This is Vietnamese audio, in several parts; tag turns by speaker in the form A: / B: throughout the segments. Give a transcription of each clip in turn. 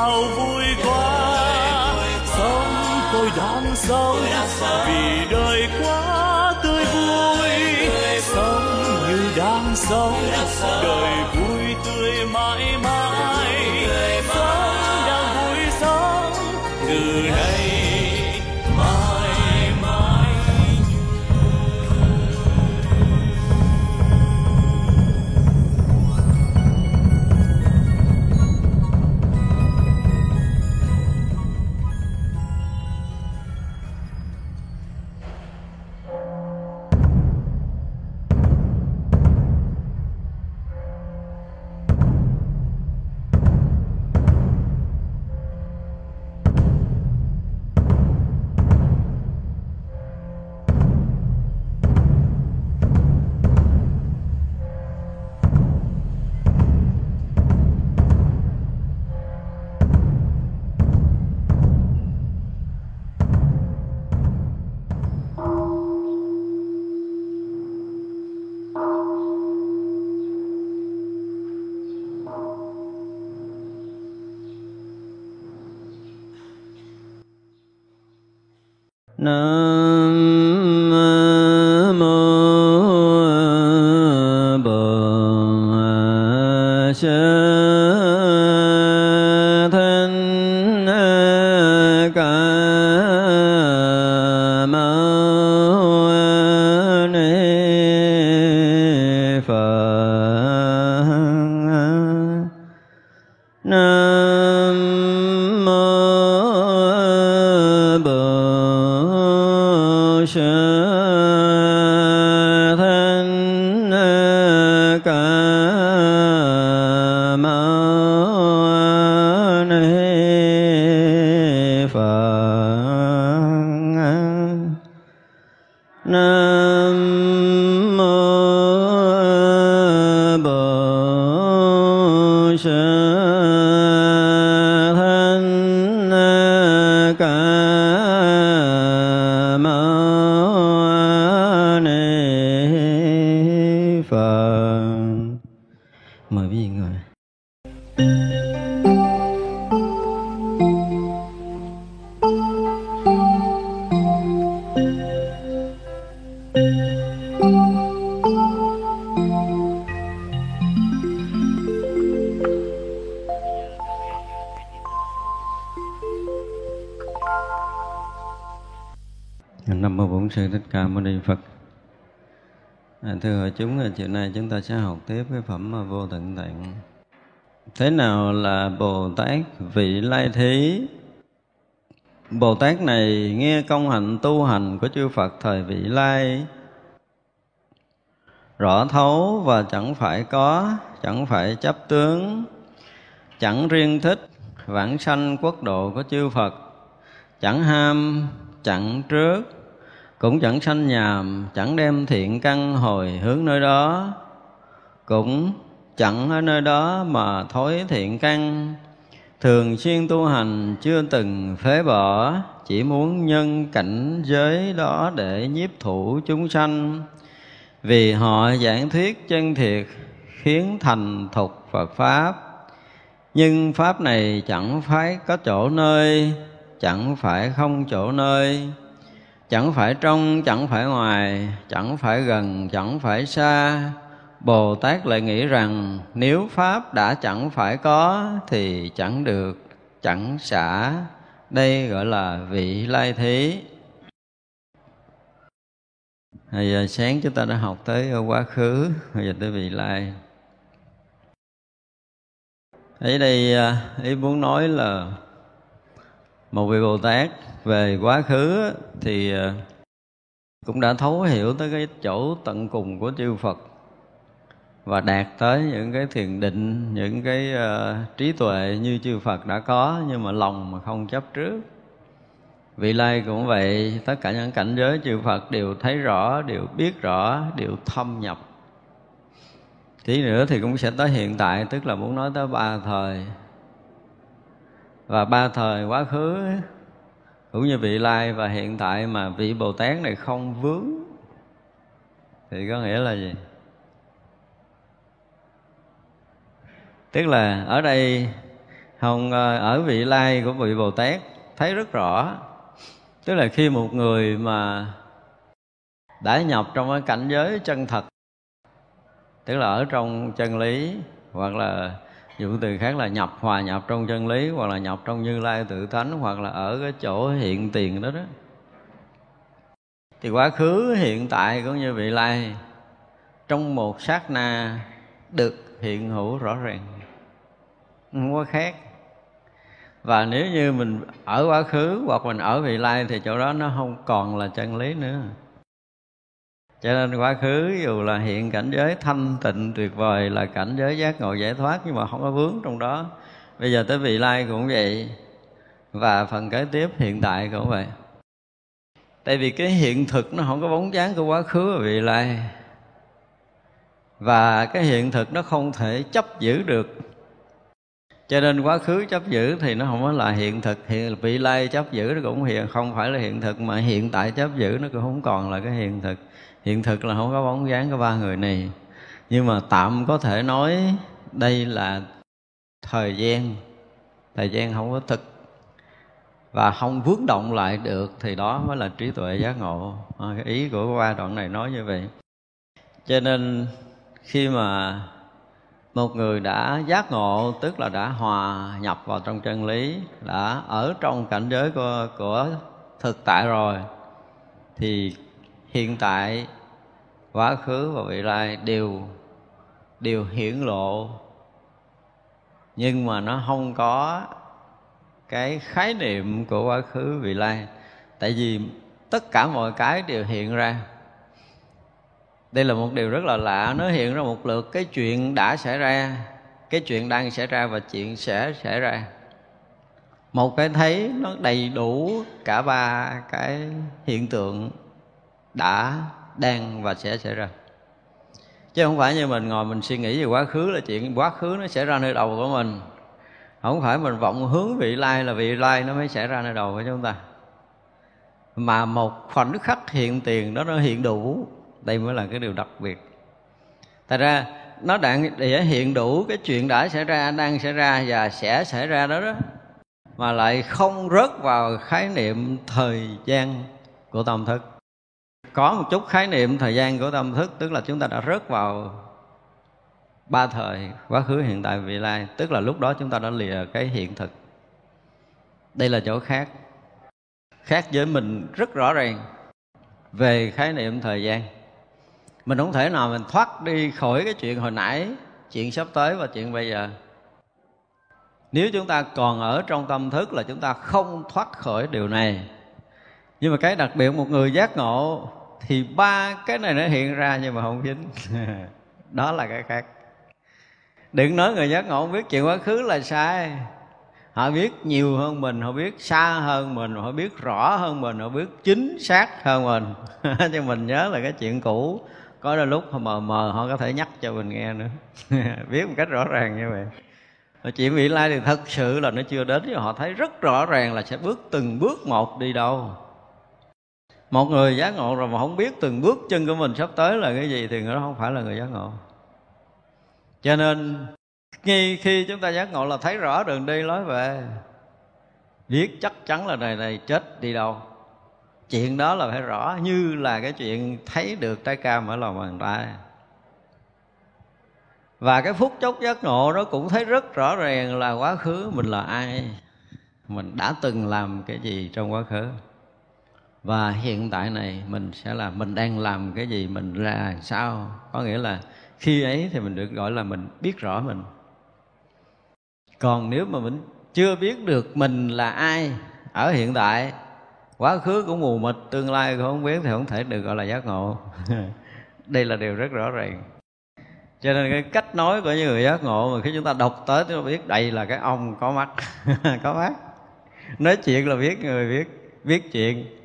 A: Sao vui quá. Sống tôi đang sống vì
B: No. Chúng, chiều nay chúng ta sẽ học tiếp cái phẩm vô tận tạng. Thế nào là Bồ Tát vị lai thí? Bồ Tát này nghe công hạnh tu hành của chư Phật thời vị lai rõ thấu và chẳng phải có, chẳng phải chấp tướng, chẳng riêng thích vãng sanh quốc độ của chư Phật, chẳng ham, chẳng trước, cũng chẳng sanh nhàm, chẳng đem thiện căn hồi hướng nơi đó. Cũng chẳng ở nơi đó mà thối thiện căn. Thường xuyên tu hành chưa từng phế bỏ, chỉ muốn nhân cảnh giới đó để nhiếp thủ chúng sanh. Vì họ giảng thuyết chân thiệt khiến thành thục Phật pháp. Nhưng pháp này chẳng phải có chỗ nơi, chẳng phải không chỗ nơi chẳng phải trong, chẳng phải ngoài, chẳng phải gần, chẳng phải xa. Bồ tát lại nghĩ rằng, nếu pháp đã chẳng phải có, thì chẳng được, chẳng xả. Đây gọi là vị lai thí. Hồi giờ sáng chúng ta đã học tới quá khứ, Bây giờ tới vị lai. Ở đây à, ý muốn nói là một vị Bồ Tát về quá khứ thì ờ, cũng đã thấu hiểu tới cái chỗ tận cùng của chư Phật và đạt tới những cái thiền định, những cái uh, trí tuệ như chư Phật đã có nhưng mà lòng mà không chấp trước. Vị lai cũng vậy, tất cả những cảnh giới chư Phật đều thấy rõ, đều biết rõ, đều thâm nhập. Tí nữa thì cũng sẽ tới hiện tại, tức là muốn nói tới ba thời. Và ba thời quá khứ, cũng như vị lai và hiện tại mà vị bồ tát này không vướng, thì có nghĩa là gì? Tức là ở đây hồng ờ, ở vị lai của vị bồ tát thấy rất rõ. Tức là khi một người mà đã nhập trong cái cảnh giới chân thật, tức là ở trong chân lý, hoặc là dụng từ khác là nhập, hòa nhập trong chân lý, hoặc là nhập trong như lai tự tánh hoặc là ở cái chỗ hiện tiền đó đó. Thì quá khứ, hiện tại cũng như vị lai, trong một sát na được hiện hữu rõ ràng, không có khác. Và nếu như mình ở quá khứ hoặc mình ở vị lai thì chỗ đó nó không còn là chân lý nữa cho nên quá khứ dù là hiện cảnh giới thanh tịnh tuyệt vời là cảnh giới giác ngộ giải thoát nhưng mà không có vướng trong đó. Bây giờ tới vị lai cũng vậy và phần kế tiếp hiện tại cũng vậy. Tại vì cái hiện thực nó không có bóng dáng của quá khứ và vị lai và cái hiện thực nó không thể chấp giữ được. Cho nên quá khứ chấp giữ thì nó không có là hiện thực. Hiện vị lai chấp giữ nó cũng hiện không phải là hiện thực mà hiện tại chấp giữ nó cũng không còn là cái hiện thực hiện thực là không có bóng dáng của ba người này. Nhưng mà tạm có thể nói đây là thời gian. Thời gian không có thực. Và không vướng động lại được thì đó mới là trí tuệ giác ngộ. À, cái ý của ba đoạn này nói như vậy. Cho nên khi mà một người đã giác ngộ tức là đã hòa nhập vào trong chân lý đã ở trong cảnh giới của, của thực tại rồi thì hiện tại quá khứ và vị lai đều đều hiển lộ. Nhưng mà nó không có cái khái niệm của quá khứ, vị lai. Tại vì tất cả mọi cái đều hiện ra. Đây là một điều rất là lạ. Nó hiện ra một lượt cái chuyện đã xảy ra, cái chuyện đang xảy ra và chuyện sẽ xảy ra. Một cái thấy nó đầy đủ cả ba cái hiện tượng đã đang và sẽ xảy ra. Chứ không phải như mình ngồi mình suy nghĩ về quá khứ là chuyện, quá khứ nó xảy ra nơi đầu của mình. Không phải mình vọng hướng vị lai là vị lai nó mới xảy ra nơi đầu của chúng ta. Mà một khoảnh khắc hiện tiền đó nó hiện đủ, đây mới là cái điều đặc biệt. Tại ra, nó đã để hiện đủ cái chuyện đã xảy ra, đang xảy ra và sẽ xảy ra đó đó, mà lại không rớt vào khái niệm thời gian của tâm thức có một chút khái niệm thời gian của tâm thức, tức là chúng ta đã rớt vào ba thời, quá khứ, hiện tại, vị lai. Tức là lúc đó chúng ta đã lìa cái hiện thực. Đây là chỗ khác. Khác với mình rất rõ ràng về khái niệm thời gian. Mình không thể nào mình thoát đi khỏi cái chuyện hồi nãy, chuyện sắp tới và chuyện bây giờ. Nếu chúng ta còn ở trong tâm thức là chúng ta không thoát khỏi điều này. Nhưng mà cái đặc biệt, một người giác ngộ thì ba cái này nó hiện ra nhưng mà không dính. Đó là cái khác. Đừng nói người giác ngộ không biết chuyện quá khứ là sai. Họ biết nhiều hơn mình, họ biết xa hơn mình, họ biết rõ hơn mình, họ biết chính xác hơn mình. Cho mình nhớ là cái chuyện cũ. Có đôi lúc họ mờ mờ, họ có thể nhắc cho mình nghe nữa. Biết một cách rõ ràng như vậy. Chuyện vị lai thì thật sự là nó chưa đến, nhưng họ thấy rất rõ ràng là sẽ bước từng bước một đi đâu một người giác ngộ rồi mà không biết từng bước chân của mình sắp tới là cái gì thì người đó không phải là người giác ngộ. Cho nên, ngay khi chúng ta giác ngộ là thấy rõ đường đi lối về, biết chắc chắn là đời này chết đi đâu. Chuyện đó là phải rõ như là cái chuyện thấy được trái cam ở lòng bàn tay. Và cái phút chốc giác ngộ đó cũng thấy rất rõ ràng là quá khứ mình là ai, mình đã từng làm cái gì trong quá khứ và hiện tại này mình sẽ là mình đang làm cái gì, mình là sao? Có nghĩa là khi ấy thì mình được gọi là mình biết rõ mình. Còn nếu mà mình chưa biết được mình là ai ở hiện tại, quá khứ cũng mù mịt, tương lai cũng không biết thì không thể được gọi là giác ngộ. Đây là điều rất rõ ràng. Cho nên cái cách nói của những người giác ngộ mà khi chúng ta đọc tới chúng ta biết đây là cái ông có mắt có mắt. Nói chuyện là biết người biết biết chuyện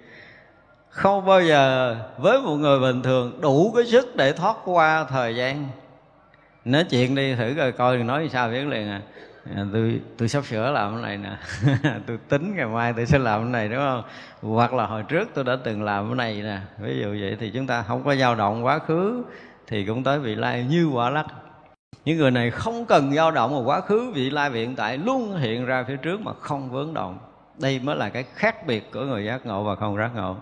B: không bao giờ với một người bình thường đủ cái sức để thoát qua thời gian. Nói chuyện đi, thử coi coi nói sao biết liền à. à. Tôi tôi sắp sửa làm cái này nè. Tôi tính ngày mai tôi sẽ làm cái này, đúng không? Hoặc là hồi trước tôi đã từng làm cái này nè. Ví dụ vậy thì chúng ta không có dao động quá khứ thì cũng tới vị lai như quả lắc. Những người này không cần dao động ở quá khứ, vị lai hiện tại luôn hiện ra phía trước mà không vướng động. Đây mới là cái khác biệt của người giác ngộ và không giác ngộ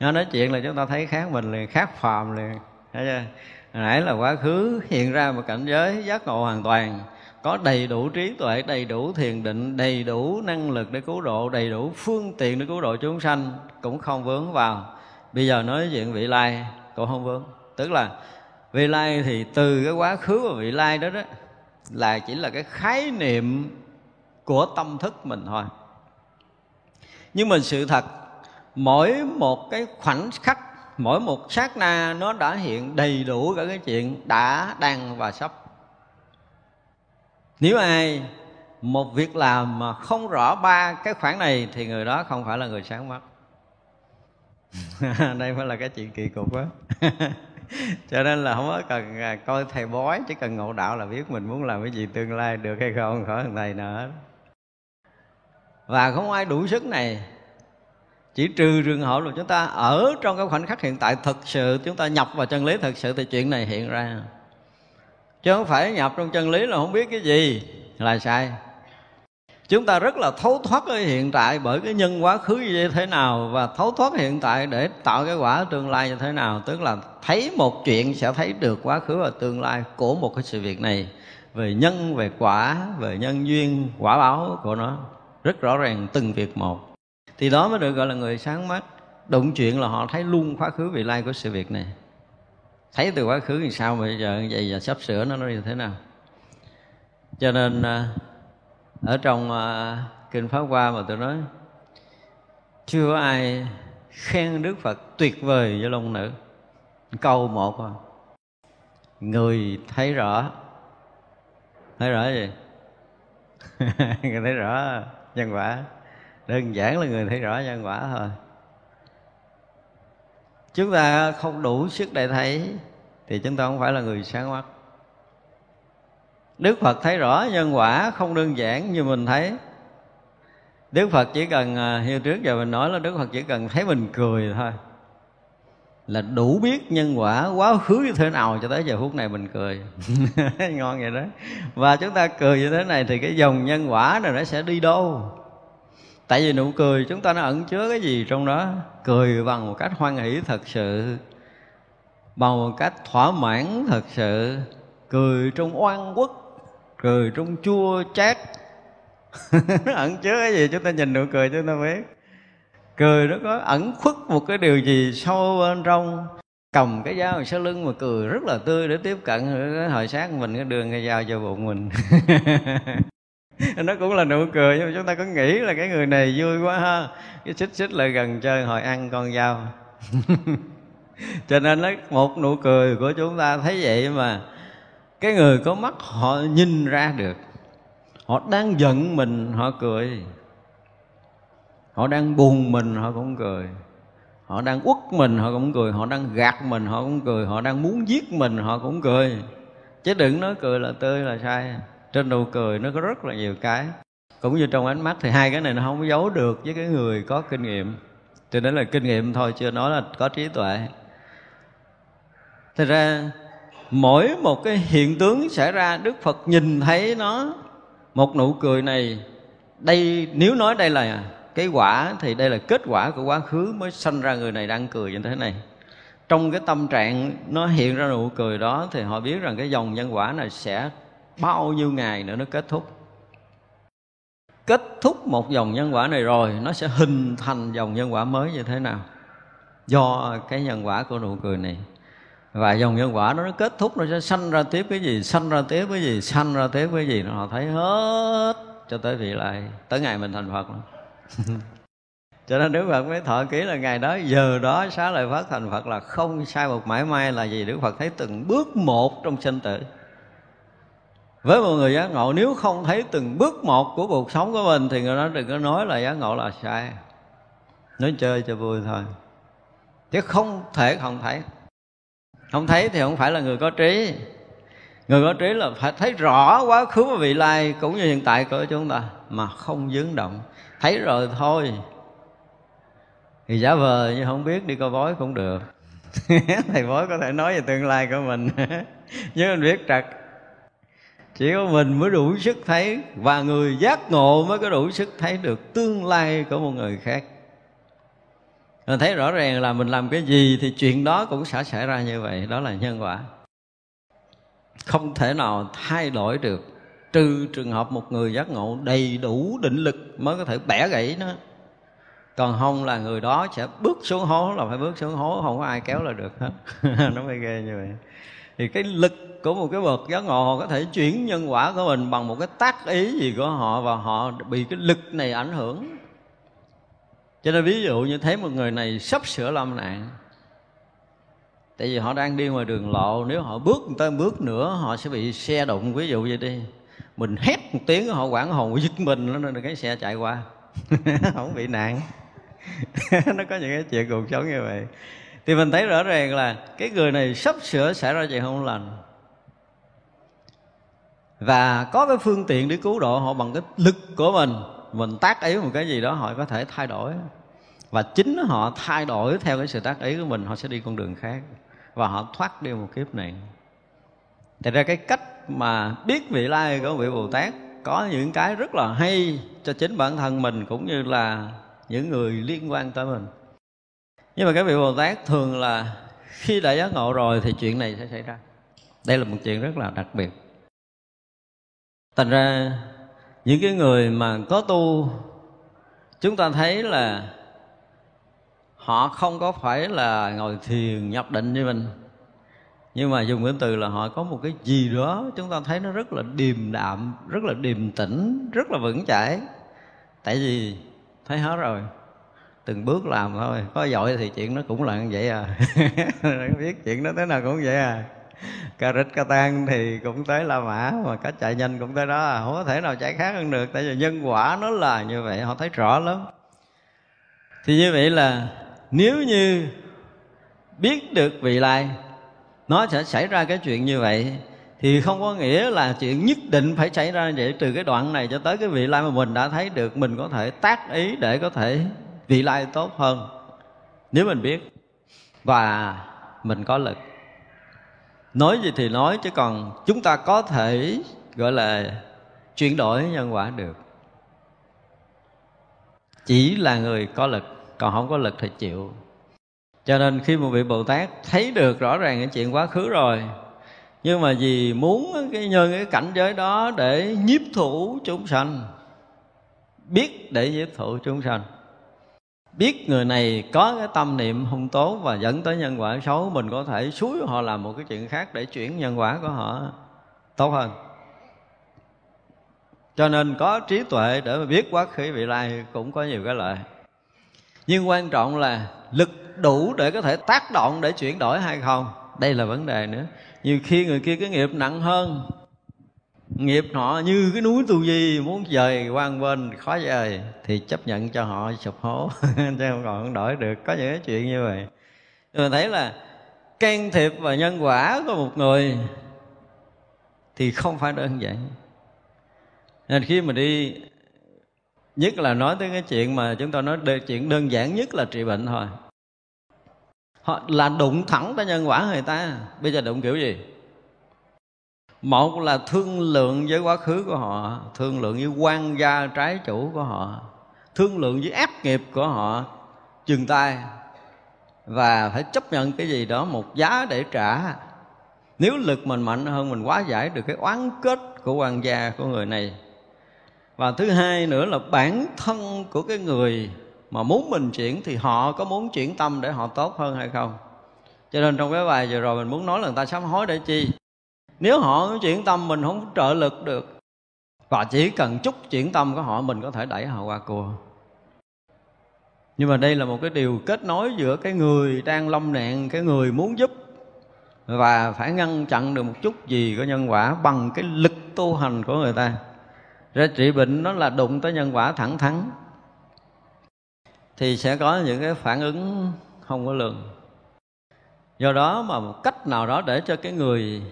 B: nó nói chuyện là chúng ta thấy khác mình liền khác phàm liền. Thấy chưa? Hồi nãy là quá khứ hiện ra một cảnh giới giác ngộ hoàn toàn. Có đầy đủ trí tuệ, đầy đủ thiền định, đầy đủ năng lực để cứu độ, đầy đủ phương tiện để cứu độ chúng sanh cũng không vướng vào. Bây giờ nói chuyện vị lai cũng không vướng. Tức là vị lai thì từ cái quá khứ và vị lai đó đó là chỉ là cái khái niệm của tâm thức mình thôi. Nhưng mà sự thật mỗi một cái khoảnh khắc, mỗi một sát na nó đã hiện đầy đủ cả cái chuyện đã, đang và sắp. Nếu ai một việc làm mà không rõ ba cái khoản này thì người đó không phải là người sáng mắt. Đây mới là cái chuyện kỳ cục á. Cho nên là không có cần à, coi thầy bói, chỉ cần ngộ đạo là biết mình muốn làm cái gì tương lai được hay không, khỏi thằng nữa và không ai đủ sức này chỉ trừ trường hợp là chúng ta ở trong cái khoảnh khắc hiện tại thực sự, chúng ta nhập vào chân lý thực sự thì chuyện này hiện ra. Chứ không phải nhập trong chân lý là không biết cái gì là sai. Chúng ta rất là thấu thoát cái hiện tại bởi cái nhân quá khứ như thế nào và thấu thoát hiện tại để tạo cái quả tương lai như thế nào. Tức là thấy một chuyện sẽ thấy được quá khứ và tương lai của một cái sự việc này. Về nhân, về quả, về nhân duyên, quả báo của nó. Rất rõ ràng từng việc một thì đó mới được gọi là người sáng mắt. Đụng chuyện là họ thấy luôn quá khứ vị lai của sự việc này. Thấy từ quá khứ thì sao mà bây giờ vậy giờ sắp sửa nó như thế nào? Cho nên à, ở trong à, kinh pháp hoa mà tôi nói, chưa có ai khen đức phật tuyệt vời với long nữ. Câu một thôi. Người thấy rõ. Thấy rõ gì? Người thấy rõ nhân quả đơn giản là người thấy rõ nhân quả thôi. Chúng ta không đủ sức để thấy thì chúng ta không phải là người sáng mắt. Đức phật thấy rõ nhân quả không đơn giản như mình thấy. Đức phật chỉ cần à, như trước giờ mình nói là đức phật chỉ cần thấy mình cười thôi là đủ biết nhân quả quá khứ như thế nào cho tới giờ phút này mình cười. Ngon vậy đó. Và chúng ta cười như thế này thì cái dòng nhân quả này nó sẽ đi đâu? Tại vì nụ cười chúng ta nó ẩn chứa cái gì trong đó? Cười bằng một cách hoan hỷ thật sự, bằng một cách thỏa mãn thật sự. Cười trong oan quốc, cười trong chua chát. Nó ẩn chứa cái gì? Chúng ta nhìn nụ cười chúng ta biết. Cười nó có ẩn khuất một cái điều gì sâu bên trong. Cầm cái dao sau lưng mà cười rất là tươi để tiếp cận. Hồi sáng mình cái đường cái dao cho bụng mình. nó cũng là nụ cười, nhưng mà chúng ta có nghĩ là cái người này vui quá ha. Cái xích xích lại gần chơi, hồi ăn con dao. Cho nên nó một nụ cười của chúng ta thấy vậy mà cái người có mắt họ nhìn ra được. Họ đang giận mình, họ cười. Họ đang buồn mình, họ cũng cười. Họ đang uất mình, họ cũng cười. Họ đang gạt mình, họ cũng cười. Họ đang muốn giết mình, họ cũng cười. Chứ đừng nói cười là tươi là sai trên nụ cười nó có rất là nhiều cái. Cũng như trong ánh mắt thì hai cái này nó không giấu được với cái người có kinh nghiệm. Cho nên là kinh nghiệm thôi, chưa nói là có trí tuệ. Thật ra, mỗi một cái hiện tướng xảy ra, đức phật nhìn thấy nó, một nụ cười này, đây, nếu nói đây là cái quả, thì đây là kết quả của quá khứ mới sanh ra người này đang cười như thế này. Trong cái tâm trạng nó hiện ra nụ cười đó, thì họ biết rằng cái dòng nhân quả này sẽ bao nhiêu ngày nữa nó kết thúc. Kết thúc một dòng nhân quả này rồi, nó sẽ hình thành dòng nhân quả mới như thế nào? Do cái nhân quả của nụ cười này. Và dòng nhân quả đó nó kết thúc, nó sẽ sanh ra tiếp cái gì? Sanh ra tiếp cái gì? Sanh ra tiếp cái gì? Nó họ thấy hết cho tới vị lại tới ngày mình thành phật. Cho nên Đức Phật mới thọ ký là ngày đó, giờ đó xá lợi phát thành Phật là không sai một mãi may là gì Đức Phật thấy từng bước một trong sinh tử với một người giác ngộ, nếu không thấy từng bước một của cuộc sống của mình, thì người đó đừng có nói là giác ngộ là sai. Nói chơi cho vui thôi. Chứ không thể không thấy. Không thấy thì không phải là người có trí. Người có trí là phải thấy rõ quá khứ và vị lai cũng như hiện tại của chúng ta, mà không dướng động. Thấy rồi thôi. Thì giả vờ như không biết đi coi bói cũng được. Thầy bói có thể nói về tương lai của mình. Nhưng mình biết trật chỉ có mình mới đủ sức thấy, và người giác ngộ mới có đủ sức thấy được tương lai của một người khác. Mình thấy rõ ràng là mình làm cái gì thì chuyện đó cũng sẽ xảy ra như vậy, đó là nhân quả. Không thể nào thay đổi được. Trừ trường hợp một người giác ngộ đầy đủ định lực mới có thể bẻ gãy nó. Còn không là người đó sẽ bước xuống hố, là phải bước xuống hố, không có ai kéo là được hết. Nó mới ghê như vậy thì cái lực của một cái bậc giác ngộ họ có thể chuyển nhân quả của mình bằng một cái tác ý gì của họ và họ bị cái lực này ảnh hưởng. Cho nên ví dụ như thấy một người này sắp sửa lâm nạn, tại vì họ đang đi ngoài đường lộ, nếu họ bước tới bước nữa, họ sẽ bị xe đụng. Ví dụ vậy đi, mình hét một tiếng, họ quảng hồn giật mình nên cái xe chạy qua. Không bị nạn. Nó có những cái chuyện cuộc sống như vậy thì mình thấy rõ ràng là cái người này sắp sửa xảy ra chuyện không lành. Và có cái phương tiện để cứu độ họ bằng cái lực của mình. Mình tác ý một cái gì đó, họ có thể thay đổi. Và chính họ thay đổi theo cái sự tác ý của mình, họ sẽ đi con đường khác. Và họ thoát đi một kiếp này. Thật ra cái cách mà biết vị lai của vị Bồ Tát có những cái rất là hay cho chính bản thân mình, cũng như là những người liên quan tới mình. Nhưng mà các vị Bồ Tát thường là khi đã giác ngộ rồi thì chuyện này sẽ xảy ra. Đây là một chuyện rất là đặc biệt. Thành ra, những cái người mà có tu, chúng ta thấy là họ không có phải là ngồi thiền nhập định như mình nhưng mà dùng cái từ là họ có một cái gì đó chúng ta thấy nó rất là điềm đạm, rất là điềm tĩnh, rất là vững chãi tại vì thấy hết rồi từng bước làm thôi. Có giỏi thì chuyện nó cũng là như vậy à. Biết chuyện nó thế nào cũng vậy à. Ca rít, ca tan thì cũng tới la mã, mà cá chạy nhanh cũng tới đó à. Không có thể nào chạy khác hơn được, tại vì nhân quả nó là như vậy, họ thấy rõ lắm. Thì như vậy là nếu như biết được vị lai, nó sẽ xảy ra cái chuyện như vậy, thì không có nghĩa là chuyện nhất định phải xảy ra vậy. Từ cái đoạn này cho tới cái vị lai mà mình đã thấy được, mình có thể tác ý để có thể vị lai tốt hơn. Nếu mình biết và mình có lực. Nói gì thì nói, chứ còn chúng ta có thể, gọi là, chuyển đổi nhân quả được. Chỉ là người có lực, còn không có lực thì chịu. Cho nên khi một vị bồ tát thấy được rõ ràng cái chuyện quá khứ rồi, nhưng mà vì muốn cái nhân cái cảnh giới đó để nhiếp thủ chúng sanh, biết để nhiếp thủ chúng sanh biết người này có cái tâm niệm không tốt và dẫn tới nhân quả xấu, mình có thể suối họ làm một cái chuyện khác để chuyển nhân quả của họ. Tốt hơn. Cho nên có trí tuệ để mà biết quá khứ vị lai cũng có nhiều cái lợi. Nhưng quan trọng là lực đủ để có thể tác động để chuyển đổi hay không? Đây là vấn đề nữa. Nhiều khi người kia cái nghiệp nặng hơn nghiệp họ như cái núi tu di muốn dời quan bên khó dời, thì chấp nhận cho họ sụp hố. Chứ không còn đổi được, có những cái chuyện như vậy. Mình thấy là can thiệp vào nhân quả của một người thì không phải đơn giản. Nên khi mà đi, nhất là nói tới cái chuyện mà chúng ta nói chuyện đơn giản nhất là trị bệnh thôi. Họ là đụng thẳng tới nhân quả người ta. Bây giờ đụng kiểu gì? Một là thương lượng với quá khứ của họ, thương lượng với quan gia trái chủ của họ, thương lượng với áp nghiệp của họ chừng tay và phải chấp nhận cái gì đó một giá để trả. Nếu lực mình mạnh hơn, mình quá giải được cái oán kết của quan gia của người này. Và thứ hai nữa là bản thân của cái người mà muốn mình chuyển thì họ có muốn chuyển tâm để họ tốt hơn hay không? Cho nên trong cái bài vừa rồi mình muốn nói là người ta sám hối để chi? Nếu họ chuyển tâm, mình không trợ lực được. Và chỉ cần chút chuyển tâm của họ, mình có thể đẩy họ qua cua. Nhưng mà đây là một cái điều kết nối giữa cái người đang lâm nạn, cái người muốn giúp, và phải ngăn chặn được một chút gì của nhân quả bằng cái lực tu hành của người ta. Ra trị bệnh, nó là đụng tới nhân quả thẳng thắn, thì sẽ có những cái phản ứng không có lường. Do đó mà một cách nào đó để cho cái người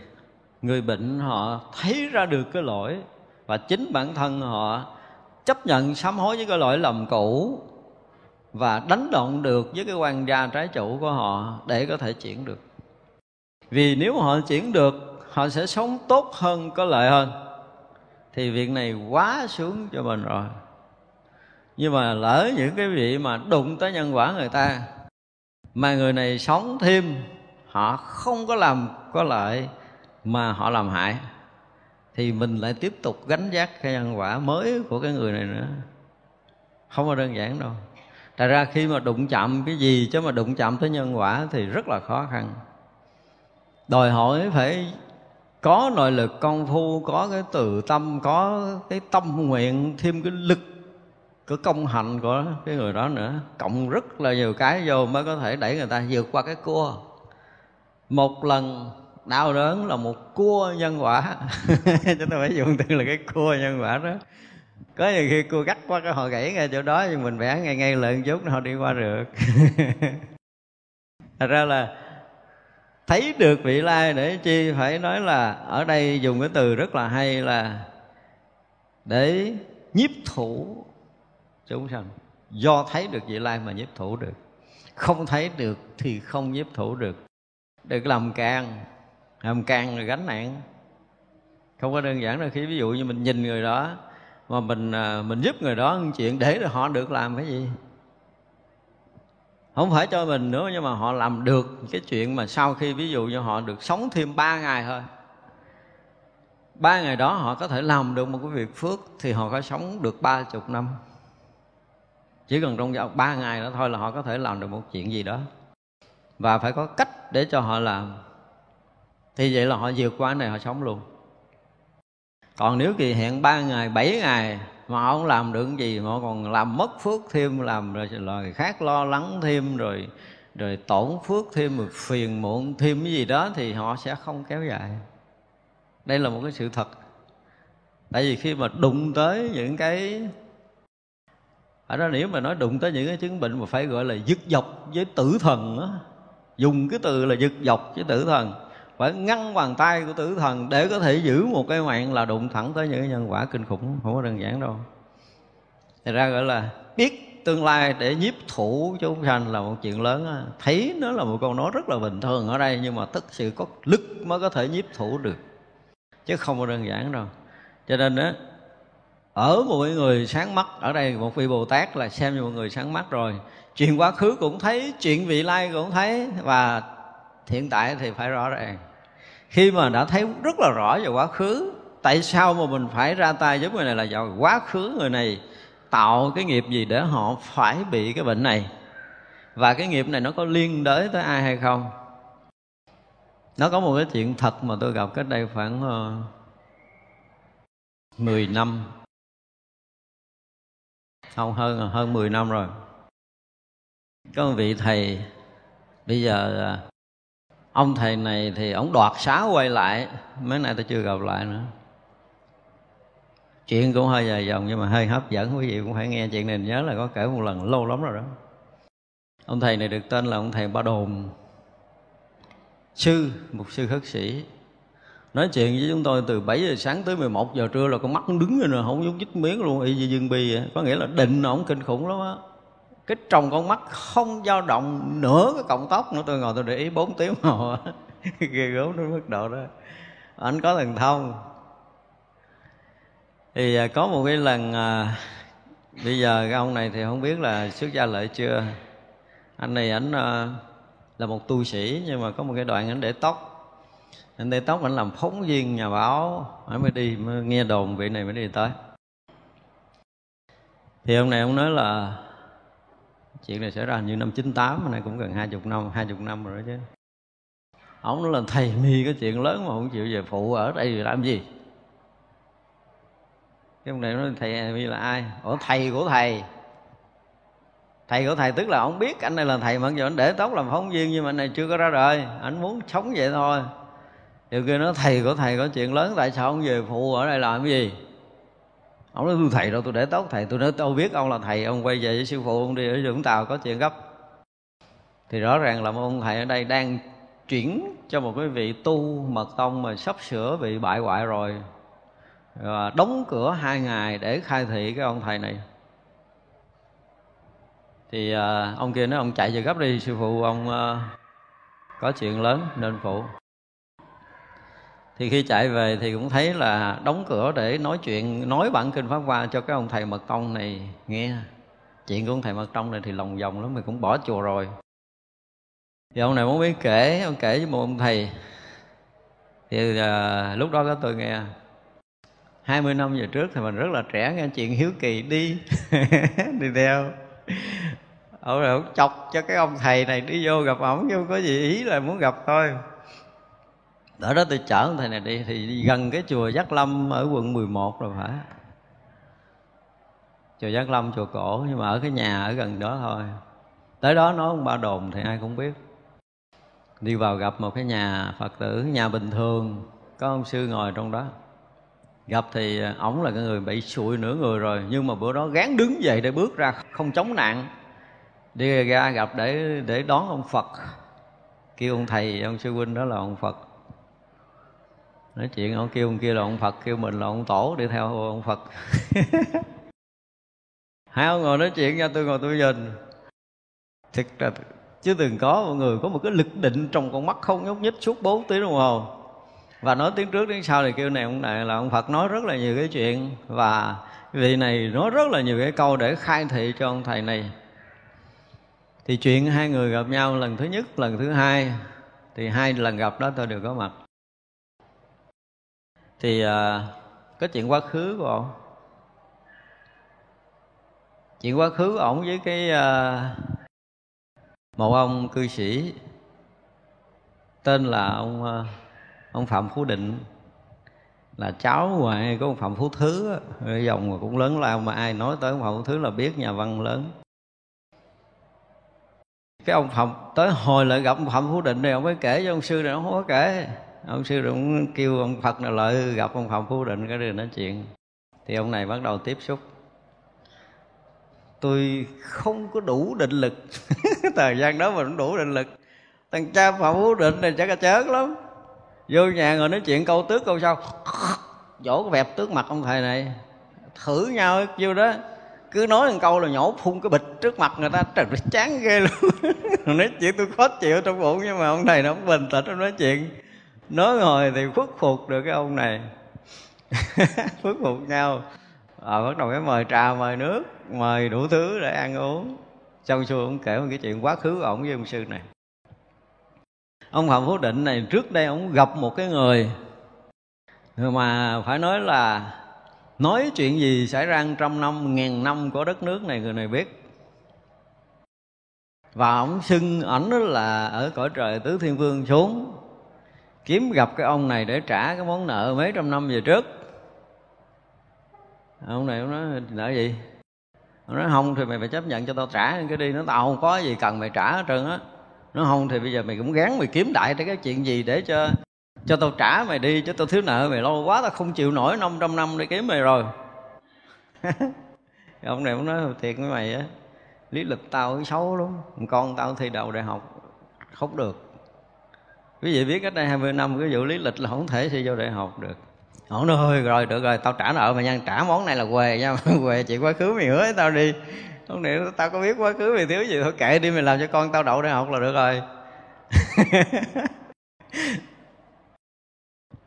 B: người bệnh họ thấy ra được cái lỗi và chính bản thân họ chấp nhận sám hối với cái lỗi lầm cũ và đánh động được với cái quan gia trái chủ của họ để có thể chuyển được. Vì nếu họ chuyển được, họ sẽ sống tốt hơn, có lợi hơn. Thì việc này quá xuống cho mình rồi. Nhưng mà lỡ những cái vị mà đụng tới nhân quả người ta, mà người này sống thêm, họ không có làm có lợi mà họ làm hại thì mình lại tiếp tục gánh vác cái nhân quả mới của cái người này nữa. Không có đơn giản đâu. Tại ra khi mà đụng chạm cái gì chứ mà đụng chạm tới nhân quả thì rất là khó khăn. Đòi hỏi phải có nội lực công phu, có cái từ tâm, có cái tâm nguyện, thêm cái lực cái công hạnh của cái người đó nữa. Cộng rất là nhiều cái vô mới có thể đẩy người ta vượt qua cái cua. Một lần đau đớn là một cua nhân quả. Chúng ta phải dùng từ là cái cua nhân quả đó. Có nhiều khi cua gắt quá, cái họ gãy ngay chỗ đó, nhưng mình vẽ ngay ngay lợn chút họ đi qua được. Thật ra là thấy được vị lai để chi phải nói là ở đây dùng cái từ rất là hay là để nhiếp thủ. Chúng sanh do thấy được vị lai mà nhiếp thủ được. Không thấy được thì không nhiếp thủ được. Đừng làm can làm càng rồi gánh nặng. Không có đơn giản đâu, khi ví dụ như mình nhìn người đó, mà mình à, mình giúp người đó một chuyện để họ được làm cái gì? Không phải cho mình nữa, nhưng mà họ làm được cái chuyện mà sau khi ví dụ như họ được sống thêm ba ngày thôi. Ba ngày đó họ có thể làm được một cái việc phước thì họ có sống được ba chục năm. Chỉ cần trong vòng ba ngày đó thôi là họ có thể làm được một chuyện gì đó. Và phải có cách để cho họ làm thì vậy là họ vượt qua này họ sống luôn còn nếu kỳ hẹn ba ngày, bảy ngày mà họ không làm được gì, mà họ còn làm mất phước thêm, làm rồi người khác lo lắng thêm, rồi rồi tổn phước thêm, rồi phiền muộn thêm cái gì đó thì họ sẽ không kéo dài đây là một cái sự thật tại vì khi mà đụng tới những cái, ở đó nếu mà nói đụng tới những cái chứng bệnh mà phải gọi là dứt dọc với tử thần đó. dùng cái từ là dứt dọc với tử thần phải ngăn bàn tay của tử thần để có thể giữ một cái mạng là đụng thẳng tới những cái nhân quả kinh khủng, không có đơn giản đâu. Thì ra gọi là biết tương lai để nhiếp thủ chúng sanh là một chuyện lớn thấy nó là một câu nói rất là bình thường ở đây, nhưng mà tất sự có lực mới có thể nhiếp thủ được. Chứ không có đơn giản đâu. Cho nên đó ở một người sáng mắt, ở đây một vị bồ tát là xem như một người sáng mắt rồi. Chuyện quá khứ cũng thấy chuyện vị lai cũng thấy, và hiện tại thì phải rõ ràng. Khi mà đã thấy rất là rõ về quá khứ tại sao mà mình phải ra tay với người này là do quá khứ người này tạo cái nghiệp gì để họ phải bị cái bệnh này? Và cái nghiệp này nó có liên đới tới ai hay không? Nó có một cái chuyện thật mà tôi gặp cách đây khoảng ờ, uh, 10 năm. Không hơn hơn 10 năm rồi. Có một vị thầy bây giờ ờ, ông thầy này thì ông đoạt xá quay lại, mấy nay tôi chưa gặp lại nữa. Chuyện cũng hơi dài dòng nhưng mà hơi hấp dẫn, quý vị cũng phải nghe chuyện này, nhớ là có kể một lần, lâu lắm rồi đó. Ông thầy này được tên là ông thầy ba đồn. Sư, một sư khất sĩ. Nói chuyện với chúng tôi từ 7 giờ sáng tới 11 giờ trưa là con mắt đứng rồi nè, không nhúc nhích miếng luôn, y như dương bi vậy. có nghĩa là định ổng kinh khủng lắm á cái trong con mắt không dao động nửa cái cọng tóc nữa. Tôi ngồi tôi để ý 4 tiếng hồ ghê gớm đến mức độ đó. Anh có thần thông. Thì à, có một cái lần à, bây giờ cái ông này thì không biết là xuất gia lợi chưa. Anh này ảnh à, là một tu sĩ nhưng mà có một cái đoạn ảnh để tóc. Anh để tóc ảnh làm phóng viên nhà báo. Ảnh mới đi mới nghe đồn vị này mới đi tới. Thì ông này ông nói là chuyện này xảy ra như năm 98 nay cũng gần hai chục năm, hai chục năm rồi đó chứ. Ông nói là thầy mi cái chuyện lớn mà không chịu về phụ ở đây làm gì? Cái ông này nói thầy mi là ai? Ủa, thầy của thầy. Thầy của thầy tức là ông biết anh này là thầy mặc dù anh để tóc làm phóng viên nhưng mà anh này chưa có ra đời. Anh muốn sống vậy thôi. Điều kia nói thầy của thầy có chuyện lớn, tại sao ông về phụ ở đây làm cái gì? Ông nói tôi thầy đâu tôi để tốt thầy tôi nói tôi biết ông là thầy ông quay về với sư phụ ông đi ở vũng tàu có chuyện gấp. Thì rõ ràng là ông thầy ở đây đang chuyển cho một cái vị tu mật tông mà sắp sửa bị bại hoại rồi. Và đóng cửa hai ngày để khai thị cái ông thầy này. Thì à, ông kia nói ông chạy về gấp đi sư phụ ông à, có chuyện lớn nên phụ thì khi chạy về thì cũng thấy là đóng cửa để nói chuyện nói bản kinh pháp hoa cho cái ông thầy mật tông này nghe. Chuyện của ông thầy mật tông này thì lòng vòng lắm mình cũng bỏ chùa rồi. Thì ông này muốn biết kể ông kể với một ông thầy. Thì à, lúc đó có tôi nghe 20 năm về trước thì mình rất là trẻ nghe chuyện hiếu kỳ đi đi theo. Ông rồi ông chọc cho cái ông thầy này đi vô gặp ổng chứ không có gì ý là muốn gặp thôi ở đó tôi chở ông thầy này đi, thì đi gần cái chùa Giác Lâm ở quận 11 rồi phải. Chùa Giác Lâm, chùa cổ, nhưng mà ở cái nhà ở gần đó thôi. Tới đó nói ông ba đồn thì ai cũng biết. Đi vào gặp một cái nhà phật tử, nhà bình thường, có ông sư ngồi trong đó. Gặp thì ổng là cái người bị sụi nửa người rồi, nhưng mà bữa đó gán đứng dậy để bước ra, không chống nạn. Đi ra gặp để để đón ông phật. Kêu ông thầy, ông sư huynh đó là ông phật nói chuyện ông kêu ông kia là ông phật, kêu mình là ông tổ, đi theo ông phật. Hai ông ngồi nói chuyện nha tôi ngồi tôi nhìn. Thực là, chứ từng có mọi người có một cái lực định trong con mắt không nhúc nhích suốt 4 tiếng đồng hồ. Và nói tiếng trước, tiếng sau thì kêu này ông này là ông Phật, nói rất là nhiều cái chuyện. Và vị này nói rất là nhiều cái câu để khai thị cho ông thầy này. Thì chuyện hai người gặp nhau lần thứ nhất, lần thứ hai, thì hai lần gặp đó tôi đều có mặt thì à, có chuyện quá khứ của ông chuyện quá khứ của ổng với cái à, một ông cư sĩ tên là ông à, ông phạm phú định. Là cháu ngoại của ông phạm phú thứ dòng mà cũng lớn lao mà ai nói tới ông phạm phú thứ là biết nhà văn lớn. Cái ông phạm tới hồi lại gặp ông phạm phú định này ông mới kể cho ông sư này ông không có kể ông sư cũng kêu ông phật nào lợi, gặp ông phạm phú định, cái đường nói chuyện. Thì ông này bắt đầu tiếp xúc. Tôi không có đủ định lực. Thời gian đó mà không đủ định lực. Thằng cha phạm phú định này chắc là chớn lắm. Vô nhà rồi nói chuyện câu tước câu sau. Dỗ cái vẹp tước mặt ông thầy này. Thử nhau vô đó. Cứ nói một câu là nhổ phun cái bịch trước mặt người ta. Trời chán ghê luôn. Nói chuyện tôi khó chịu trong bụng nhưng mà ông thầy nó bình tĩnh nói chuyện nói ngồi thì khuất phục được cái ông này. Khuất phục nhau. À, bắt đầu cái mời trà mời nước mời đủ thứ để ăn uống. Xong xuôi ông kể một cái chuyện quá khứ của ổng với ông sư này. Ông phạm phú định này trước đây ông gặp một cái người mà phải nói là nói chuyện gì xảy ra trăm năm ngàn năm của đất nước này người này biết. Và ông xưng ảnh là ở cõi trời tứ thiên vương xuống kiếm gặp cái ông này để trả cái món nợ mấy trăm năm về trước. Ông này ông nói, nợ gì? Ông nói, không thì mày phải chấp nhận cho tao trả, cái đi nó tao không có gì cần mày trả hết trơn á. Nó, không thì bây giờ mày cũng gán mày kiếm đại cái chuyện gì để cho cho tao trả mày đi chứ tao thiếu nợ mày lâu quá, tao không chịu nổi 500 năm để kiếm mày rồi. Ông này cũng nói, thiệt với mày á, lý lịch tao xấu lắm, con tao thi đầu đại học, không được quý vị biết cách đây 20 năm, cái vụ lý lịch là không thể thi vô đại học được. Ổn ơi rồi, được rồi, tao trả nợ mày nhân trả món này là què nha què chị quá khứ mày hứa tao đi. Không để tao có biết quá khứ mày thiếu gì, thôi kệ đi, mày làm cho con tao đậu đại học là được rồi.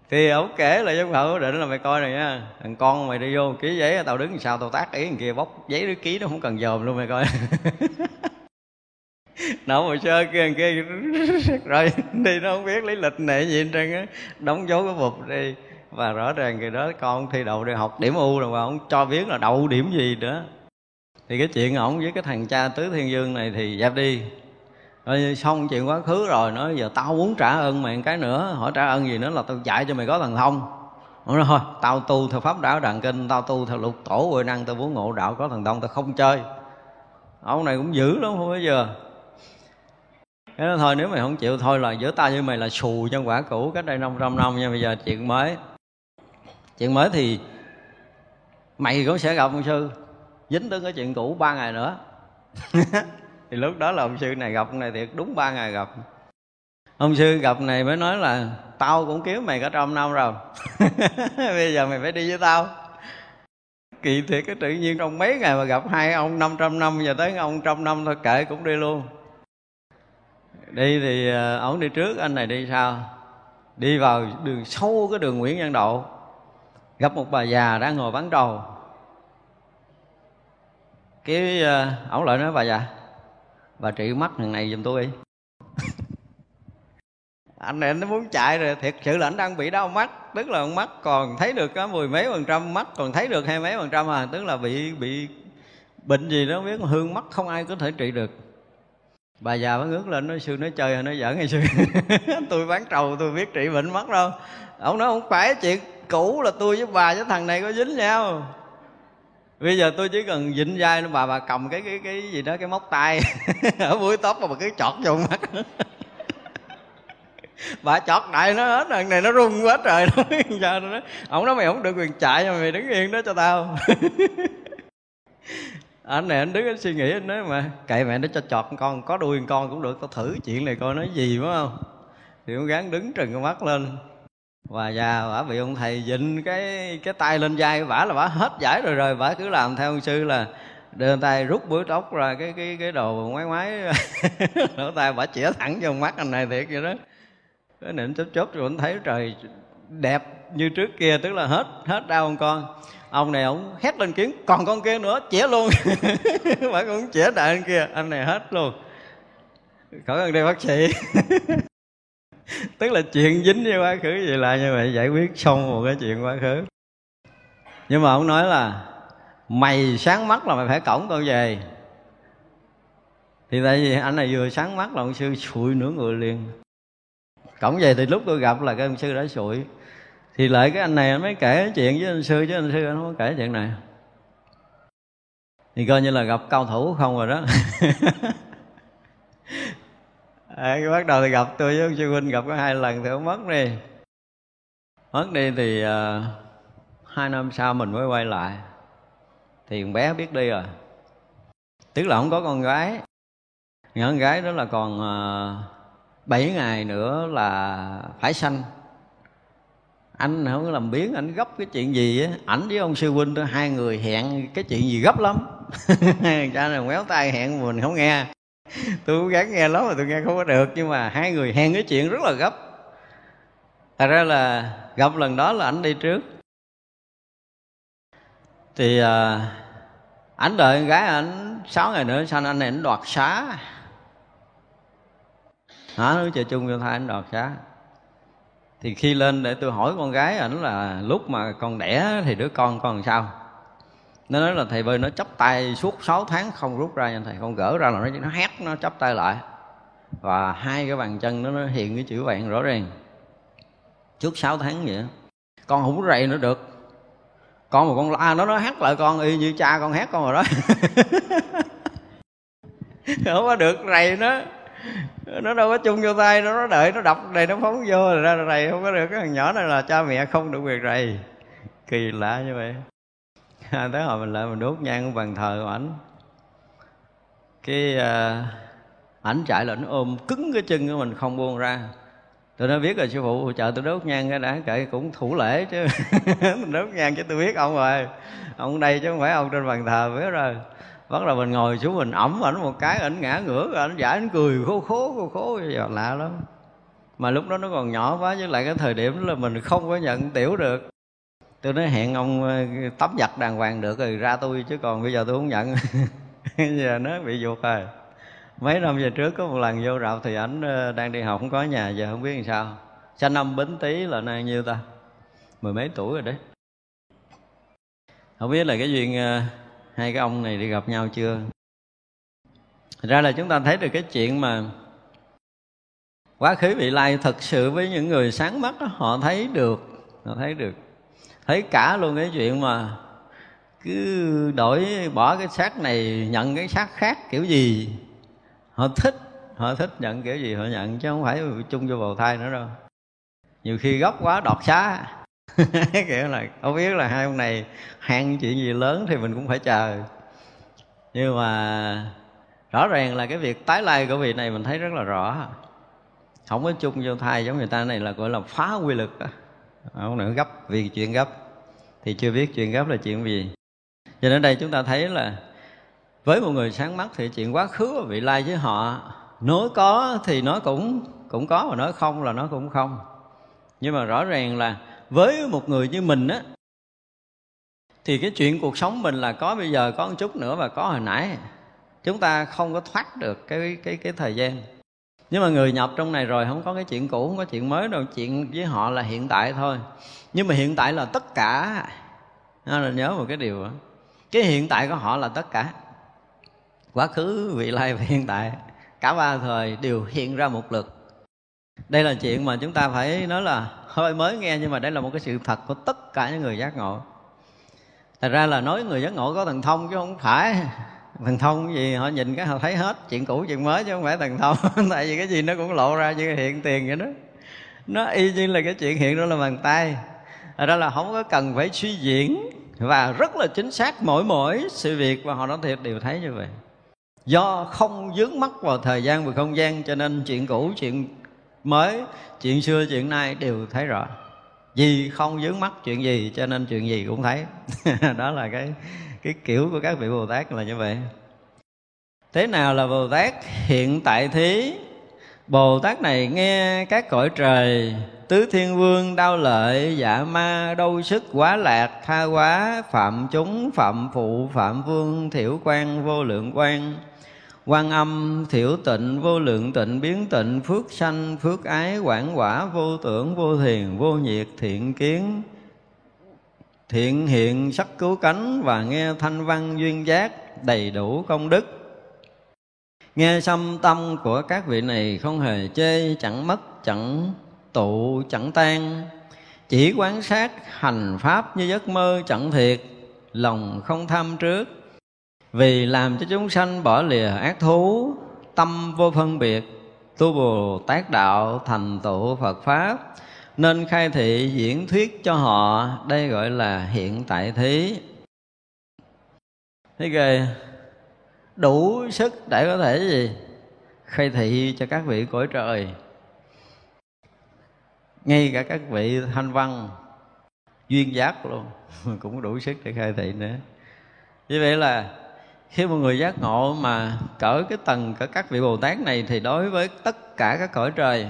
B: Thì ổng kể là giống mộng định là mày coi này nha. Thằng con mày đi vô ký giấy, tao đứng sau tao tác ý thằng kia, bóc giấy đứa ký nó không cần dòm luôn mày coi. nộp hồ sơ kia kia rồi đi nó không biết lý lịch này gì hết trơn á, đóng dấu cái bụp đi. Và rõ ràng người đó con thi đậu đại học điểm u rồi, mà ông cho biết là đậu điểm gì nữa. Thì cái chuyện ổng với cái thằng cha tứ thiên dương này thì dẹp đi. Rồi xong chuyện quá khứ rồi nói giờ tao muốn trả ơn mày cái nữa. Hỏi trả ơn gì nữa là tao dạy cho mày có thần thông. Nó nói, thôi, tao tu theo pháp đạo đàn kinh, tao tu theo lục tổ huệ năng, tao muốn ngộ đạo có thần thông, tao không chơi. Ông này cũng dữ lắm, không bây giờ thế nói thôi, nếu mày không chịu, thôi là giữa tao với mày là xù trong quả cũ, cách đây 500 năm nha. Bây giờ chuyện mới chuyện mới thì mày cũng sẽ gặp ông sư, dính tới cái chuyện cũ ba ngày nữa. Thì lúc đó là ông sư này gặp ông này thiệt, đúng ba ngày gặp. Ông sư gặp này mới nói là tao cũng kiếm mày cả trăm năm rồi. Bây giờ mày phải đi với tao. Kỳ thiệt, cái tự nhiên trong mấy ngày mà gặp hai ông 500 năm, giờ tới ông trăm năm thôi, kệ cũng đi luôn đi thì ờ, ổng đi trước, anh này đi sau. Đi vào đường sâu cái đường nguyễn văn độ. Gặp một bà già đang ngồi bán trầu cái ờ, ổng lại nói, bà già, bà trị mắt thằng này giùm tôi đi. Anh này nó muốn chạy rồi, thiệt sự là anh đang bị đau mắt. Tức là mắt còn thấy được có mười mấy phần trăm, mắt còn thấy được hai mấy phần trăm à. Tức là bị bị bệnh gì đó, biết hương mắt không ai có thể trị được bà già mới ngước lên nói, sư, nói chơi hay nói giỡn hay sư? Tôi bán trầu, tôi biết trị bệnh mất đâu. Ông nói, không phải, chuyện cũ là tôi với bà với thằng này có dính nhau. Bây giờ tôi chỉ cần dịnh vai nó, bà bà cầm cái cái cái gì đó, cái móc tay ở buổi tóc mà bà cứ chọt vô mắt. Bà chọt đại nó hết thằng này nó run quá trời nó sao nó ông nói mày không được quyền chạy mà mày đứng yên đó cho tao anh này anh đứng anh suy nghĩ, anh nói mà. Cậy mẹ nó cho chọt con có đuôi con cũng được, tao thử chuyện này coi nói gì, phải không? Thì ông gắng đứng trừng con mắt lên. Và già bả bị ông thầy dịnh cái cái tay lên vai bả là bả hết giải rồi rồi bả cứ làm theo ông sư là đưa tay rút búi tóc ra cái cái cái đồ ngoái ngoái. Lỗ tay bả chĩa thẳng vô mắt anh này thiệt vậy đó. Cái nịnh chớp chớp rồi anh thấy trời đẹp như trước kia, tức là hết hết đau con ông này ông hét lên kiến còn con kia nữa, chĩa luôn. Bả cũng chĩa đại anh kia, anh này hết luôn. Khỏi cần đi bác sĩ. Tức là chuyện dính với quá khứ vậy là như vậy, giải quyết xong một cái chuyện quá khứ. Nhưng mà ông nói là, mày sáng mắt là mày phải cổng con về. Thì tại vì anh này vừa sáng mắt là ông sư sụi nửa người liền. Cổng về thì lúc tôi gặp là cái ông sư đã sụi thì lại cái anh này anh mới kể chuyện với anh sư chứ anh sư anh không có kể chuyện này. Thì coi như là gặp cao thủ không rồi đó. À, bắt đầu thì gặp tôi với ông sư huynh gặp có hai lần thì ông mất đi. Mất đi thì uh, hai năm sau mình mới quay lại. Thì con bé biết đi rồi. Tức là không có con gái. Con gái đó là còn à, uh, 7 ngày nữa là phải sanh anh không có làm biến anh gấp cái chuyện gì á. Ảnh với ông sư huynh tôi hai người hẹn cái chuyện gì gấp lắm. Cha này méo tay hẹn mình không nghe. Tôi cố gắng nghe lắm mà tôi nghe không có được nhưng mà hai người hẹn cái chuyện rất là gấp. Thật ra là gặp lần đó là ảnh đi trước. Thì à, ảnh đợi con gái ảnh sáu ngày nữa xong anh này ảnh đoạt xá? Hả? Nói chờ chung cho thay ảnh đoạt xá thì khi lên để tôi hỏi con gái ảnh là lúc mà con đẻ thì đứa con con làm sao? Nó nói là thầy bơi nó chấp tay suốt 6 tháng không rút ra nha thầy. Con gỡ ra là nó nó hét nó chấp tay lại. Và hai cái bàn chân nó, nó hiện cái chữ vàng rõ ràng. Trước 6 tháng vậy con không rầy nữa được. Con mà con la nó nó hát lại con y như cha con hát con rồi đó. Không có được rầy nó nó đâu có chung vô tay nó nó đợi nó đọc đây nó phóng vô rồi ra rầy không có được. Cái thằng nhỏ này là cha mẹ không được quyền rầy. Kỳ lạ như vậy. À, tới hồi mình lại mình đốt nhang bàn thờ của ảnh. Cái à, ảnh chạy là nó ôm cứng cái chân của mình không buông ra. Tôi nói biết rồi sư phụ chờ tôi đốt nhang cái đã kệ cũng thủ lễ chứ. Mình đốt nhang chứ tôi biết ông rồi. Ông đây chứ không phải ông trên bàn thờ biết rồi bắt đầu mình ngồi xuống mình ẩm ảnh một cái, ảnh ngã ngửa rồi ảnh giải, ảnh cười, khố khố khố khố, giờ lạ lắm. Mà lúc đó nó còn nhỏ quá, với lại cái thời điểm là mình không có nhận tiểu được. Tôi nói hẹn ông ờ, tắm giặt đàng hoàng được rồi ra tôi, chứ còn bây giờ tôi không nhận. Giờ nó bị ruột rồi. Mấy năm về trước có một lần vô rạp thì ảnh ờ, đang đi học, không có nhà, giờ không biết làm sao. Sanh năm bính tý là nay nhiêu ta? Mười mấy tuổi rồi đấy. Không biết là cái duyên ờ, hai cái ông này đi gặp nhau chưa? Thật ra là chúng ta thấy được cái chuyện mà quá khứ vị lai thật sự với những người sáng mắt đó, họ thấy được họ thấy được. Thấy cả luôn cái chuyện mà cứ đổi bỏ cái xác này nhận cái xác khác kiểu gì. Họ thích họ thích nhận kiểu gì họ nhận chứ không phải chung vô bào thai nữa đâu. Nhiều khi gốc quá đọt xá. kiểu là, không biết là hai ông này hẹn chuyện gì lớn thì mình cũng phải chờ. Nhưng mà rõ ràng là cái việc tái lai của vị này mình thấy rất là rõ. Không có chung vô thai giống người ta này là gọi là phá quy lực đó. ông nữa gấp, vì chuyện gấp. Thì chưa biết chuyện gấp là chuyện gì. Cho nên đây chúng ta thấy là với một người sáng mắt thì chuyện quá khứ và vị lai với họ, nói có thì nó cũng cũng có mà nói không là nó cũng không. Nhưng mà rõ ràng là với một người như mình á, thì cái chuyện cuộc sống mình là có bây giờ, có một chút nữa và có hồi nãy. Chúng ta không có thoát được cái cái cái thời gian. Nhưng mà người nhập trong này rồi, không có cái chuyện cũ, không có chuyện mới đâu. Chuyện với họ là hiện tại thôi. Nhưng mà hiện tại là tất cả. Nên là nhớ một cái điều đó. cái hiện tại của họ là tất cả. Quá khứ, vị lai và hiện tại. Cả ba thời đều hiện ra một lượt đây là chuyện mà chúng ta phải nói là hơi mới nghe, nhưng mà đây là một cái sự thật của tất cả những người giác ngộ. Thật ra là nói người giác ngộ có thần thông chứ không phải. Thần thông gì, họ nhìn cái họ thấy hết chuyện cũ, chuyện mới chứ không phải thần thông. Tại vì cái gì nó cũng lộ ra như hiện tiền vậy đó. Nó y như là cái chuyện hiện đó là bàn tay. Thật ra là không có cần phải suy diễn và rất là chính xác mỗi mỗi sự việc và họ nói thiệt đều thấy như vậy. Do không dướng mắt vào thời gian và không gian cho nên chuyện cũ, chuyện mới. Chuyện xưa, chuyện nay đều thấy rõ. Vì không dướng mắt chuyện gì, cho nên chuyện gì cũng thấy. Đó là cái cái kiểu của các vị bồ tát là như vậy. Thế nào là bồ tát? Hiện tại thí, bồ tát này nghe các cõi trời, tứ thiên vương đau lợi dạ ma đau sức, quá lạc, tha quá phạm chúng, phạm phụ, phạm vương, thiểu quan, vô lượng quan quan âm, thiểu tịnh, vô lượng tịnh, biến tịnh, phước sanh, phước ái, quảng quả, vô tưởng, vô thiền, vô nhiệt, thiện kiến. Thiện hiện, sắc cứu cánh và nghe thanh văn duyên giác, đầy đủ công đức. Nghe xâm tâm của các vị này không hề chê, chẳng mất, chẳng tụ, chẳng tan. Chỉ quán sát hành pháp như giấc mơ chẳng thiệt, lòng không tham trước vì làm cho chúng sanh bỏ lìa ác thú, tâm vô phân biệt, tu bồ tát đạo thành tựu phật pháp, nên khai thị diễn thuyết cho họ, đây gọi là hiện tại thí. Thế kìa đủ sức để có thể gì? Khai thị cho các vị cõi trời. Ngay cả các vị thanh văn, duyên giác luôn. Cũng đủ sức để khai thị nữa. Như vậy là khi một người giác ngộ mà cỡ cái tầng cỡ các vị bồ tát này thì đối với tất cả các cõi trời,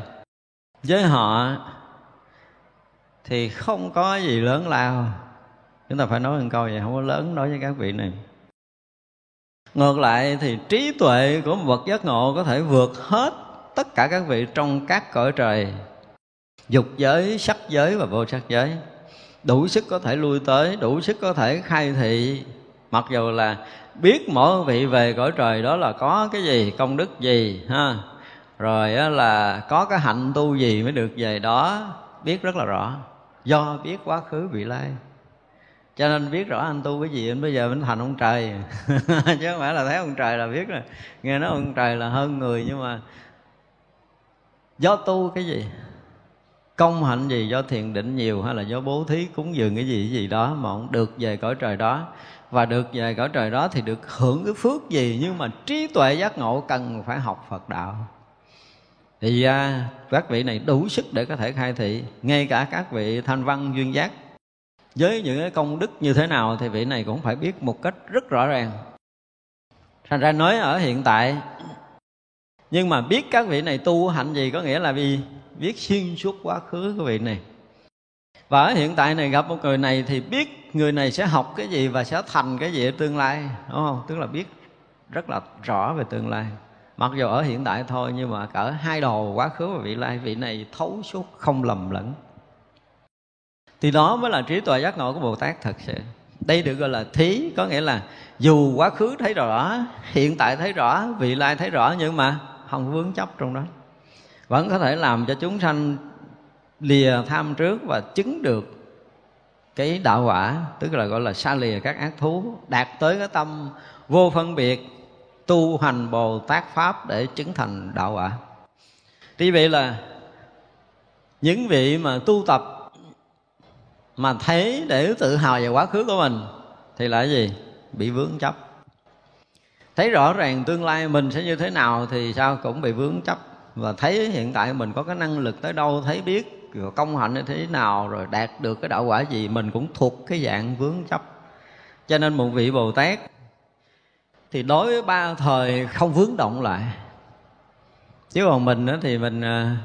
B: với họ thì không có gì lớn lao. Chúng ta phải nói một câu vậy, không có lớn đối với các vị này. Ngược lại thì trí tuệ của một bậc giác ngộ có thể vượt hết tất cả các vị trong các cõi trời. Dục giới, sắc giới và vô sắc giới. Đủ sức có thể lui tới, đủ sức có thể khai thị. Mặc dù là biết mỗi vị về cõi trời đó là có cái gì, công đức gì, ha? Rồi là có cái hạnh tu gì mới được về đó, biết rất là rõ. Do biết quá khứ vị lai. Cho nên biết rõ anh tu cái gì, anh bây giờ mình thành ông trời. Chứ không phải là thấy ông trời là biết rồi. Nghe nói ông trời là hơn người, nhưng mà do tu cái gì? Công hạnh gì, do thiền định nhiều hay là do bố thí cúng dường cái gì cái gì đó mà ông được về cõi trời đó? Và được về cõi trời đó thì được hưởng cái phước gì nhưng mà trí tuệ giác ngộ cần phải học Phật đạo. Thì à, các vị này đủ sức để có thể khai thị. Ngay cả các vị thanh văn duyên giác với những cái công đức như thế nào thì vị này cũng phải biết một cách rất rõ ràng. Thành ra nói ở hiện tại nhưng mà biết các vị này tu hạnh gì có nghĩa là vì biết xuyên suốt quá khứ của vị này và ở hiện tại này gặp một người này thì biết người này sẽ học cái gì và sẽ thành cái gì ở tương lai, đúng không? Tức là biết rất là rõ về tương lai. Mặc dù ở hiện tại thôi nhưng mà cỡ hai đồ quá khứ và vị lai, vị này thấu suốt không lầm lẫn. Thì đó mới là trí tuệ giác ngộ của bồ tát thật sự. Đây được gọi là thí, có nghĩa là dù quá khứ thấy rõ, hiện tại thấy rõ, vị lai thấy rõ nhưng mà không vướng chấp trong đó. Vẫn có thể làm cho chúng sanh lìa tham trước và chứng được cái đạo quả, tức là gọi là xa lìa các ác thú, đạt tới cái tâm vô phân biệt, tu hành bồ tát pháp để chứng thành đạo quả. Tuy vậy là những vị mà tu tập mà thấy để tự hào về quá khứ của mình, thì là gì? Bị vướng chấp. Thấy rõ ràng tương lai mình sẽ như thế nào thì sao cũng bị vướng chấp. Và thấy hiện tại mình có cái năng lực tới đâu, thấy biết công hạnh như thế nào, rồi đạt được cái đạo quả gì, mình cũng thuộc cái dạng vướng chấp. Cho nên một vị bồ tát thì đối với ba thời không vướng động lại. Chứ còn mình thì mình à,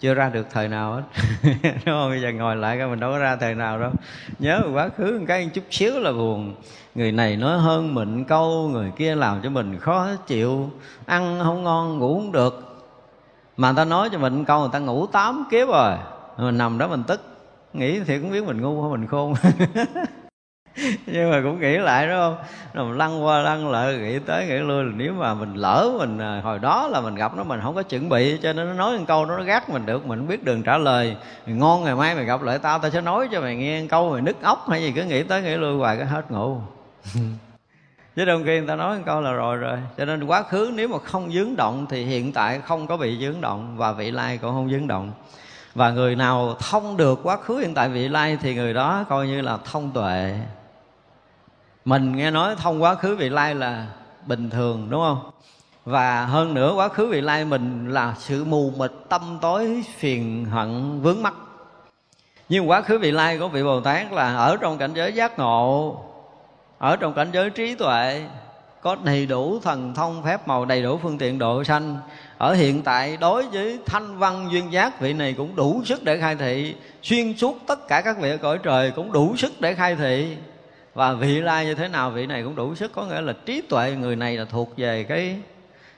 B: chưa ra được thời nào hết. Đúng không? Bây giờ ngồi lại cái mình đâu có ra thời nào đâu. Nhớ quá khứ một cái chút xíu là buồn. Người này nói hơn mình câu, người kia làm cho mình khó chịu. Ăn không ngon ngủ không được. Mà người ta nói cho mình câu, người ta ngủ tám kiếp rồi mình nằm đó mình tức. Nghĩ thì cũng biết mình ngu hay mình khôn. Nhưng mà cũng nghĩ lại, đúng không? Rồi mình lăn qua lăn lại, nghĩ tới nghĩ lui là nếu mà mình lỡ mình à, hồi đó là mình gặp nó, mình không có chuẩn bị, cho nên nó nói một câu, nó gắt mình được, mình biết đường trả lời. Ngon ngày mai mày gặp lại tao tao sẽ nói cho mày nghe câu, mày nứt ốc hay gì, cứ nghĩ tới nghĩ lui hoài, cái hết ngủ. Chứ đôi khi người ta nói một câu là rồi rồi. Cho nên quá khứ nếu mà không dướng động thì hiện tại không có bị dướng động và vị lai cũng không dướng động và người nào thông được quá khứ hiện tại vị lai thì người đó coi như là thông tuệ. Mình nghe nói thông quá khứ vị lai là bình thường, đúng không? Và hơn nữa, quá khứ vị lai mình là sự mù mịt, tâm tối, phiền hận, vướng mắc. Nhưng quá khứ vị lai của vị bồ tát là ở trong cảnh giới giác ngộ, ở trong cảnh giới trí tuệ, có đầy đủ thần thông phép màu, đầy đủ phương tiện độ sanh ở hiện tại, đối với thanh văn duyên giác, vị này cũng đủ sức để khai thị. Xuyên suốt tất cả các vị ở cõi trời cũng đủ sức để khai thị. Và vị lai như thế nào, vị này cũng đủ sức. Có nghĩa là trí tuệ người này là thuộc về cái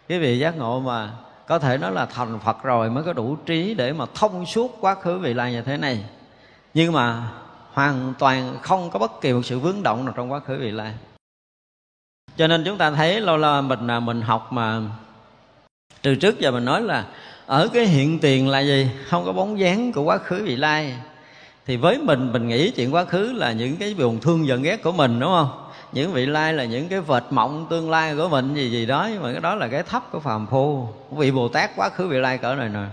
B: cái vị giác ngộ mà. Có thể nói là thành Phật rồi mới có đủ trí để mà thông suốt quá khứ vị lai như thế này. Nhưng mà hoàn toàn không có bất kỳ một sự vướng động nào trong quá khứ vị lai. Cho nên chúng ta thấy, lâu lâu mình là mình học mà từ trước giờ mình nói là, ở cái hiện tiền là gì? Không có bóng dáng của quá khứ vị lai. Thì với mình mình nghĩ chuyện quá khứ là những cái buồn thương giận ghét của mình, đúng không? Những vị lai là những cái vệt mộng tương lai của mình, gì gì đó, nhưng mà cái đó là cái thấp của phàm phu. Vị bồ tát quá khứ vị lai cỡ này nè.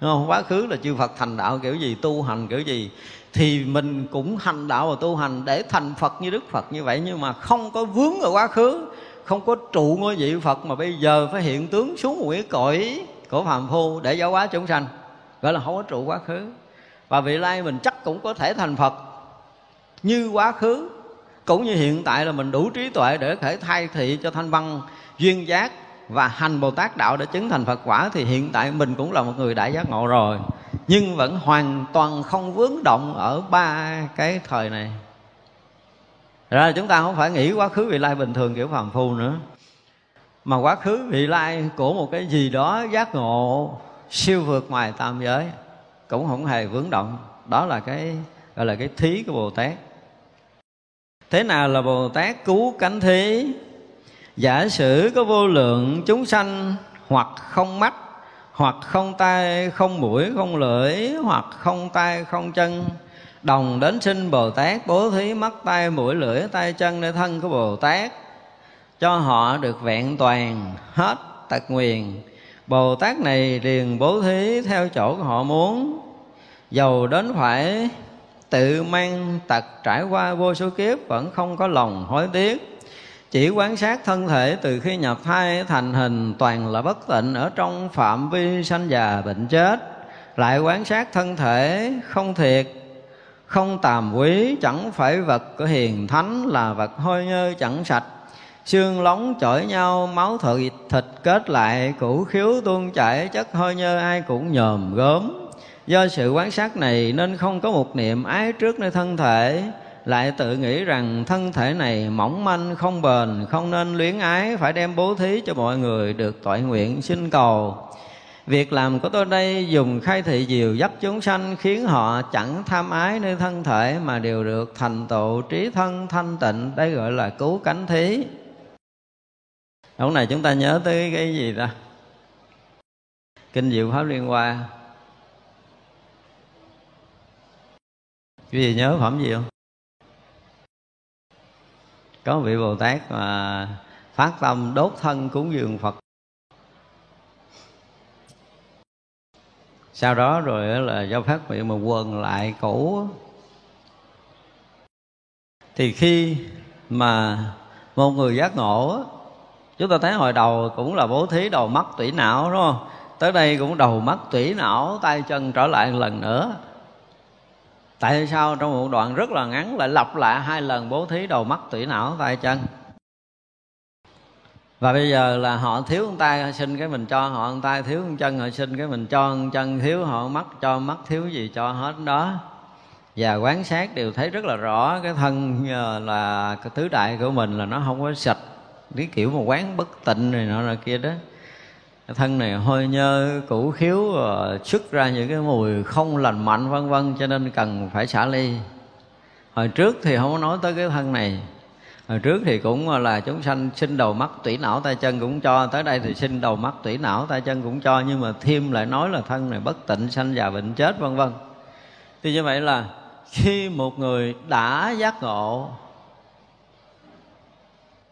B: Đúng không? Quá khứ là chư phật thành đạo kiểu gì, tu hành kiểu gì. Thì mình cũng hành đạo và tu hành để thành phật như đức phật như vậy, nhưng mà không có vướng ở quá khứ không có trụ ngôi vị phật mà bây giờ phải hiện tướng xuống một cái cõi của phàm phu để giáo hóa chúng sanh. Gọi là không có trụ quá khứ. Và vị lai mình chắc cũng có thể thành phật. Như quá khứ, cũng như hiện tại là mình đủ trí tuệ để thể thay thị cho thanh văn, duyên giác và hành bồ tát đạo để chứng thành phật quả, thì hiện tại mình cũng là một người đại giác ngộ rồi. Nhưng vẫn hoàn toàn không vướng động ở ba cái thời này ra chúng ta không phải nghĩ quá khứ vị lai bình thường kiểu phàm phu nữa. Mà quá khứ vị lai của một cái gì đó giác ngộ, siêu vượt ngoài tam giới, cũng không hề vướng động. Đó là cái, gọi là cái thí của bồ tát. Thế nào là bồ tát cứu cánh thí? Giả sử có vô lượng chúng sanh, hoặc không mắt, hoặc không tay không mũi, không lưỡi, hoặc không tay không chân đồng đến sinh bồ tát, bố thí mắt tay, mũi lưỡi tay chân để thân của bồ tát. Cho họ được vẹn toàn, hết tật nguyền. Bồ tát này liền bố thí theo chỗ họ muốn. Dầu đến phải tự mang tật trải qua vô số kiếp, vẫn không có lòng hối tiếc. Chỉ quan sát thân thể từ khi nhập thai, thành hình toàn là bất tịnh ở trong phạm vi sanh già bệnh chết. Lại quan sát thân thể không thiệt không tàm quý chẳng phải vật của hiền thánh là vật hôi nhơ chẳng sạch. Xương lóng chổi nhau, máu thịt thịt kết lại, củ khiếu tuôn chảy, chất hơi nhơ ai cũng nhòm gớm. Do sự quán sát này nên không có một niệm ái trước nơi thân thể. Lại tự nghĩ rằng thân thể này mỏng manh, không bền, không nên luyến ái, phải đem bố thí cho mọi người được tội nguyện xin cầu. Việc làm của tôi đây dùng khai thị diều dắt chúng sanh Khiến họ chẳng tham ái nơi thân thể Mà đều được thành tựu trí thân thanh tịnh. Đây gọi là cứu cánh thí. Lúc này chúng ta nhớ tới cái gì ta? Kinh Diệu Pháp Liên Hoa. Cái gì nhớ phẩm gì không? Có vị Bồ Tát mà phát tâm đốt thân cúng dường Phật. Sau đó rồi là do phát nguyện mà quần lại cũ. Thì khi mà một người giác ngộ Chúng ta thấy hồi đầu cũng là bố thí đầu mắt tủy não, đúng không? Tới đây cũng đầu mắt tủy não, tay chân trở lại một lần nữa. Tại sao trong một đoạn rất là ngắn lại lặp lại hai lần bố thí đầu mắt tủy não, tay chân? Và bây giờ là họ thiếu con tay, họ xin cái mình cho họ con tay, thiếu con chân họ xin cái mình cho con chân, thiếu họ mắt cho mắt, thiếu gì cho hết đó. Và quán sát đều thấy rất là rõ cái thân ờ, là cái tứ đại của mình là nó không có sạch, cái kiểu mà quán bất tịnh này nọ là kia đó. Thân này hơi nhơ, cũ khiếu ờ, xuất ra những cái mùi không lành mạnh, vân vân, cho nên cần phải xả ly. Hồi trước thì không có nói tới cái thân này hồi trước thì cũng ờ, là chúng sanh sinh đầu mắt tủy não tay chân cũng cho, tới đây thì sinh đầu mắt tủy não tay chân cũng cho, nhưng mà thêm lại nói là thân này bất tịnh, sanh già bệnh chết, vân vân. Thì như vậy là khi một người đã giác ngộ,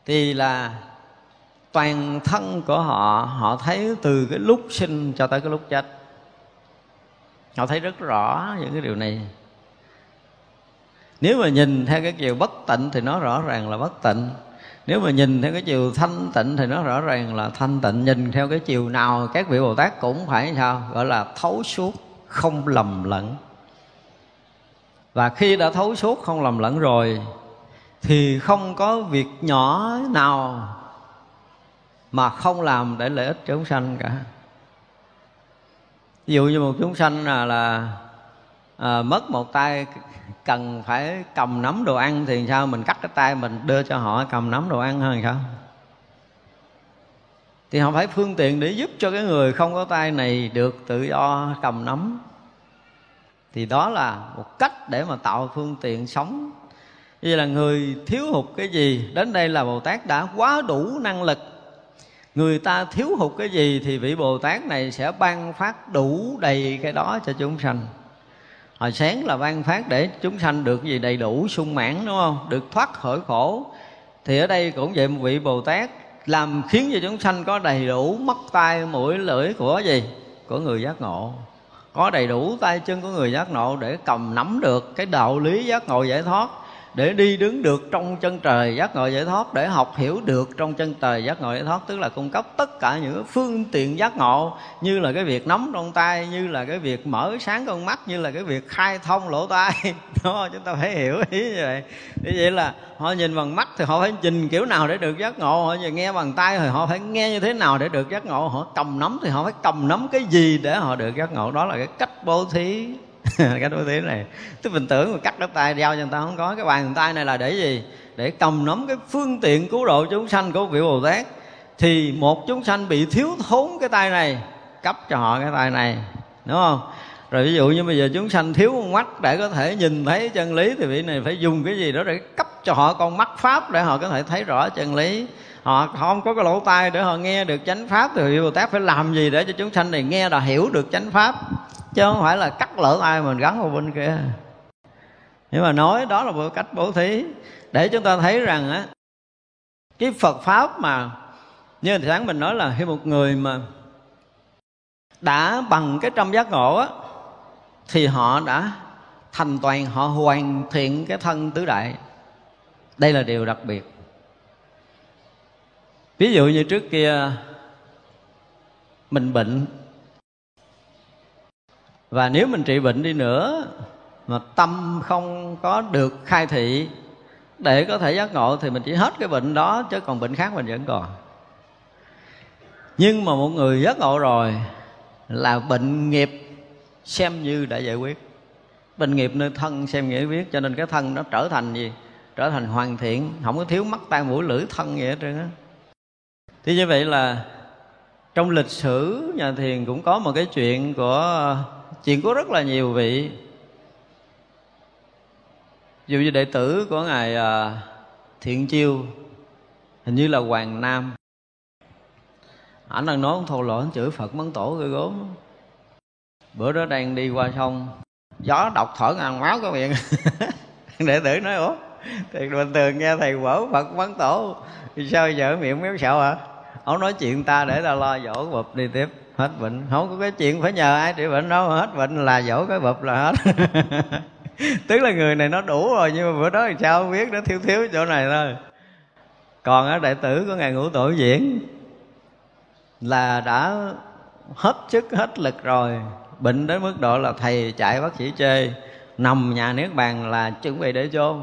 B: thì là toàn thân của họ họ thấy từ cái lúc sinh cho tới cái lúc chết. Họ thấy rất rõ những cái điều này nếu mà nhìn theo cái chiều bất tịnh thì nó rõ ràng là bất tịnh. Nếu mà nhìn theo cái chiều thanh tịnh thì nó rõ ràng là thanh tịnh. Nhìn theo cái chiều nào các vị bồ tát cũng phải sao? Gọi là thấu suốt không lầm lẫn. Và khi đã thấu suốt không lầm lẫn rồi thì không có việc nhỏ nào mà không làm để lợi ích chúng sanh cả. Ví dụ như một chúng sanh là, là à, mất một tay cần phải cầm nắm đồ ăn thì sao? Mình cắt cái tay mình đưa cho họ cầm nắm đồ ăn hơn sao? Thì họ phải phương tiện để giúp cho cái người không có tay này được tự do cầm nắm. Thì đó là một cách để mà tạo phương tiện sống. Như là người thiếu hụt cái gì đến đây là bồ tát đã quá đủ năng lực. Người ta thiếu hụt cái gì thì vị bồ tát này sẽ ban phát đủ đầy cái đó cho chúng sanh hồi sáng là ban phát để chúng sanh được gì đầy đủ sung mãn, đúng không? Được thoát khỏi khổ. Thì ở đây cũng vậy, một vị bồ tát làm khiến cho chúng sanh có đầy đủ mắt tay mũi, lưỡi của gì? Của người giác ngộ. Có đầy đủ tay chân của người giác ngộ để cầm nắm được cái đạo lý giác ngộ giải thoát để đi đứng được trong chân trời giác ngộ giải thoát, để học hiểu được trong chân trời giác ngộ giải thoát, tức là cung cấp tất cả những phương tiện giác ngộ, như là cái việc nắm trong tay, như là cái việc mở sáng con mắt, như là cái việc khai thông lỗ tai. Đó, chúng ta phải hiểu ý như vậy. Như vậy là họ nhìn bằng mắt thì họ phải nhìn kiểu nào để được giác ngộ, họ nghe bằng tay thì họ phải nghe như thế nào để được giác ngộ, họ cầm nắm thì họ phải cầm nắm cái gì để họ được giác ngộ. Đó là cái cách bố thí. cái đối thế này. Tức mình tưởng mà cắt đứt tay, giao cho người ta không có. Cái bàn tay này là để gì? Để cầm nắm cái phương tiện cứu độ chúng sanh của vị bồ tát. Thì một chúng sanh bị thiếu thốn cái tay này, cấp cho họ cái tay này. Đúng không? Rồi ví dụ như bây giờ chúng sanh thiếu con mắt để có thể nhìn thấy chân lý, thì vị này phải dùng cái gì đó để cấp cho họ con mắt pháp để họ có thể thấy rõ chân lý họ, không có cái lỗ tai để họ nghe được chánh pháp thì vị bồ tát phải làm gì để cho chúng sanh này nghe là hiểu được chánh pháp? Chứ không phải là cắt lỗ tai mình gắn vào bên kia. Nhưng mà nói đó là một cách bố thí để chúng ta thấy rằng á cái Phật pháp mà như sáng mình nói là khi một người mà đã bằng cái trăm giác ngộ á thì họ đã thành toàn họ hoàn thiện cái thân tứ đại. Đây là điều đặc biệt ví dụ như trước kia, mình bệnh. Và nếu mình trị bệnh đi nữa, mà tâm không có được khai thị, để có thể giác ngộ thì mình chỉ hết cái bệnh đó, chứ còn bệnh khác mình vẫn còn. Nhưng mà một người giác ngộ rồi, là bệnh nghiệp xem như đã giải quyết. Bệnh nghiệp nơi thân xem nghĩa viết, cho nên cái thân nó trở thành gì? Trở thành hoàn thiện, không có thiếu mắt tai mũi lưỡi thân gì hết trơn á thì như vậy là trong lịch sử nhà thiền cũng có một cái chuyện của chuyện của rất là nhiều vị. Dù như đệ tử của ngài à, thiện chiêu, hình như là hoàng nam. Ảnh đang nói thô lỗ chửi phật mấn tổ ghê gốm bữa đó đang đi qua sông, gió độc thở ngàn máu cái miệng. Đệ tử nói, ủa thì bình thường nghe thầy quở phật mấn tổ thì sao giờ miệng méo sẹo hả? Ông nói chuyện ta để ta lo dỗ bụp đi tiếp. Hết bệnh. Không có cái chuyện phải nhờ ai trị bệnh đâu. Hết bệnh là dỗ cái bụp là hết. Tức là người này nó đủ rồi, nhưng mà bữa đó thì sao không biết, nó thiếu thiếu chỗ này thôi. Còn ở đại tử của ngài ngũ tổ diễn là đã hết sức, hết lực rồi. Bệnh đến mức độ là thầy chạy bác sĩ chê, nằm nhà niết bàn là chuẩn bị để chôn.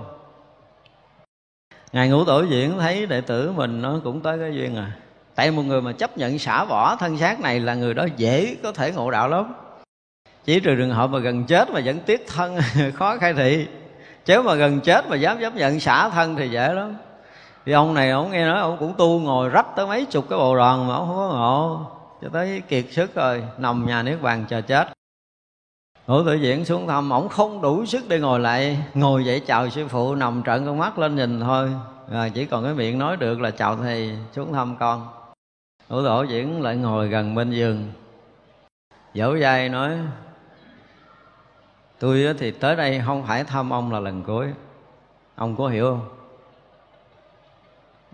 B: Ngài ngũ tổ diễn thấy đệ tử mình nó cũng tới cái duyên à tại một người mà chấp nhận xả bỏ thân xác này là người đó dễ có thể ngộ đạo lắm. Chỉ trừ trường hợp mà gần chết mà vẫn tiếc thân, khó khai thị. Chứ mà gần chết mà dám chấp nhận xả thân thì dễ lắm. Thì ông này ông nghe nói ông cũng tu ngồi rách tới mấy chục cái bộ đoàn mà ông không có ngộ. Cho tới kiệt sức rồi, nằm nhà nước bàn chờ chết. Ngũ tự diễn xuống thăm Ông không đủ sức để ngồi lại. Ngồi dậy chào sư phụ, Nằm trợn con mắt lên nhìn thôi. Rồi Chỉ còn cái miệng nói được là chào thầy, xuống thăm con hữu tổ diễn lại ngồi gần bên giường. Dỗ dai nói, Tôi thì tới đây không phải thăm ông là lần cuối. Ông có hiểu không?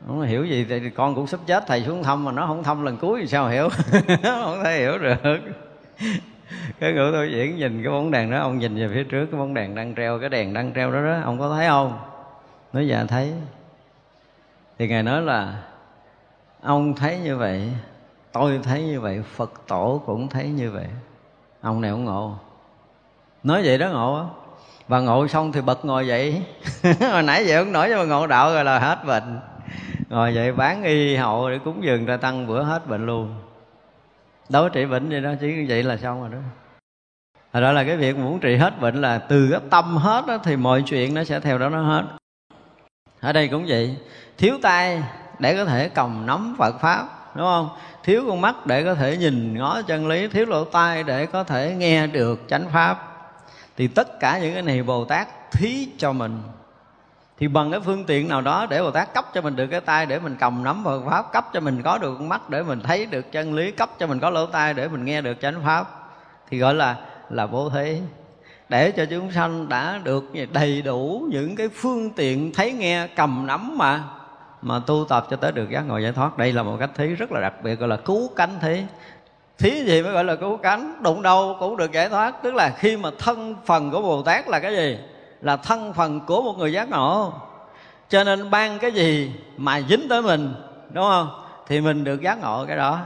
B: không hiểu gì? Thì con cũng sắp chết, thầy xuống thăm mà nó không thăm lần cuối thì sao hiểu? Không thể hiểu được. Cái ngữ tôi diễn nhìn cái bóng đèn đó, ông nhìn về phía trước, cái bóng đèn đang treo, cái đèn đang treo đó đó, ông có thấy không? Nói dạ thấy. Thì ngài nói là ông thấy như vậy tôi thấy như vậy phật tổ cũng thấy như vậy. Ông này ông ngộ. Nói vậy đó ngộ á. Và ngộ xong thì bật ngồi dậy. Hồi nãy vậy ông nổi cho mà ngộ đạo rồi là hết bệnh. Ngồi dậy bán y hậu để cúng dường ra tăng bữa hết bệnh luôn. Đối trị bệnh gì đó chỉ vậy là xong rồi đó. Thật đó là cái việc muốn trị hết bệnh là từ cái tâm hết đó, thì mọi chuyện nó sẽ theo đó nó hết. Ở đây cũng vậy. Thiếu tay để có thể cầm nắm Phật pháp, đúng không? Thiếu con mắt để có thể nhìn ngó chân lý, thiếu lỗ tai để có thể nghe được chánh pháp. Thì tất cả những cái này bồ tát thí cho mình. Thì bằng cái phương tiện nào đó để bồ tát cấp cho mình được cái tay để mình cầm nắm Phật pháp, cấp cho mình có được con mắt để mình thấy được chân lý, cấp cho mình có lỗ tai để mình nghe được chánh pháp, thì gọi là là vô thế. để cho chúng sanh đã được đầy đủ những cái phương tiện thấy nghe, cầm nắm mà mà tu tập cho tới được giác ngộ giải thoát. Đây là một cách thí rất là đặc biệt, gọi là cứu cánh thí. Thí gì mới gọi là cứu cánh? Đụng đâu cũng được giải thoát. Tức là khi mà thân phần của bồ tát là cái gì? Là thân phần của một người giác ngộ. Cho nên ban cái gì mà dính tới mình, đúng không? Thì mình được giác ngộ cái đó.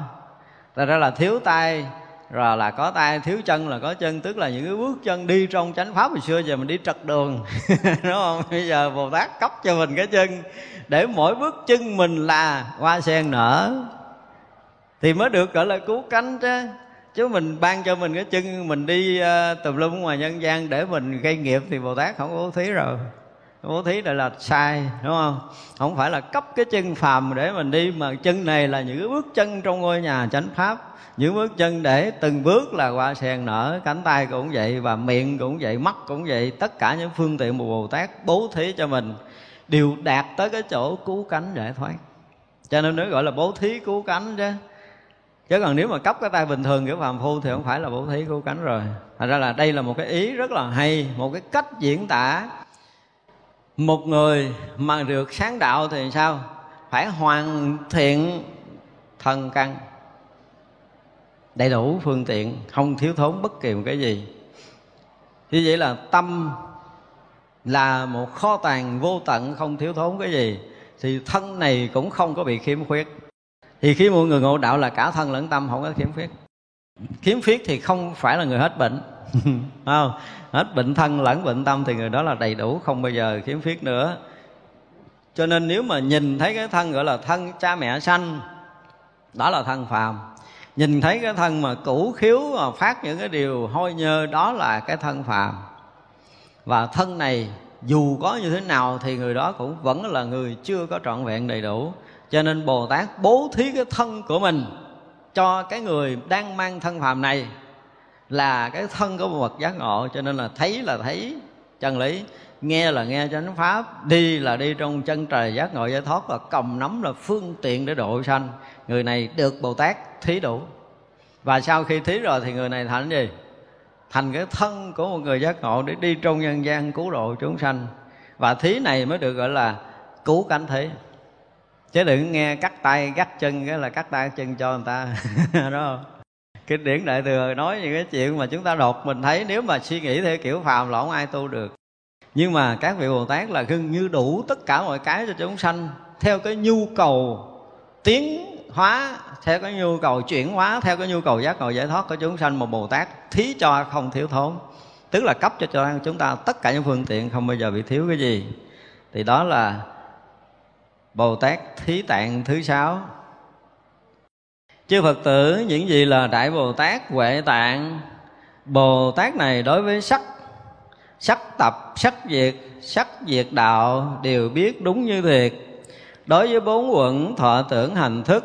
B: Thật ra là thiếu tay rồi là có tay thiếu chân là có chân tức là những cái bước chân đi trong chánh pháp hồi xưa giờ mình đi trật đường đúng không? Bây giờ bồ tát cấp cho mình cái chân để mỗi bước chân mình là hoa sen nở thì mới được gọi là cứu cánh chứ. Chứ mình ban cho mình cái chân mình đi uh, tùm lum ngoài nhân gian để mình gây nghiệp thì bồ tát không có thí rồi. Bố thí đây là sai đúng không? Không phải là cấp cái chân phàm để mình đi mà chân này là những bước chân trong ngôi nhà chánh pháp những bước chân để từng bước là qua sen nở, cánh tay cũng vậy và miệng cũng vậy, mắt cũng vậy. Tất cả những phương tiện một bồ tát bố thí cho mình đều đạt tới cái chỗ cứu cánh giải thoát. Cho nên nếu gọi là bố thí cứu cánh chứ chứ còn nếu mà cấp cái tay bình thường kiểu phàm phu thì không phải là bố thí cứu cánh rồi. Thành ra là đây là một cái ý rất là hay, một cái cách diễn tả. Một người mà được sáng đạo thì sao? Phải hoàn thiện thần căn đầy đủ phương tiện, không thiếu thốn bất kỳ một cái gì. Như vậy là tâm là một kho tàng vô tận, không thiếu thốn cái gì. Thì thân này cũng không có bị khiếm khuyết. Thì khi mọi người ngộ đạo là cả thân lẫn tâm không có khiếm khuyết. Khiếm khuyết thì không phải là người hết bệnh. Không? Hết bệnh thân lẫn bệnh tâm thì người đó là đầy đủ, không bao giờ khiếm khuyết nữa. Cho nên nếu mà nhìn thấy cái thân gọi là thân cha mẹ sanh, đó là thân phàm nhìn thấy cái thân mà cũ khiếu mà phát những cái điều hôi nhơ, đó là cái thân phàm. Và thân này dù có như thế nào thì người đó cũng vẫn là người chưa có trọn vẹn đầy đủ. Cho nên bồ tát bố thí cái thân của mình cho cái người đang mang thân phàm này là cái thân của một bậc giác ngộ. Cho nên là thấy là thấy chân lý nghe là nghe chánh pháp, đi là đi trong chân trời giác ngộ giải thoát và cầm nắm là phương tiện để độ sanh. Người này được bồ tát thí đủ. Và sau khi thí rồi thì người này thành gì? Thành cái thân của một người giác ngộ để đi trong nhân gian cứu độ chúng sanh. Và thí này mới được gọi là cứu cánh thí. Chứ đừng nghe cắt tay cắt chân, cái là cắt tay chân cho người ta. Đó. Kinh điển đại thừa nói những cái chuyện mà chúng ta đột mình thấy, nếu mà suy nghĩ theo kiểu phàm là không ai tu được nhưng mà các vị bồ tát là gần như đủ tất cả mọi cái cho chúng sanh theo cái nhu cầu tiến hóa, theo cái nhu cầu chuyển hóa, theo cái nhu cầu giác ngộ giải thoát của chúng sanh. Một bồ tát thí cho không thiếu thốn, tức là cấp cho cho chúng ta tất cả những phương tiện không bao giờ bị thiếu cái gì. Thì đó là bồ tát thí tạng thứ sáu. Chư phật tử, những gì là đại bồ tát huệ tạng, bồ tát này đối với sắc sắc tập, sắc diệt sắc diệt đạo đều biết đúng như thiệt. Đối với bốn quẩn, thọ tưởng, hành thức,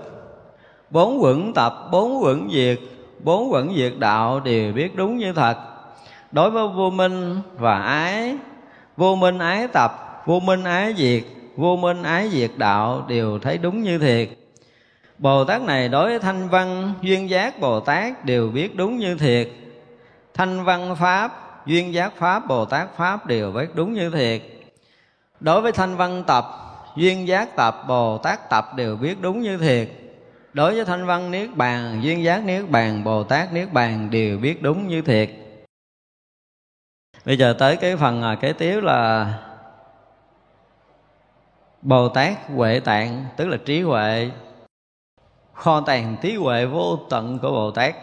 B: bốn quẩn tập, bốn quẩn diệt, bốn quẩn diệt đạo đều biết đúng như thật. Đối với vô minh và ái, vô minh ái tập, vô minh ái diệt, vô minh ái diệt đạo đều thấy đúng như thiệt. Bồ Tát này đối với thanh văn, duyên giác Bồ Tát đều biết đúng như thiệt. Thanh văn Pháp duyên giác Pháp, Bồ Tát Pháp đều biết đúng như thiệt. Đối với thanh văn tập, duyên giác tập, Bồ Tát tập đều biết đúng như thiệt. Đối với thanh văn Niết Bàn, duyên giác Niết Bàn, Bồ Tát Niết Bàn đều biết đúng như thiệt. Bây giờ tới cái phần à, kế tiếp là Bồ Tát Huệ Tạng, Tức là trí huệ. Kho tàng trí huệ vô tận của bồ tát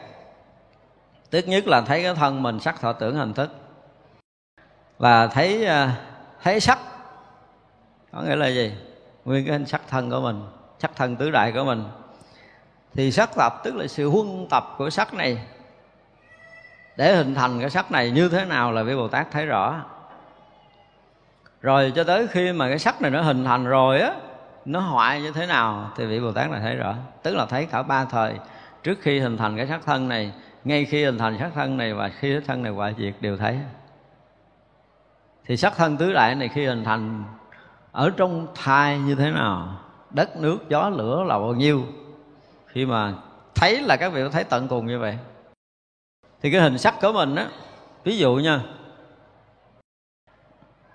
B: tức nhất là thấy cái thân mình sắc, thọ tưởng hành thức. Và thấy à, thấy sắc. Có nghĩa là gì? Nguyên cái hình sắc thân của mình, sắc thân tứ đại của mình. Thì sắc tập tức là sự huân tập của sắc này. Để hình thành cái sắc này như thế nào là vị bồ tát thấy rõ. Rồi cho tới khi mà cái sắc này nó hình thành rồi á, nó hoại như thế nào thì vị bồ tát này thấy rõ. Tức là thấy cả ba thời trước khi hình thành cái sắc thân này ngay khi hình thành sắc thân này và khi sắc thân này hoại diệt đều thấy. Thì sắc thân tứ đại này khi hình thành ở trong thai như thế nào? Đất, nước, gió, lửa, là bao nhiêu? Khi mà thấy là các vị thấy tận cùng như vậy. Thì cái hình sắc của mình á, ví dụ nha.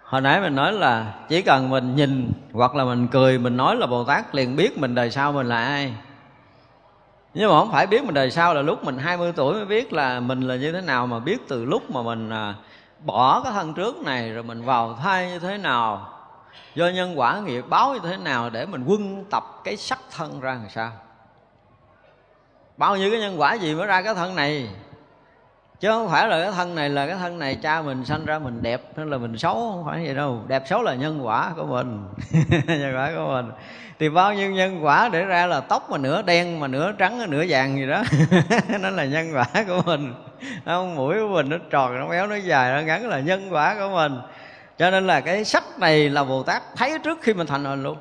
B: Hồi nãy mình nói là chỉ cần mình nhìn hoặc là mình cười, mình nói là bồ tát liền biết mình đời sau mình là ai nhưng mà không phải biết mình đời sau là lúc mình 20 tuổi mới biết là mình là như thế nào, mà biết từ lúc mà mình à, bỏ cái thân trước này rồi mình vào thai như thế nào, do nhân quả nghiệp báo như thế nào để mình quân tập cái sắc thân ra làm sao. Bao nhiêu cái nhân quả gì mới ra cái thân này? Chứ không phải là cái thân này là cái thân này cha mình sanh ra mình đẹp nên là mình xấu, không phải vậy đâu. Đẹp xấu là nhân quả của mình. Nhân quả của mình. Thì bao nhiêu nhân quả để ra là tóc mà nửa đen mà nửa trắng nửa vàng gì đó. Nó là nhân quả của mình. Không mũi của mình, nó tròn, nó béo nó dài, nó ngắn là nhân quả của mình. Cho nên là cái sách này là bồ tát thấy trước khi mình thành hình luôn.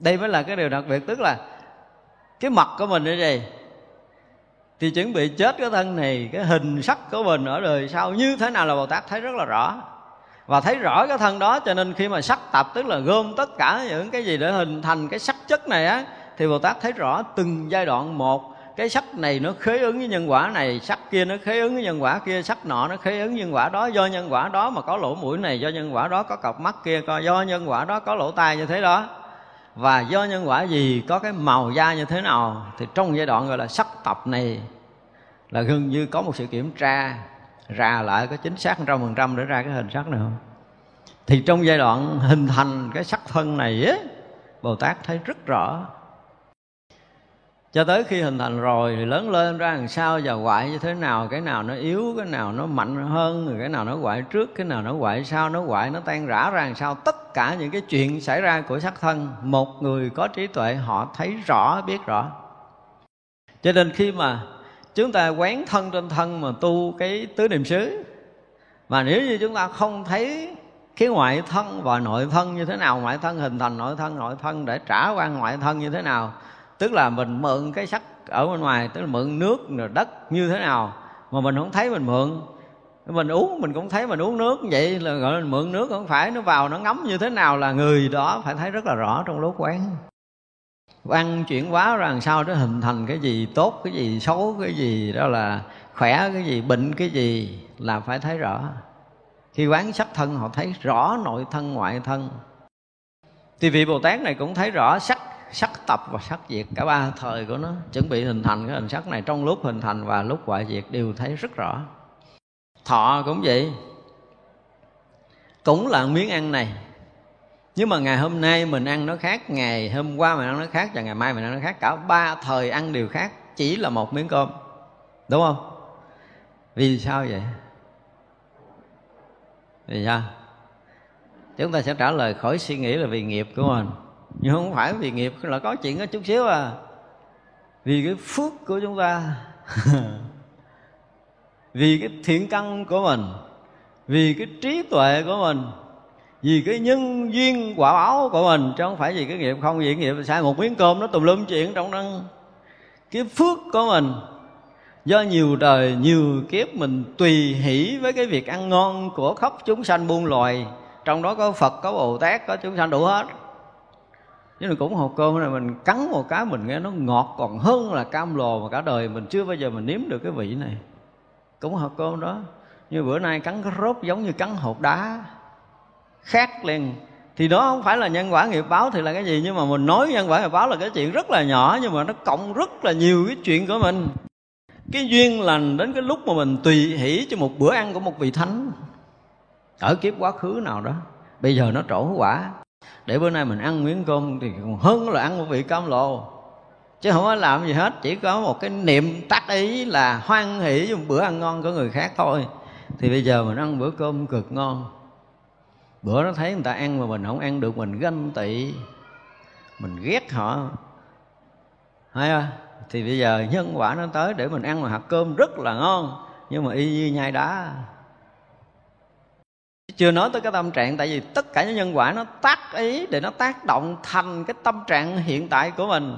B: Đây mới là cái điều đặc biệt, tức là cái mặt của mình như vậy thì chuẩn bị chết cái thân này, cái hình sắc của mình ở đời sau như thế nào là bồ tát thấy rất là rõ. Và thấy rõ cái thân đó, cho nên khi mà sắc tập, tức là gom tất cả những cái gì để hình thành cái sắc chất này á, thì bồ tát thấy rõ từng giai đoạn một. Cái sắc này nó khế ứng với nhân quả này, sắc kia nó khế ứng với nhân quả kia, sắc nọ nó khế ứng nhân quả đó, do nhân quả đó mà có lỗ mũi này, do nhân quả đó có cọc mắt kia coi do nhân quả đó có lỗ tai như thế đó và do nhân quả gì, có cái màu da như thế nào, thì trong giai đoạn gọi là sắc tập này là gần như có một sự kiểm tra, ra lại có chính xác trăm phần trăm để ra cái hình sắc này không? Thì trong giai đoạn hình thành cái sắc thân này á, bồ tát thấy rất rõ cho tới khi hình thành rồi thì lớn lên ra làm sao và quại như thế nào, cái nào nó yếu, cái nào nó mạnh hơn, rồi cái nào nó quại trước, cái nào nó quại sau, nó quại nó tan rã ra làm sao. Tất cả những cái chuyện xảy ra của sắc thân, một người có trí tuệ, họ thấy rõ, biết rõ. Cho nên khi mà chúng ta quán thân trên thân mà tu cái tứ niệm xứ, mà nếu như chúng ta không thấy cái ngoại thân và nội thân như thế nào, ngoại thân hình thành nội thân nội thân để trả qua ngoại thân như thế nào tức là mình mượn cái sắc ở bên ngoài, tức là mượn nước rồi đất như thế nào mà mình không thấy mình mượn. Mình uống, mình cũng thấy mình uống nước vậy, là gọi là mượn nước không phải, nó vào nó ngấm như thế nào là người đó phải thấy rất là rõ trong lúc quán ăn chuyển hóa ra làm sao nó hình thành cái gì tốt, cái gì xấu, cái gì đó là khỏe, cái gì bệnh, cái gì là phải thấy rõ. Khi quán sắc thân, họ thấy rõ nội thân, ngoại thân. Thì vị bồ tát này cũng thấy rõ sắc sắc tập và sắc diệt. Cả ba thời của nó chuẩn bị hình thành cái hình sắc này. Trong lúc hình thành và lúc hoại diệt đều thấy rất rõ. Thọ cũng vậy. Cũng là miếng ăn này. Nhưng mà ngày hôm nay mình ăn nó khác, ngày hôm qua mình ăn nó khác và ngày mai mình ăn nó khác. Cả ba thời ăn đều khác, chỉ là một miếng cơm. Đúng không? Vì sao vậy? Vì sao? Chúng ta sẽ trả lời khỏi suy nghĩ là vì nghiệp của mình nhưng không phải vì nghiệp là có chuyện có chút xíu à. Vì cái phước của chúng ta. Vì cái thiện căn của mình. Vì cái trí tuệ của mình. Vì cái nhân duyên quả báo của mình. Chứ không phải vì cái nghiệp không, vì cái nghiệp sai một miếng cơm nó tùm lum chuyện trong đó cái phước của mình. Do nhiều đời, nhiều kiếp mình tùy hỷ với cái việc ăn ngon của khắp chúng sanh buôn loài. Trong đó có phật, có bồ tát, có chúng sanh đủ hết chứ mình cũng hồ cơm này mình cắn một cái mình nghe nó ngọt còn hơn là cam lồ mà cả đời. Mình chưa bao giờ mình nếm được cái vị này. Cũng hồ cơm đó. Như bữa nay cắn cái rốt giống như cắn hột đá. Khác liền. Thì đó không phải là nhân quả nghiệp báo thì là cái gì. Nhưng mà mình nói nhân quả nghiệp báo là cái chuyện rất là nhỏ. Nhưng mà nó cộng rất là nhiều cái chuyện của mình. Cái duyên lành đến cái lúc mà mình tùy hỷ cho một bữa ăn của một vị thánh. Ở kiếp quá khứ nào đó. Bây giờ nó trổ quả để bữa nay mình ăn miếng cơm thì còn hơn là ăn một vị cam lồ chứ không có làm gì hết, chỉ có một cái niệm tác ý là hoan hỷ dùng bữa ăn ngon của người khác thôi. Thì bây giờ mình ăn bữa cơm cực ngon. Bữa nó thấy người ta ăn mà mình không ăn được, mình ganh tị. Mình ghét họ. Hay không? Thì bây giờ nhân quả nó tới để mình ăn mà hạt cơm rất là ngon, nhưng mà y như nhai đá chưa nói tới cái tâm trạng, tại vì tất cả những nhân quả nó tác ý để nó tác động thành cái tâm trạng hiện tại của mình.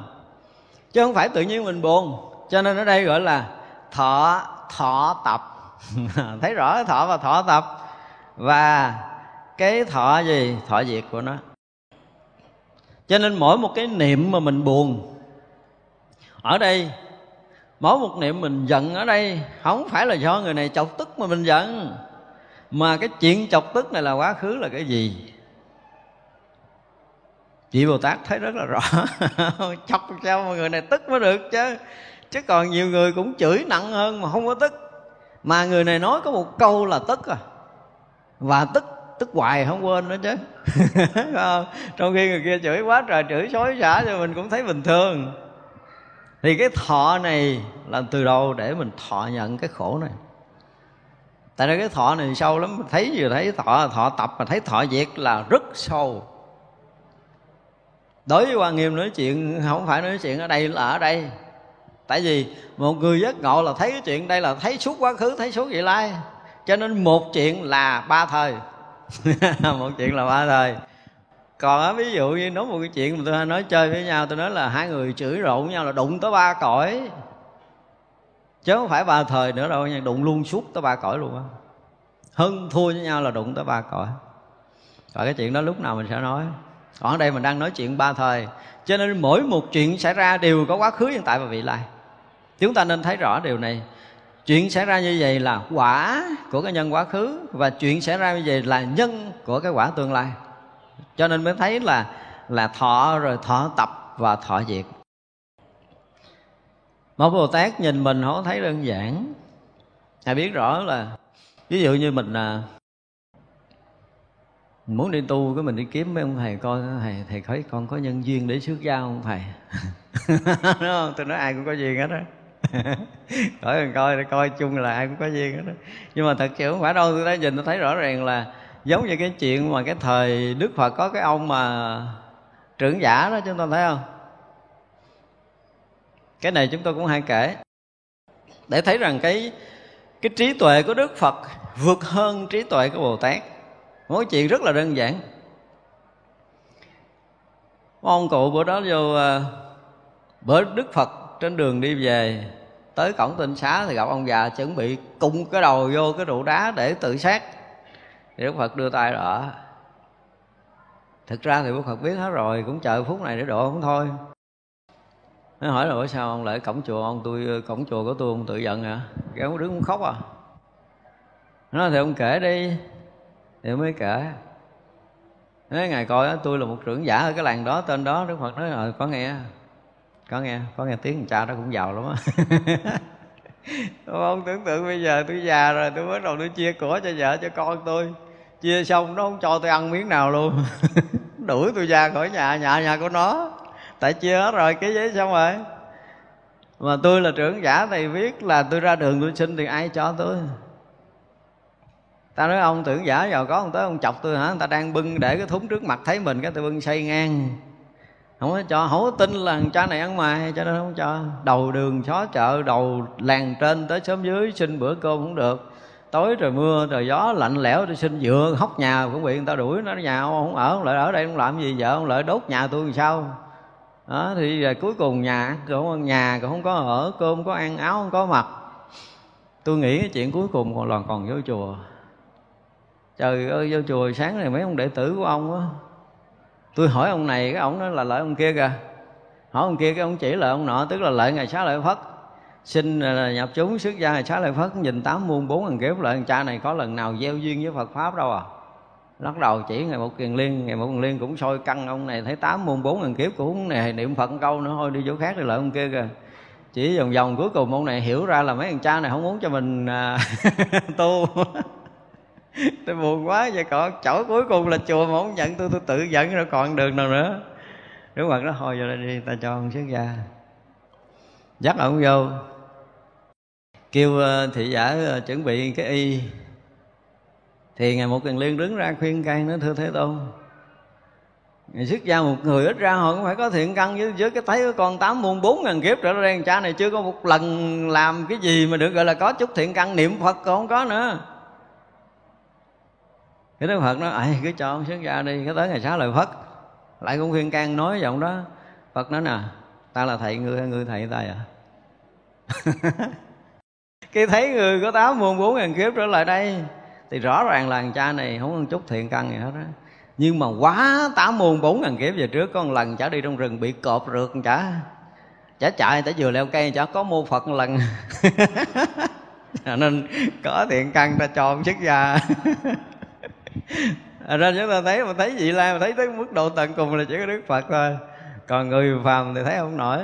B: Chứ không phải tự nhiên mình buồn. Cho nên ở đây gọi là thọ thọ tập. Thấy rõ cái thọ và thọ tập. Và cái thọ gì? Thọ diệt của nó. Cho nên mỗi một cái niệm mà mình buồn, ở đây, mỗi một niệm mình giận ở đây, không phải là do người này chọc tức mà mình giận mà cái chuyện chọc tức này là quá khứ là cái gì? Chị bồ tát thấy rất là rõ. Chọc sao mà người này tức mới được chứ? Chứ còn nhiều người cũng chửi nặng hơn mà không có tức. Mà người này nói có một câu là tức à. Và tức tức hoài không quên nữa chứ. Trong khi người kia chửi quá trời, chửi xối xả cho mình cũng thấy bình thường. Thì cái thọ này là từ đầu để mình thọ nhận cái khổ này? Tại đây cái thọ này sâu lắm thấy vừa thấy thọ thọ tập mà thấy thọ diệt là rất sâu. Đối với quan nghiêm nói chuyện, không phải nói chuyện ở đây là ở đây. Tại vì một người giác ngộ là thấy cái chuyện đây là thấy suốt quá khứ, thấy suốt vị lai. Cho nên một chuyện là ba thời. Một chuyện là ba thời. Còn á, ví dụ như nói một cái chuyện mà tôi nói chơi với nhau tôi nói là hai người chửi rộn nhau là đụng tới ba cõi chứ không phải ba thời nữa đâu nha đụng luôn suốt tới ba cõi luôn á. Hơn thua với nhau là đụng tới ba cõi. Và cái chuyện đó lúc nào mình sẽ nói. Còn ở đây mình đang nói chuyện ba thời. Cho nên mỗi một chuyện xảy ra đều có quá khứ, hiện tại và vị lai. Chúng ta nên thấy rõ điều này. Chuyện xảy ra như vậy là quả của cái nhân quá khứ và chuyện xảy ra như vậy là nhân của cái quả tương lai. Cho nên mới thấy là là thọ rồi thọ tập và thọ diệt một bồ tát nhìn mình không thấy đơn giản. Ngài biết rõ là, ví dụ như mình là mình muốn đi tu cái mình đi kiếm mấy ông thầy coi, thầy thầy thấy con có nhân duyên để xuất gia không thầy? Đúng không? Tôi nói ai cũng có duyên hết á. Hỏi mình coi để coi chung là ai cũng có duyên hết đó nhưng mà thật sự không phải đâu, tôi đã nhìn tôi thấy rõ ràng là giống như cái chuyện mà cái thời đức phật có cái ông mà trưởng giả đó, chúng ta thấy không? Cái này chúng tôi cũng hay kể. Để thấy rằng cái cái trí tuệ của đức phật vượt hơn trí tuệ của bồ tát. Mối chuyện rất là đơn giản. Ông cụ bữa đó vô à, bữa đức phật trên đường đi về tới cổng tinh xá thì gặp ông già chuẩn bị cung cái đầu vô cái trụ đá để tự sát. Thì đức phật đưa tay đỡ. Thực ra thì đức phật biết hết rồi cũng chờ phút này để độ không thôi nó hỏi là bởi sao ông lại cổng chùa ông? Tôi cổng chùa của tôi ông tự giận à? hả cái ông đứng ông khóc à. Nó thì ông kể đi. Thì mới kể. Nói ngài coi đó, tôi là một trưởng giả ở cái làng đó tên đó. Đức phật nói rồi có nghe. Có nghe có nghe tiếng cha đó cũng giàu lắm á. Ông tưởng tượng bây giờ tôi già rồi tôi bắt đầu tôi chia của cho vợ cho con tôi. Chia xong nó không cho tôi ăn miếng nào luôn. Đuổi tôi ra khỏi nhà nhà nhà của nó tại chia hết rồi, cái giấy xong rồi. Mà tôi là trưởng giả thầy viết là tôi ra đường tôi xin thì ai cho tôi? Ta nói ông tưởng giả giàu có ông tới ông chọc tôi hả? Người ta đang bưng để cái thúng trước mặt thấy mình, cái tôi bưng xây ngang. Không có cho không có tin là cha này ăn mày, cho nên không cho. Đầu đường xó chợ, đầu làng trên tới xóm dưới, xin bữa cơm cũng được. Tối trời mưa, trời gió, lạnh lẽo, tôi xin dựa, hóc nhà cũng bị người ta đuổi. Nó nhà ông không ở, ông lại ở đây không làm gì vợ? Ông lại đốt nhà tôi làm sao? Đó, thì giờ cuối cùng nhà cũng nhà cũng không có ở, cơm không có ăn, áo không có mặc. Tôi nghĩ cái chuyện cuối cùng còn còn còn vô chùa. Trời ơi, vô chùa sáng này mấy ông đệ tử của ông á. Tôi hỏi ông này, cái ông nói là lợi ông kia kìa. Hỏi ông kia, cái ông chỉ lợi ông nọ, tức là lợi ngày xá lợi phất. Xin à, nhập chúng xuất gia ngày xá lợi phất, nhìn tám muôn bốn ngàn kiếp, lợi cha này có lần nào gieo duyên với phật pháp đâu à? Lắc đầu chỉ ngày một kiền liên ngày một kiền liên cũng soi căng ông này thấy tám môn bốn ngàn kiếp cũng này niệm phật câu nữa thôi đi chỗ khác đi lại ông kia kìa. Chỉ vòng vòng cuối cùng ông này hiểu ra là mấy thằng cha này không muốn cho mình à, tu. Tôi buồn quá vậy còn chỗ cuối cùng là chùa mà không nhận tôi tôi tự giận rồi còn đường nào nữa. Nếu mà nó hồi vô đây đi ta cho ông xuất gia. Dắt ông vô. Kêu à, thị giả à, chuẩn bị cái y. Thì Ngày một cần Liên đứng ra khuyên can nó thưa Thế Tôn Ngày xuất gia một người ít ra họ cũng phải có thiện căn với, với cái thấy con tám muôn bốn ngàn kiếp trở ra cha này chưa có một lần làm cái gì mà được gọi là có chút thiện căn niệm Phật còn không có nữa. Cái đức phật nói ai cứ cho ông xuất gia đi cái tới ngày xá lời phật. Lại cũng khuyên can nói giọng đó. Phật nói nè ta là thầy ngươi hay ngươi thầy ta à cái thấy người có tám muôn bốn ngàn kiếp trở lại đây thì rõ ràng là thằng cha này không ăn chút thiện căn gì hết á. Nhưng mà quá tám môn bốn ngàn kiếp về trước có một lần chả đi trong rừng bị cọp rượt chả. Chả chạy, chả vừa leo cây, chả có mô phật một lần. Nên có thiện căn ta cho ông xuất gia ra chúng ta thấy, mà thấy vị lai, mà thấy tới mức độ tận cùng là chỉ có đức phật thôi. Còn người phàm thì thấy không nổi.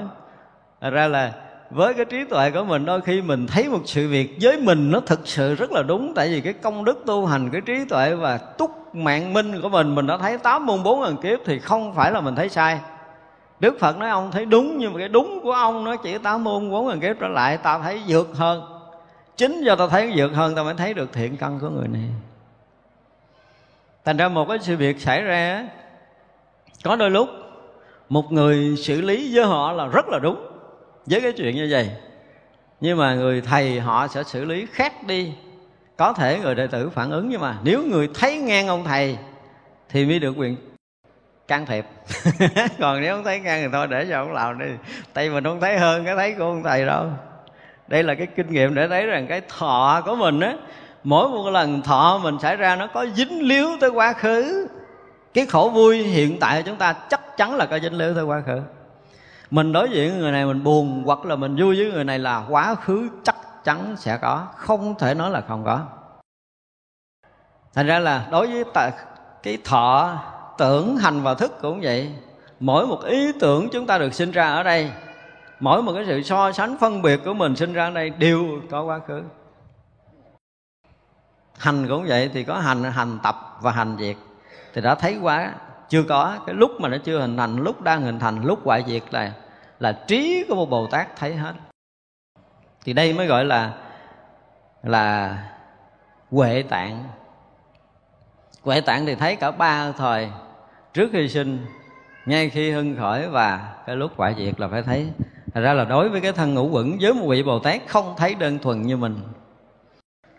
B: Ra là với cái trí tuệ của mình, đôi khi mình thấy một sự việc với mình nó thực sự rất là đúng. Tại vì cái công đức tu hành, cái trí tuệ và túc mạng minh của mình mình đã thấy tám môn bốn ngàn kiếp thì không phải là mình thấy sai. Đức Phật nói ông thấy đúng, nhưng mà cái đúng của ông nó chỉ tám môn bốn ngàn kiếp trở lại, ta thấy vượt hơn. Chính do ta thấy vượt hơn, ta mới thấy được thiện căn của người này. Thành ra một cái sự việc xảy ra có đôi lúc một người xử lý với họ là rất là đúng với cái chuyện như vậy, nhưng mà người thầy họ sẽ xử lý khác đi. Có thể người đệ tử phản ứng, nhưng mà nếu người thấy ngang ông thầy thì mới được quyền can thiệp. Còn nếu không thấy ngang thì thôi, để cho ông làm đi. Tay mình không thấy hơn cái thấy của ông thầy đâu. Đây là cái kinh nghiệm để thấy rằng cái thọ của mình á, mỗi một lần thọ mình xảy ra nó có dính líu tới quá khứ. Cái khổ vui hiện tại của chúng ta chắc chắn là có dính líu tới quá khứ mình đối diện với người này mình buồn hoặc là mình vui với người này là quá khứ chắc chắn sẽ có không thể nói là không có. Thành ra là đối với ta, cái thọ tưởng hành và thức cũng vậy. Mỗi một ý tưởng chúng ta được sinh ra ở đây mỗi một cái sự so sánh phân biệt của mình sinh ra ở đây đều có quá khứ. Hành cũng vậy thì có hành hành tập và hành diệt thì đã thấy quá chưa có cái lúc mà nó chưa hình thành lúc đang hình thành lúc hoại diệt là là trí của một bồ tát thấy hết. Thì đây mới gọi là là huệ tạng. Huệ tạng thì thấy cả ba thời trước khi sinh ngay khi hưng khởi và cái lúc quả diệt là phải thấy. Thật ra là đối với cái thân ngũ quẩn với một vị Bồ Tát không thấy đơn thuần như mình.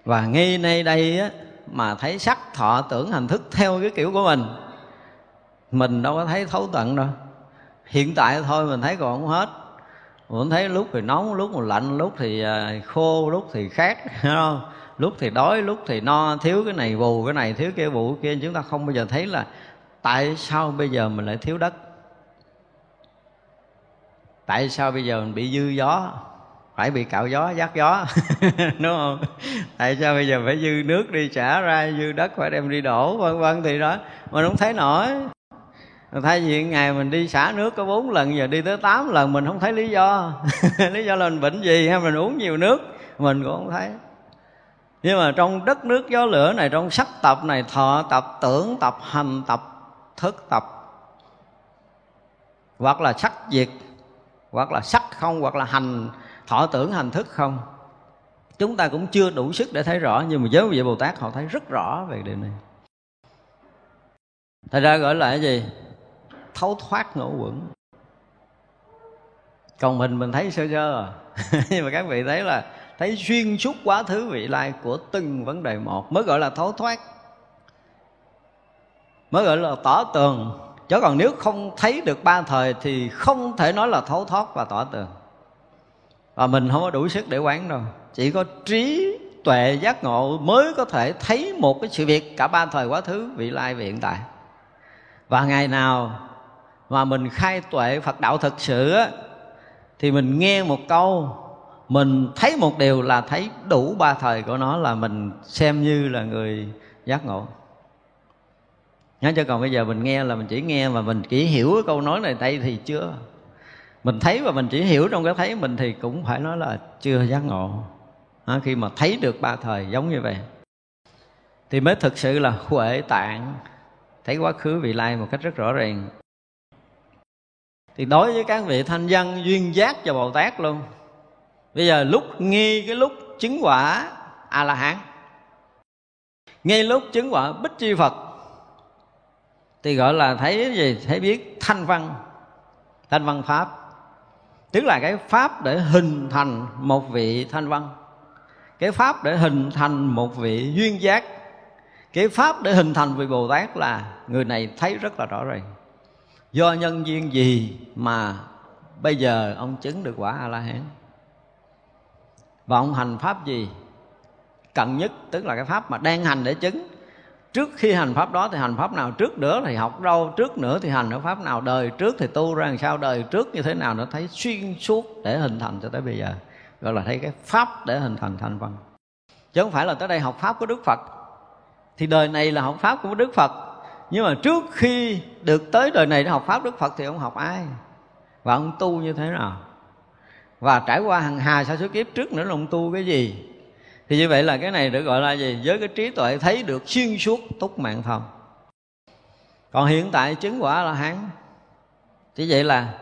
B: Và ngay nay đây á, mà thấy sắc thọ tưởng hành thức theo cái kiểu của mình Mình đâu có thấy thấu tận đâu. Hiện tại thôi mình thấy còn không hết. Mình thấy lúc thì nóng, lúc thì lạnh, lúc thì à, khô, lúc thì khát không? Lúc thì đói, lúc thì no, thiếu cái này bù, cái này thiếu cái bù kia. Chúng ta không bao giờ thấy là tại sao bây giờ mình lại thiếu đất? Tại sao bây giờ mình bị dư gió? Phải bị cạo gió giác gió đúng không? Tại sao bây giờ phải dư nước đi xả ra dư đất phải đem đi đổ vân vân thì đó. Mình không thấy nổi thay vì ngày mình đi xả nước có bốn lần, giờ đi tới tám lần, mình không thấy lý do. Lý do là mình bệnh gì hay mình uống nhiều nước, mình cũng không thấy. Nhưng mà trong đất nước gió lửa này, trong sắc tập này, thọ tập, tưởng tập, hành tập, thức tập, hoặc là sắc diệt, hoặc là sắc không, hoặc là hành, thọ tưởng, hành thức không, chúng ta cũng chưa đủ sức để thấy rõ. Nhưng mà với vị bồ tát họ thấy rất rõ về điều này. Thật ra gọi là cái gì? Thấu thoát ngũ quẩn. Còn mình mình thấy sơ sơ à. Nhưng mà các vị thấy là thấy xuyên suốt quá thứ vị lai của từng vấn đề một, mới gọi là thấu thoát. Mới gọi là tỏ tường. Chứ còn nếu không thấy được ba thời thì không thể nói là thấu thoát và tỏ tường. Và mình không có đủ sức để quán đâu. Chỉ có trí tuệ giác ngộ mới có thể thấy một cái sự việc cả ba thời quá thứ vị lai và hiện tại. Và ngày nào mà mình khai tuệ phật đạo thật sự á thì mình nghe một câu mình thấy một điều là thấy đủ ba thời của nó là mình xem như là người giác ngộ. Nhớ cho còn bây giờ mình nghe là mình chỉ nghe mà mình chỉ hiểu cái câu nói này đây thì chưa. Mình thấy và mình chỉ hiểu trong cái thấy mình thì cũng phải nói là chưa giác ngộ. À, khi mà thấy được ba thời giống như vậy thì mới thực sự là huệ tạng. Thấy quá khứ vị lai một cách rất rõ ràng thì đối với các vị thanh văn duyên giác và bồ tát luôn. Bây giờ lúc nghi cái lúc chứng quả a la hán ngay lúc chứng quả bích chi phật. Thì gọi là thấy cái gì? Thấy biết thanh văn thanh văn pháp. Tức là cái pháp để hình thành một vị thanh văn. Cái pháp để hình thành một vị duyên giác. Cái pháp để hình thành vị bồ tát là người này thấy rất là rõ ràng do nhân duyên gì mà bây giờ ông chứng được quả a la hán và ông hành pháp gì? Cận nhất, tức là cái pháp mà đang hành để chứng. Trước khi hành pháp đó thì hành pháp nào trước nữa thì học đâu, trước nữa thì hành ở pháp nào, đời trước thì tu ra làm sao, đời trước như thế nào nó thấy xuyên suốt để hình thành cho tới bây giờ. Gọi là thấy cái pháp để hình thành thành văn chứ không phải là tới đây học pháp của đức phật. Thì đời này là học pháp của đức phật nhưng mà trước khi được tới đời này để học pháp, đức phật thì ông học ai? Và ông tu như thế nào? Và trải qua hàng hà sa số kiếp trước nữa là ông tu cái gì? Thì như vậy là cái này được gọi là gì? Với cái trí tuệ thấy được xuyên suốt túc mạng thông còn hiện tại chứng quả là hán chỉ vậy là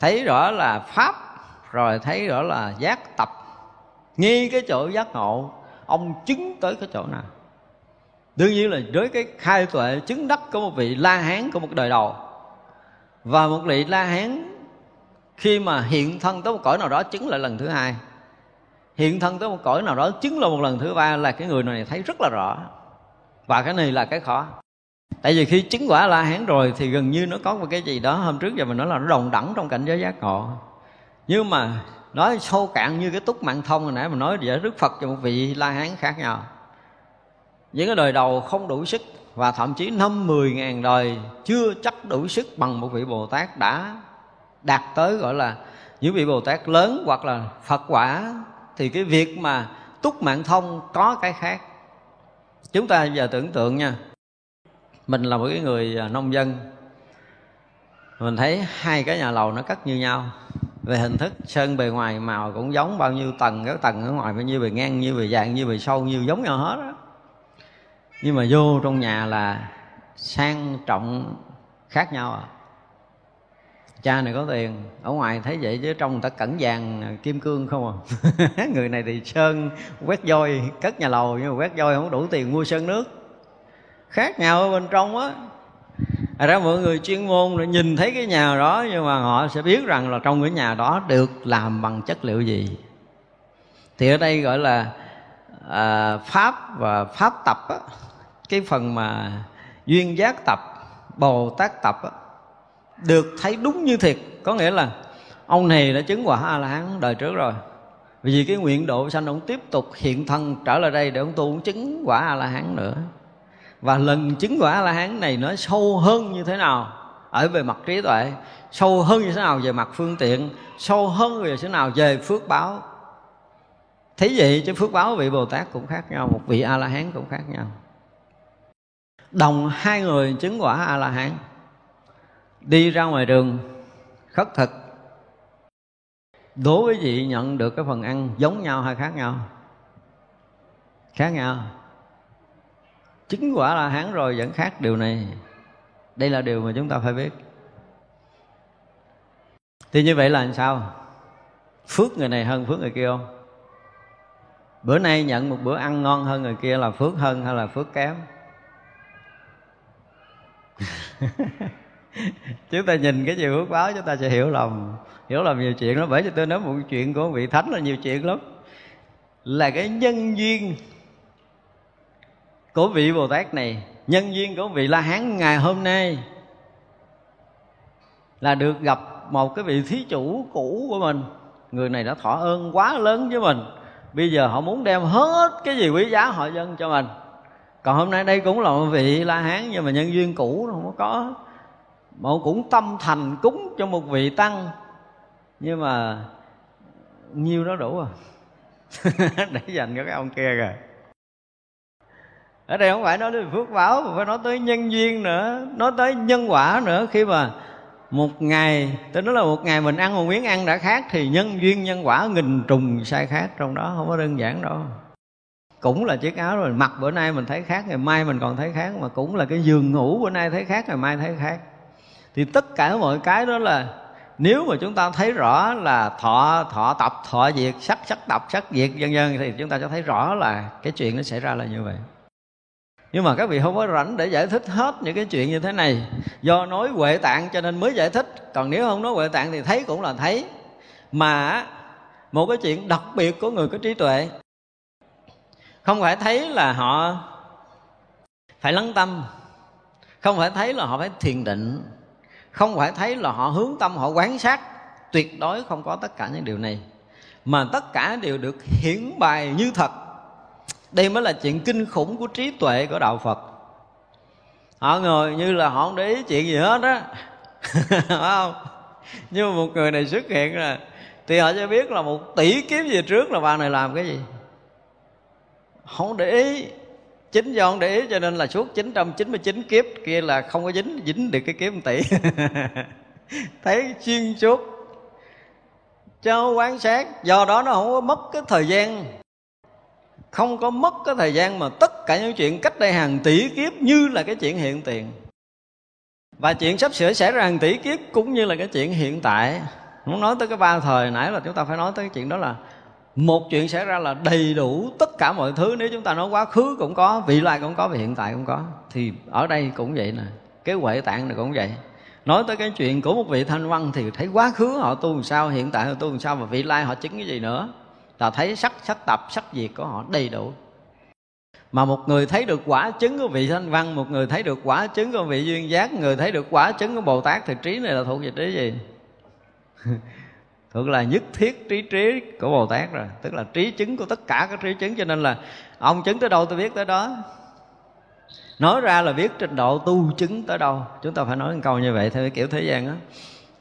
B: thấy rõ là pháp, rồi thấy rõ là giác tập. Nghi cái chỗ giác ngộ, ông chứng tới cái chỗ nào? Đương nhiên là với cái khai tuệ chứng đắc của một vị la hán của một đời đầu. Và một vị la hán khi mà hiện thân tới một cõi nào đó chứng lại lần thứ hai. Hiện thân tới một cõi nào đó chứng là một lần thứ ba là cái người này thấy rất là rõ. Và cái này là cái khó. Tại vì khi chứng quả la hán rồi thì gần như nó có một cái gì đó hôm trước giờ mình nói là nó đồng đẳng trong cảnh giới giác ngộ. Nhưng mà nói sâu cạn như cái túc mạng thông hồi nãy mình nói giữa đức phật và một vị la hán khác nhau những cái đời đầu không đủ sức và thậm chí năm mười ngàn đời chưa chắc đủ sức bằng một vị Bồ Tát đã đạt tới gọi là những vị Bồ Tát lớn hoặc là Phật quả, thì cái việc mà túc mạng thông có cái khác. Chúng ta giờ tưởng tượng nha, mình là một cái người à, nông dân, mình thấy hai cái nhà lầu nó cắt như nhau. Về hình thức, sơn bề ngoài màu cũng giống bao nhiêu tầng các tầng ở ngoài bao nhiêu bề ngang như bề dạng như bề sâu như giống nhau hết đó nhưng mà vô trong nhà là sang trọng khác nhau à. Cha này có tiền ở ngoài thấy vậy chứ trong người ta cẩn vàng kim cương không à. Người này thì sơn quét voi cất nhà lầu nhưng mà quét voi không đủ tiền mua sơn nước. Khác nhau ở bên trong á. Thật ra mọi người chuyên môn để nhìn thấy cái nhà đó nhưng mà họ sẽ biết rằng là trong cái nhà đó được làm bằng chất liệu gì. Thì ở đây gọi là à, pháp và pháp tập á, cái phần mà duyên giác tập bồ tát tập á, được thấy đúng như thiệt. Có nghĩa là ông này đã chứng quả a la hán đời trước rồi. Vì cái nguyện độ sanh ông tiếp tục hiện thân trở lại đây để ông tu chứng quả a la hán nữa. Và lần chứng quả a la hán này nó sâu hơn như thế nào ở về mặt trí tuệ sâu hơn như thế nào về mặt phương tiện sâu hơn như thế nào về phước báo. Thế vậy chứ phước báo vị bồ tát cũng khác nhau một vị a la hán cũng khác nhau đồng hai người chứng quả a la hán đi ra ngoài đường, khất thực. Đối với vị nhận được cái phần ăn giống nhau hay khác nhau? Khác nhau. Chứng quả là hán rồi vẫn khác điều này. Đây là điều mà chúng ta phải biết. Thì như vậy là làm sao? Phước người này hơn phước người kia không? Bữa nay nhận một bữa ăn ngon hơn người kia là phước hơn hay là phước kém? chúng ta nhìn cái gì phước báo chúng ta sẽ hiểu lầm. Hiểu lầm nhiều chuyện lắm. bởi vì tôi nói một chuyện của vị thánh là nhiều chuyện lắm. Là cái nhân duyên của vị bồ tát này, nhân duyên của vị la hán ngày hôm nay là được gặp một cái vị thí chủ cũ của mình. Người này đã thọ ơn quá lớn với mình. Bây giờ họ muốn đem hết cái gì quý giá họ dân cho mình còn hôm nay đây cũng là một vị la hán nhưng mà nhân duyên cũ nó không có mà cũng tâm thành cúng cho một vị tăng. Nhưng mà nhiêu đó đủ à? Để dành cho cái ông kia rồi ở đây không phải nói tới phước báo, mà phải nói tới nhân duyên nữa. Nói tới nhân quả nữa. Khi mà một ngày, tôi nói là một ngày mình ăn một miếng ăn đã khác, thì nhân duyên nhân quả nghìn trùng sai khác trong đó. Không có đơn giản đâu cũng là chiếc áo rồi. Mặc bữa nay mình thấy khác, ngày mai mình còn thấy khác, mà cũng là cái giường ngủ bữa nay thấy khác, ngày mai thấy khác. Thì tất cả mọi cái đó là nếu mà chúng ta thấy rõ là thọ thọ tập, thọ diệt sắc sắc tập, sắc diệt vân vân, thì chúng ta sẽ thấy rõ là cái chuyện nó xảy ra là như vậy. Nhưng mà các vị không có rảnh để giải thích hết những cái chuyện như thế này. Do nói huệ tạng cho nên mới giải thích. Còn nếu không nói huệ tạng thì thấy cũng là thấy. Mà một cái chuyện đặc biệt của người có trí tuệ không phải thấy là họ phải lắng tâm. Không phải thấy là họ phải thiền định. Không phải thấy là họ hướng tâm, họ quán sát. Tuyệt đối không có tất cả những điều này. Mà tất cả đều được hiển bài như thật. Đây mới là chuyện kinh khủng của trí tuệ của đạo phật. Họ ngồi như là họ không để ý chuyện gì hết á. Không? Nhưng mà một người này xuất hiện là thì họ sẽ biết là một tỷ kiếp về trước là bà này làm cái gì không để ý. Chính do không để ý cho nên là suốt 999 kiếp kia là không có dính dính được cái kiếp một tỷ. Thấy xuyên suốt. Cho quan sát. Do đó nó không có mất cái thời gian. Không có mất cái thời gian mà tất cả những chuyện cách đây hàng tỷ kiếp như là cái chuyện hiện tiền. Và chuyện sắp sửa xảy ra hàng tỷ kiếp cũng như là cái chuyện hiện tại. Muốn nói tới cái ba thời, nãy là chúng ta phải nói tới cái chuyện đó là một chuyện xảy ra là đầy đủ tất cả mọi thứ. Nếu chúng ta nói quá khứ cũng có, vị lai cũng có và hiện tại cũng có, thì ở đây cũng vậy nè. Cái huệ tạng này cũng vậy. Nói tới cái chuyện của một vị thanh văn thì thấy quá khứ họ tu làm sao, hiện tại họ tu làm sao và vị lai họ chứng cái gì nữa? Là thấy sắc sắc tập, sắc diệt của họ đầy đủ. Mà một người thấy được quả chứng của vị thanh văn, một người thấy được quả chứng của vị duyên giác, người thấy được quả chứng của bồ tát, thì trí này là thuộc về trí gì? thuộc là nhất thiết trí trí của bồ tát rồi, tức là trí chứng của tất cả các trí chứng, cho nên là ông chứng tới đâu tôi biết tới đó. Nói ra là biết trình độ tu chứng tới đâu, chúng ta phải nói một câu như vậy theo cái kiểu thế gian á.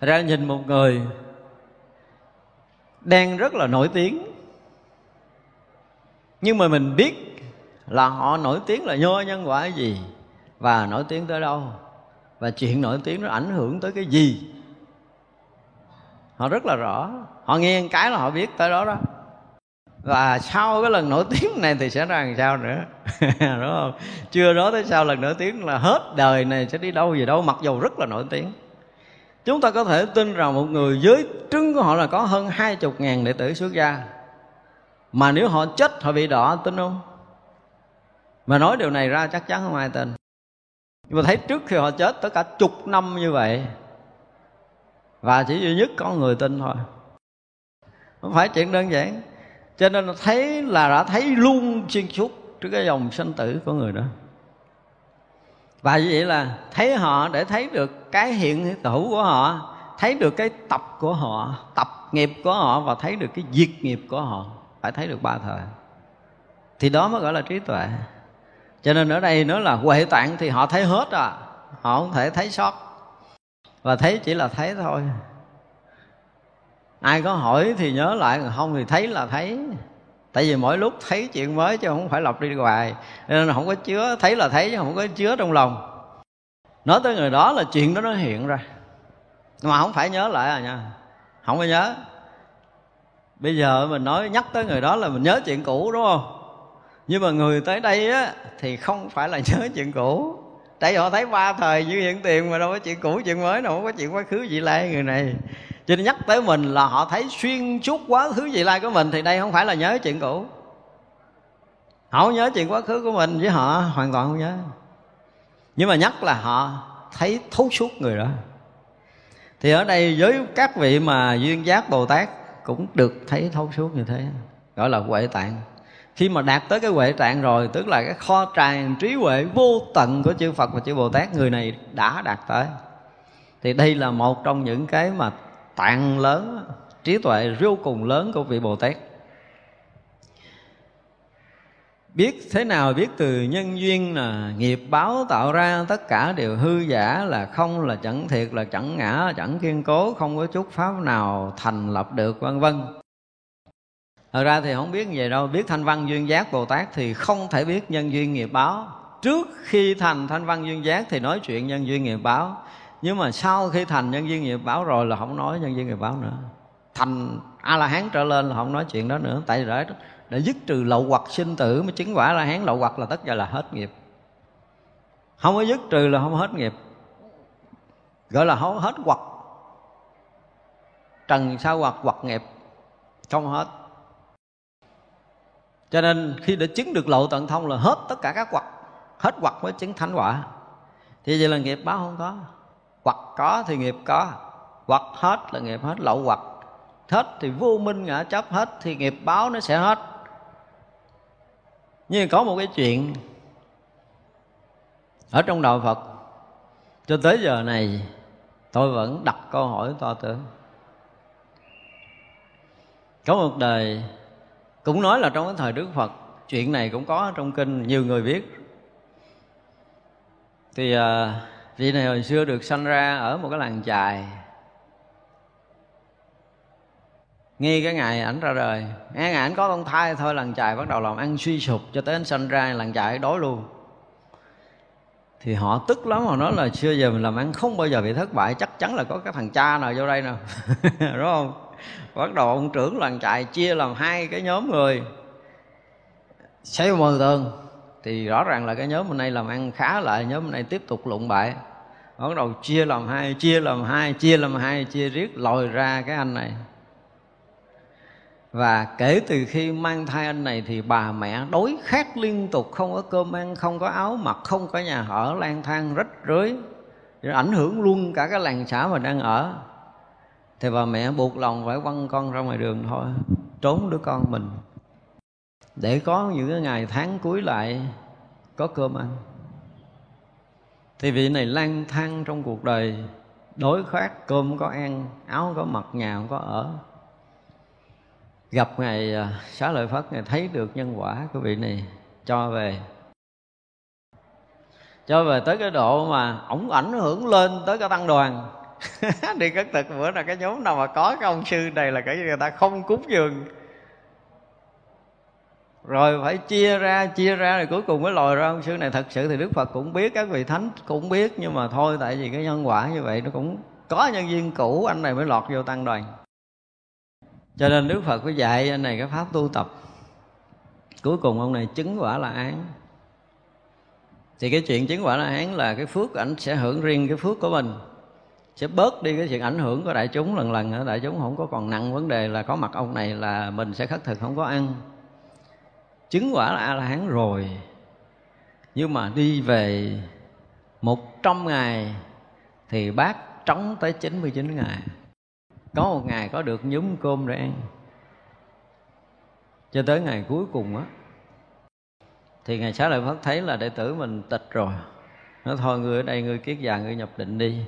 B: Ra nhìn một người đang rất là nổi tiếng, nhưng mà mình biết là họ nổi tiếng là nho nhân quả gì và nổi tiếng tới đâu, và chuyện nổi tiếng nó ảnh hưởng tới cái gì họ rất là rõ. Họ nghe cái là họ biết tới đó đó. Và sau cái lần nổi tiếng này thì sẽ ra làm sao nữa? Đúng không? Chưa đó tới sau lần nổi tiếng là hết đời này sẽ đi đâu về đâu, mặc dù rất là nổi tiếng. Chúng ta có thể tin rằng một người dưới trứng của họ là có hơn hai chục ngàn đệ tử xuất gia. Mà nếu họ chết, họ bị đỏ tin không? Mà nói điều này ra chắc chắn không ai tin. Nhưng mà thấy trước khi họ chết tới cả chục năm như vậy và chỉ duy nhất có người tin thôi. Không phải chuyện đơn giản. Cho nên thấy là đã thấy luôn xuyên suốt trước cái dòng sinh tử của người đó. Và như vậy là thấy họ để thấy được cái hiện hữu của họ, thấy được cái tập của họ, tập nghiệp của họ và thấy được cái diệt nghiệp của họ. Phải thấy được ba thời. Thì đó mới gọi là trí tuệ. Cho nên ở đây nó là huệ tạng thì họ thấy hết à. Họ không thể thấy sót và thấy chỉ là thấy thôi. Ai có hỏi thì nhớ lại, còn không thì thấy là thấy. Tại vì mỗi lúc thấy chuyện mới chứ không phải lặp đi hoài. Nên không có chứa, thấy là thấy chứ không có chứa trong lòng. Nói tới người đó là chuyện đó nó hiện ra. Mà không phải nhớ lại à nha. Không có nhớ. Bây giờ mình nói nhắc tới người đó là mình nhớ chuyện cũ, đúng không? Nhưng mà người tới đây á, thì không phải là nhớ chuyện cũ tại vì họ thấy ba thời như hiện tiền mà đâu có chuyện cũ, chuyện mới đâu có chuyện quá khứ vị lai người này. Cho nên nhắc tới mình là họ thấy xuyên suốt quá khứ vị lai của mình thì đây không phải là nhớ chuyện cũ. Họ không nhớ chuyện quá khứ của mình với họ hoàn toàn không nhớ. Nhưng mà nhắc là họ thấy thấu suốt người đó. Thì ở đây với các vị mà duyên giác bồ tát cũng được thấy thấu suốt như thế, gọi là huệ tạng khi mà đạt tới cái huệ trạng rồi, tức là cái kho tràn trí huệ vô tận của chư Phật và chư Bồ Tát, người này đã đạt tới. Thì đây là một trong những cái mà tạng lớn, trí tuệ vô cùng lớn của vị Bồ Tát. Biết thế nào biết từ nhân duyên là nghiệp báo tạo ra tất cả đều hư giả là không, là chẳng thiệt, là chẳng ngã, chẳng kiên cố, không có chút pháp nào thành lập được, vân vân. Thật ra thì không biết như vậy đâu. Biết thanh văn duyên giác Bồ Tát Thì không thể biết nhân duyên nghiệp báo. Trước khi thành thanh văn duyên giác Thì nói chuyện nhân duyên nghiệp báo. Nhưng mà sau khi thành nhân duyên nghiệp báo rồi Là không nói nhân duyên nghiệp báo nữa. Thành A-la-hán trở lên là không nói chuyện đó nữa. Tại vì để, dứt trừ lậu hoặc sinh tử Mới chứng quả A-la-hán. Lậu hoặc là tất cả là hết nghiệp. Không có dứt trừ là không hết nghiệp. Gọi là không hết hoặc. Trần sao hoặc hoặc nghiệp. Không hết cho nên khi đã chứng được lộ tận thông là hết tất cả các quặc hết quặc mới chứng thánh quả. Thì vậy là nghiệp báo không có. Quật có thì nghiệp có, quật hết là nghiệp hết, lậu quật. Hết thì vô minh ngã chấp hết thì nghiệp báo nó sẽ hết. Nhưng có một cái chuyện, ở trong đạo Phật, cho tới giờ này, tôi vẫn đặt câu hỏi to tưởng có một đời cũng nói là trong cái thời đức phật chuyện này cũng có trong kinh nhiều người biết. Thì à, vị này hồi xưa được sanh ra ở một cái làng chài. Ngay cái ngày ảnh ra đời ngay ngày ảnh có con thai thôi làng chài bắt đầu làm ăn suy sụp cho tới anh sanh ra làng chài đói luôn. Thì họ tức lắm họ nói là xưa giờ mình làm ăn không bao giờ bị thất bại chắc chắn là có cái thằng cha nào vô đây nè đúng không? Bắt đầu ông trưởng làng trại chia làm hai cái nhóm người. Xây mờ tường. Thì rõ ràng là cái nhóm bên này làm ăn khá lại, nhóm bên này tiếp tục lụng bại. Bắt đầu chia làm hai, chia làm hai, chia làm hai, chia riết lòi ra cái anh này. Và kể từ khi mang thai anh này thì bà mẹ đối khát liên tục, không có cơm ăn, không có áo mặc, không có nhà ở lang thang, rách rưới. Ảnh hưởng luôn cả cái làng xã mà đang ở thì bà mẹ buộc lòng phải quăng con ra ngoài đường thôi, trốn đứa con mình. Để có những cái ngày tháng cuối lại, có cơm ăn. Thì vị này lang thang trong cuộc đời, đối khoát cơm có ăn, áo có mặc, nhà không có ở. Gặp ngày à, xá lợi phất ngày thấy được nhân quả của vị này, cho về. Cho về tới cái độ mà ổng ảnh hưởng lên tới cái tăng đoàn. đi cất thực, bữa là cái nhóm nào mà có cái ông sư này là cái người ta không cúng dường. Rồi phải chia ra chia ra rồi cuối cùng mới lòi ra ông sư này. Thật sự thì đức phật cũng biết, các vị thánh cũng biết, nhưng mà thôi, tại vì cái nhân quả như vậy nó cũng có nhân viên cũ, anh này mới lọt vô tăng đoàn. Cho nên đức phật phải dạy anh này cái pháp tu tập. Cuối cùng ông này chứng quả là án. Thì cái chuyện chứng quả là án là cái phước ảnh sẽ hưởng riêng cái phước của mình sẽ bớt đi cái chuyện ảnh hưởng của đại chúng lần lần đại chúng không có còn nặng vấn đề là có mặt ông này là mình sẽ khất thực, không có ăn. Chứng quả là a la hán rồi. Nhưng mà đi về một trăm ngày thì bác trống tới 99 ngày. Có một ngày có được nhúm cơm để ăn. Cho tới ngày cuối cùng á, thì ngày xá lợi phát thấy là đệ tử mình tịch rồi. Nó thôi, người ở đây người kiết già, người nhập định đi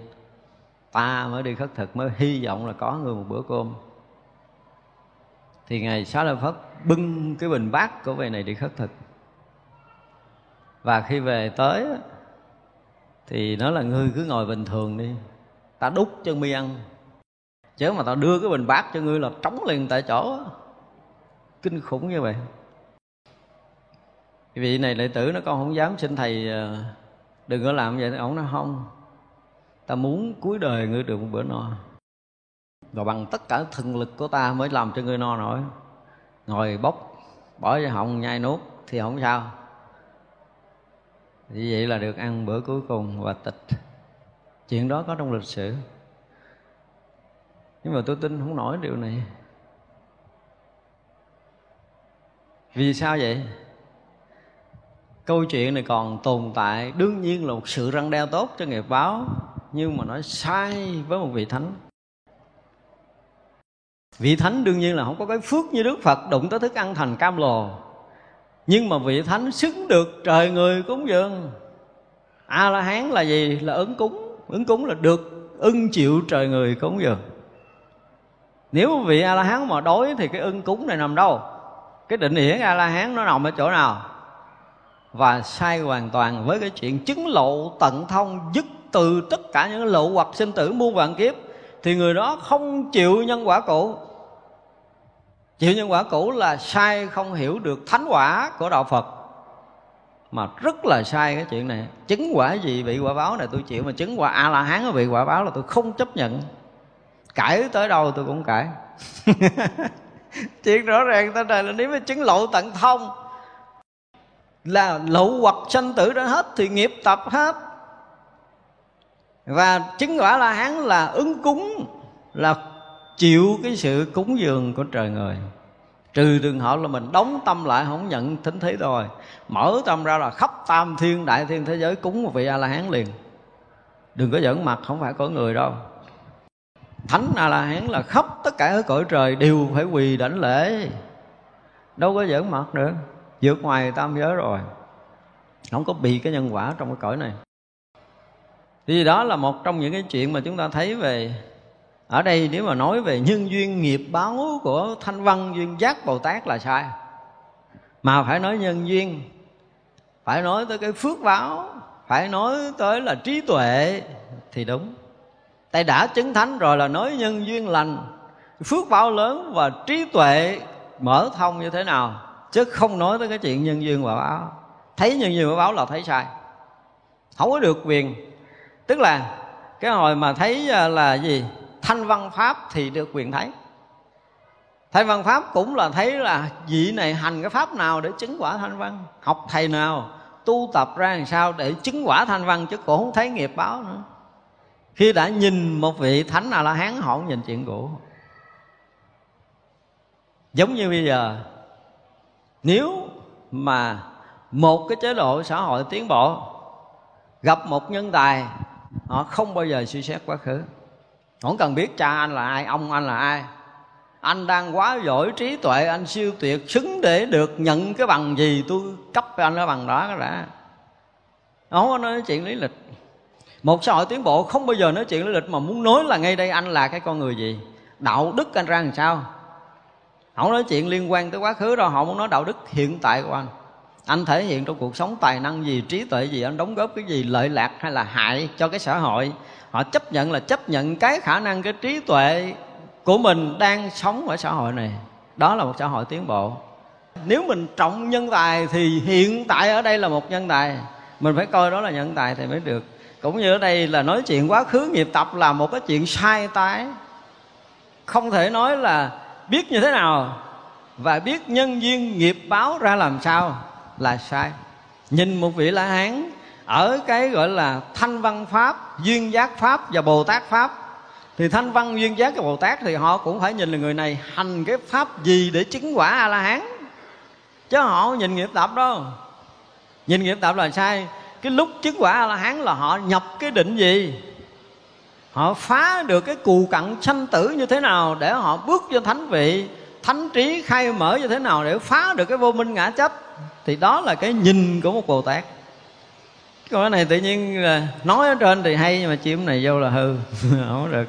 B: ta mới đi khất thực, mới hy vọng là có người một bữa cơm. Thì ngài xá lợi phất bưng cái bình bát của vị này đi khất thực. Và khi về tới thì nó là ngươi cứ ngồi bình thường đi. Ta đút cho mi ăn. Chứ mà tao đưa cái bình bát cho ngươi là trống liền tại chỗ kinh khủng như vậy. Vị này đệ tử nó con không dám xin thầy ờ, đừng có làm vậy ổng nói không ta muốn cuối đời ngươi được một bữa no. Và bằng tất cả thần lực của ta mới làm cho ngươi no nổi. Ngồi bốc, bỏ vào họng, nhai nuốt thì không sao. Như vậy là được ăn bữa cuối cùng và tịch. Chuyện đó có trong lịch sử. Nhưng mà tôi tin không nổi điều này. Vì sao vậy? Câu chuyện này còn tồn tại đương nhiên là một sự răng đeo tốt cho nghiệp báo nhưng mà nói sai với một vị thánh. Vị thánh đương nhiên là không có cái phước như đức phật, đụng tới thức ăn thành cam lồ. Nhưng mà vị thánh xứng được trời người cúng dường. A la hán là gì? Là ứng cúng. Ứng cúng là được ưng chịu trời người cúng dường. Nếu vị a la hán mà đói thì cái ưng cúng này nằm đâu? Cái định nghĩa a la hán nó nằm ở chỗ nào? Và sai hoàn toàn với cái chuyện chứng lộ tận thông dứt từ tất cả những lộ hoặc sinh tử muôn vạn kiếp, thì người đó không chịu nhân quả cũ. Chịu nhân quả cũ là sai không hiểu được thánh quả của đạo phật. Mà rất là sai cái chuyện này. Chứng quả gì bị quả báo này tôi chịu, mà chứng quả a la hán bị quả báo là tôi không chấp nhận. Cãi tới đâu tôi cũng cãi. Chuyện rõ ràng tới đây là nếu mà chứng lộ tận thông, là lộ hoặc sanh tử đã hết thì nghiệp tập hết và chứng quả la hán là ứng cúng, là chịu cái sự cúng dường của trời người. Trừ trường hợp là mình đóng tâm lại, không nhận thính thế rồi mở tâm ra là khắp tam thiên, đại thiên thế giới cúng một vị a la hán liền. Đừng có giỡn mặt, không phải có người đâu. Thánh a la hán là khắp tất cả các cõi trời đều phải quỳ đảnh lễ. Đâu có giỡn mặt nữa. Vượt ngoài tam giới rồi. Không có bị cái nhân quả trong cái cõi này thì đó là một trong những cái chuyện mà chúng ta thấy về ở đây nếu mà nói về nhân duyên nghiệp báo của thanh văn, duyên giác, bồ tát là sai. Mà phải nói nhân duyên, phải nói tới cái phước báo, phải nói tới là trí tuệ thì đúng. Tại đã chứng thánh rồi là nói nhân duyên lành, phước báo lớn và trí tuệ mở thông như thế nào, chứ không nói tới cái chuyện nhân duyên và báo. Thấy nhân duyên và báo là thấy sai, không có được quyền tức là cái hồi mà thấy à, là gì? Thanh văn pháp thì được quyền thấy. Thanh văn pháp cũng là thấy là vị này hành cái pháp nào để chứng quả thanh văn, học thầy nào, tu tập ra làm sao để chứng quả thanh văn chứ cũng không thấy nghiệp báo nữa. Khi đã nhìn một vị thánh a la hán họ không nhìn chuyện cũ. Giống như bây giờ, nếu mà một cái chế độ xã hội tiến bộ, gặp một nhân tài họ không bao giờ suy xét quá khứ. Không cần biết cha anh là ai, ông anh là ai. Anh đang quá giỏi trí tuệ, anh siêu tuyệt, xứng để được nhận cái bằng gì tôi cấp cho anh cái bằng đó cái đã không có nói chuyện lý lịch. Một xã hội tiến bộ không bao giờ nói chuyện lý lịch, mà muốn nói là ngay đây anh là cái con người gì? Đạo đức anh ra làm sao? Không nói chuyện liên quan tới quá khứ đâu, họ muốn nói đạo đức hiện tại của anh anh thể hiện trong cuộc sống tài năng gì, trí tuệ gì, anh đóng góp cái gì, lợi lạc hay là hại cho cái xã hội? Họ chấp nhận là chấp nhận cái khả năng, cái trí tuệ của mình đang sống ở xã hội này. Đó là một xã hội tiến bộ. Nếu mình trọng nhân tài thì hiện tại ở đây là một nhân tài. Mình phải coi đó là nhân tài thì mới được. Cũng như ở đây là nói chuyện quá khứ nghiệp tập là một cái chuyện sai tái không thể nói là biết như thế nào và biết nhân duyên nghiệp báo ra làm sao là sai. Nhìn một vị la hán ở cái gọi là thanh văn pháp, duyên giác pháp và bồ tát pháp, thì thanh văn, duyên giác và bồ tát thì họ cũng phải nhìn là người này hành cái pháp gì để chứng quả a la hán. Chứ họ nhìn nghiệp tập đâu. Nhìn nghiệp tập là sai. Cái lúc chứng quả a la hán là họ nhập cái định gì? Họ phá được cái cù cặn sanh tử như thế nào để họ bước vô thánh vị? Thánh trí khai mở như thế nào để phá được cái vô minh ngã chấp, thì đó là cái nhìn của một bồ tát. Cái này tự nhiên là nói ở trên thì hay, nhưng mà chim này vô là hư, không được.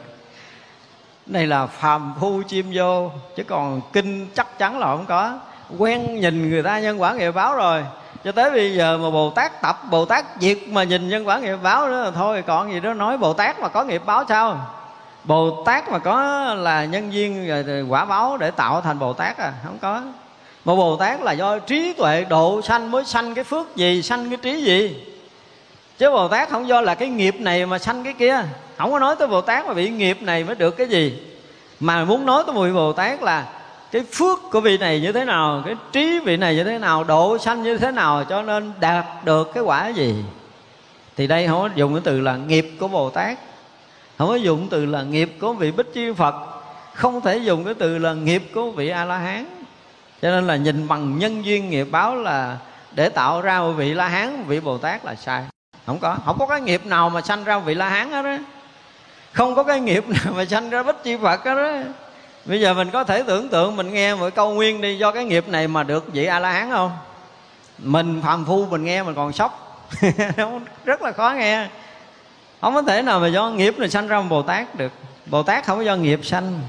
B: Này là phàm phu chim vô, chứ còn kinh chắc chắn là không có. Quen nhìn người ta nhân quả nghiệp báo rồi, cho tới bây giờ mà bồ tát tập, bồ tát diệt mà nhìn nhân quả nghiệp báo nữa thôi còn gì đó nói bồ tát mà có nghiệp báo sao? Bồ tát mà có là nhân viên quả báo để tạo thành bồ tát à? Không có. Mà bồ tát là do trí tuệ độ sanh mới sanh cái phước gì, sanh cái trí gì? Chứ bồ tát không do là cái nghiệp này mà sanh cái kia. Không có nói tới bồ tát mà bị nghiệp này mới được cái gì. Mà muốn nói tới vị bồ tát là cái phước của vị này như thế nào, cái trí vị này như thế nào, độ sanh như thế nào cho nên đạt được cái quả gì? Thì đây không có dùng cái từ là nghiệp của bồ tát không có dùng từ là nghiệp của vị bích chi phật. Không thể dùng cái từ là nghiệp của vị a la hán cho nên là nhìn bằng nhân duyên nghiệp báo là để tạo ra một vị la hán vị bồ tát là sai. Không có. Không có cái nghiệp nào mà sanh ra vị la hán hết đó không có cái nghiệp nào mà sanh ra bích chi phật hết đó bây giờ mình có thể tưởng tượng, mình nghe một câu nguyên đi do cái nghiệp này mà được vị a la hán không? Mình phàm phu mình nghe mình còn sốc. Rất là khó nghe không có thể nào mà do nghiệp rồi sanh ra một bồ tát được. Bồ tát không có do nghiệp sanh.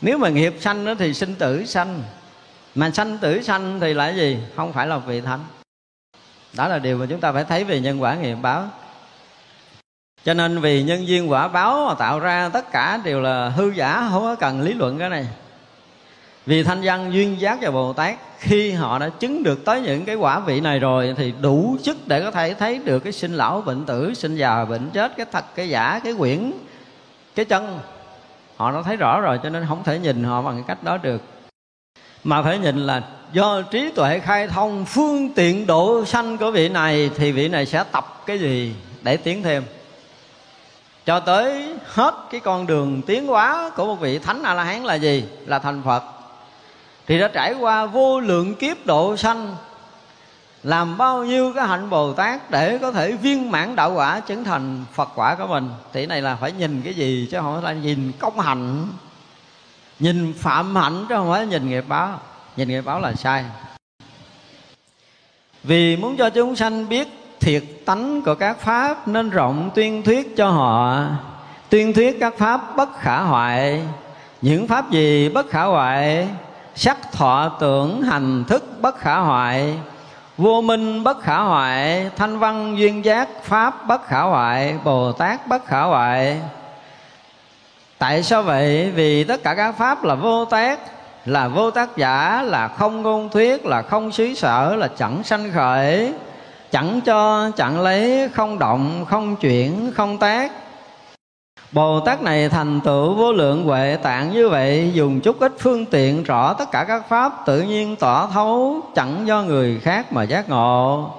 B: Nếu mà nghiệp sanh đó thì sinh tử sanh. Mà sanh tử sanh thì là gì? Không phải là vị thánh. Đó là điều mà chúng ta phải thấy về nhân quả nghiệp báo. Cho nên vì nhân duyên quả báo mà tạo ra tất cả đều là hư giả, không có cần lý luận cái này vì thanh văn duyên giác và bồ tát, khi họ đã chứng được tới những cái quả vị này rồi thì đủ chức để có thể thấy được cái sinh lão bệnh tử, sinh già, bệnh chết, cái thật, cái giả, cái quyển, cái chân. Họ đã thấy rõ rồi cho nên không thể nhìn họ bằng cái cách đó được. Mà phải nhìn là do trí tuệ khai thông, phương tiện độ sanh của vị này thì vị này sẽ tập cái gì để tiến thêm. Cho tới hết cái con đường tiến hóa của một vị thánh a la hán là gì? Là thành phật thì đã trải qua vô lượng kiếp độ sanh, làm bao nhiêu cái hạnh bồ tát để có thể viên mãn đạo quả chứng thành phật quả của mình. Thì này là phải nhìn cái gì chứ không phải là nhìn công hạnh. Nhìn phạm hạnh chứ không phải nhìn nghiệp báo. Nhìn nghiệp báo là sai. Vì muốn cho chúng sanh biết thiệt tánh của các pháp nên rộng tuyên thuyết cho họ. Tuyên thuyết các pháp bất khả hoại. Những pháp gì bất khả hoại? Sắc thọ tưởng hành thức bất khả hoại, vô minh bất khả hoại, thanh văn duyên giác pháp bất khả hoại, bồ tát bất khả hoại. Tại sao vậy? Vì tất cả các pháp là vô tác là vô tác giả, là không ngôn thuyết, là không xứ sở, là chẳng sanh khởi. Chẳng cho, chẳng lấy, không động, không chuyển, không tác. Bồ Tát này thành tựu vô lượng huệ tạng như vậy, Dùng chút ít phương tiện rõ tất cả các pháp Tự nhiên tỏ thấu, chẳng do người khác mà giác ngộ.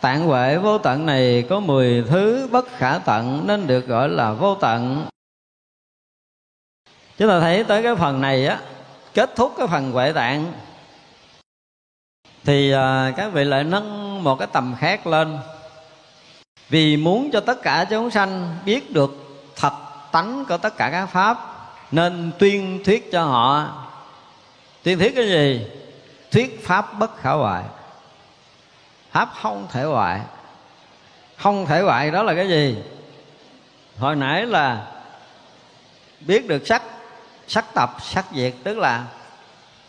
B: Tạng huệ vô tận này có mười thứ bất khả tận Nên được gọi là vô tận. Chúng ta thấy tới cái phần này á, Kết thúc cái phần huệ tạng. Thì à, các vị lại nâng một cái tầm khác lên. Vì muốn cho tất cả chúng sanh biết được thật tánh của tất cả các pháp, nên tuyên thuyết cho họ. Tuyên thuyết cái gì? Thuyết pháp bất khả hoại. Pháp không thể hoại. Không thể hoại đó là cái gì? Hồi nãy là biết được sắc sắc tập, sắc diệt, tức là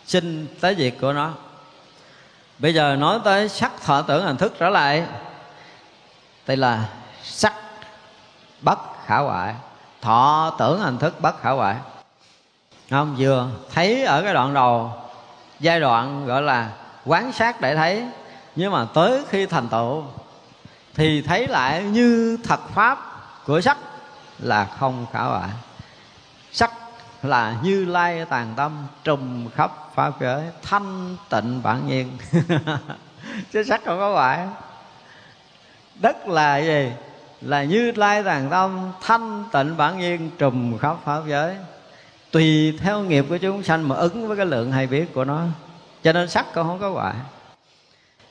B: sinh tới diệt của nó. Bây giờ nói tới sắc thọ tưởng hình thức trở lại đây là sắc bất khả hoại thọ tưởng hình thức bất khả hoại không, vừa thấy ở cái đoạn đầu, giai đoạn gọi là quán sát để thấy. Nhưng mà tới khi thành tựu, thì thấy lại như thật pháp của sắc là không khả hoại sắc là như lai tàn tâm trùm khắp pháp giới, thanh tịnh bản nhiên. Chứ sắc không có hoại đất là gì? Là như lai tàng tâm thanh tịnh bản nhiên trùm khắp pháp giới. Tùy theo nghiệp của chúng sanh mà ứng với cái lượng hay biết của nó. Cho nên sắc cũng không có hoại.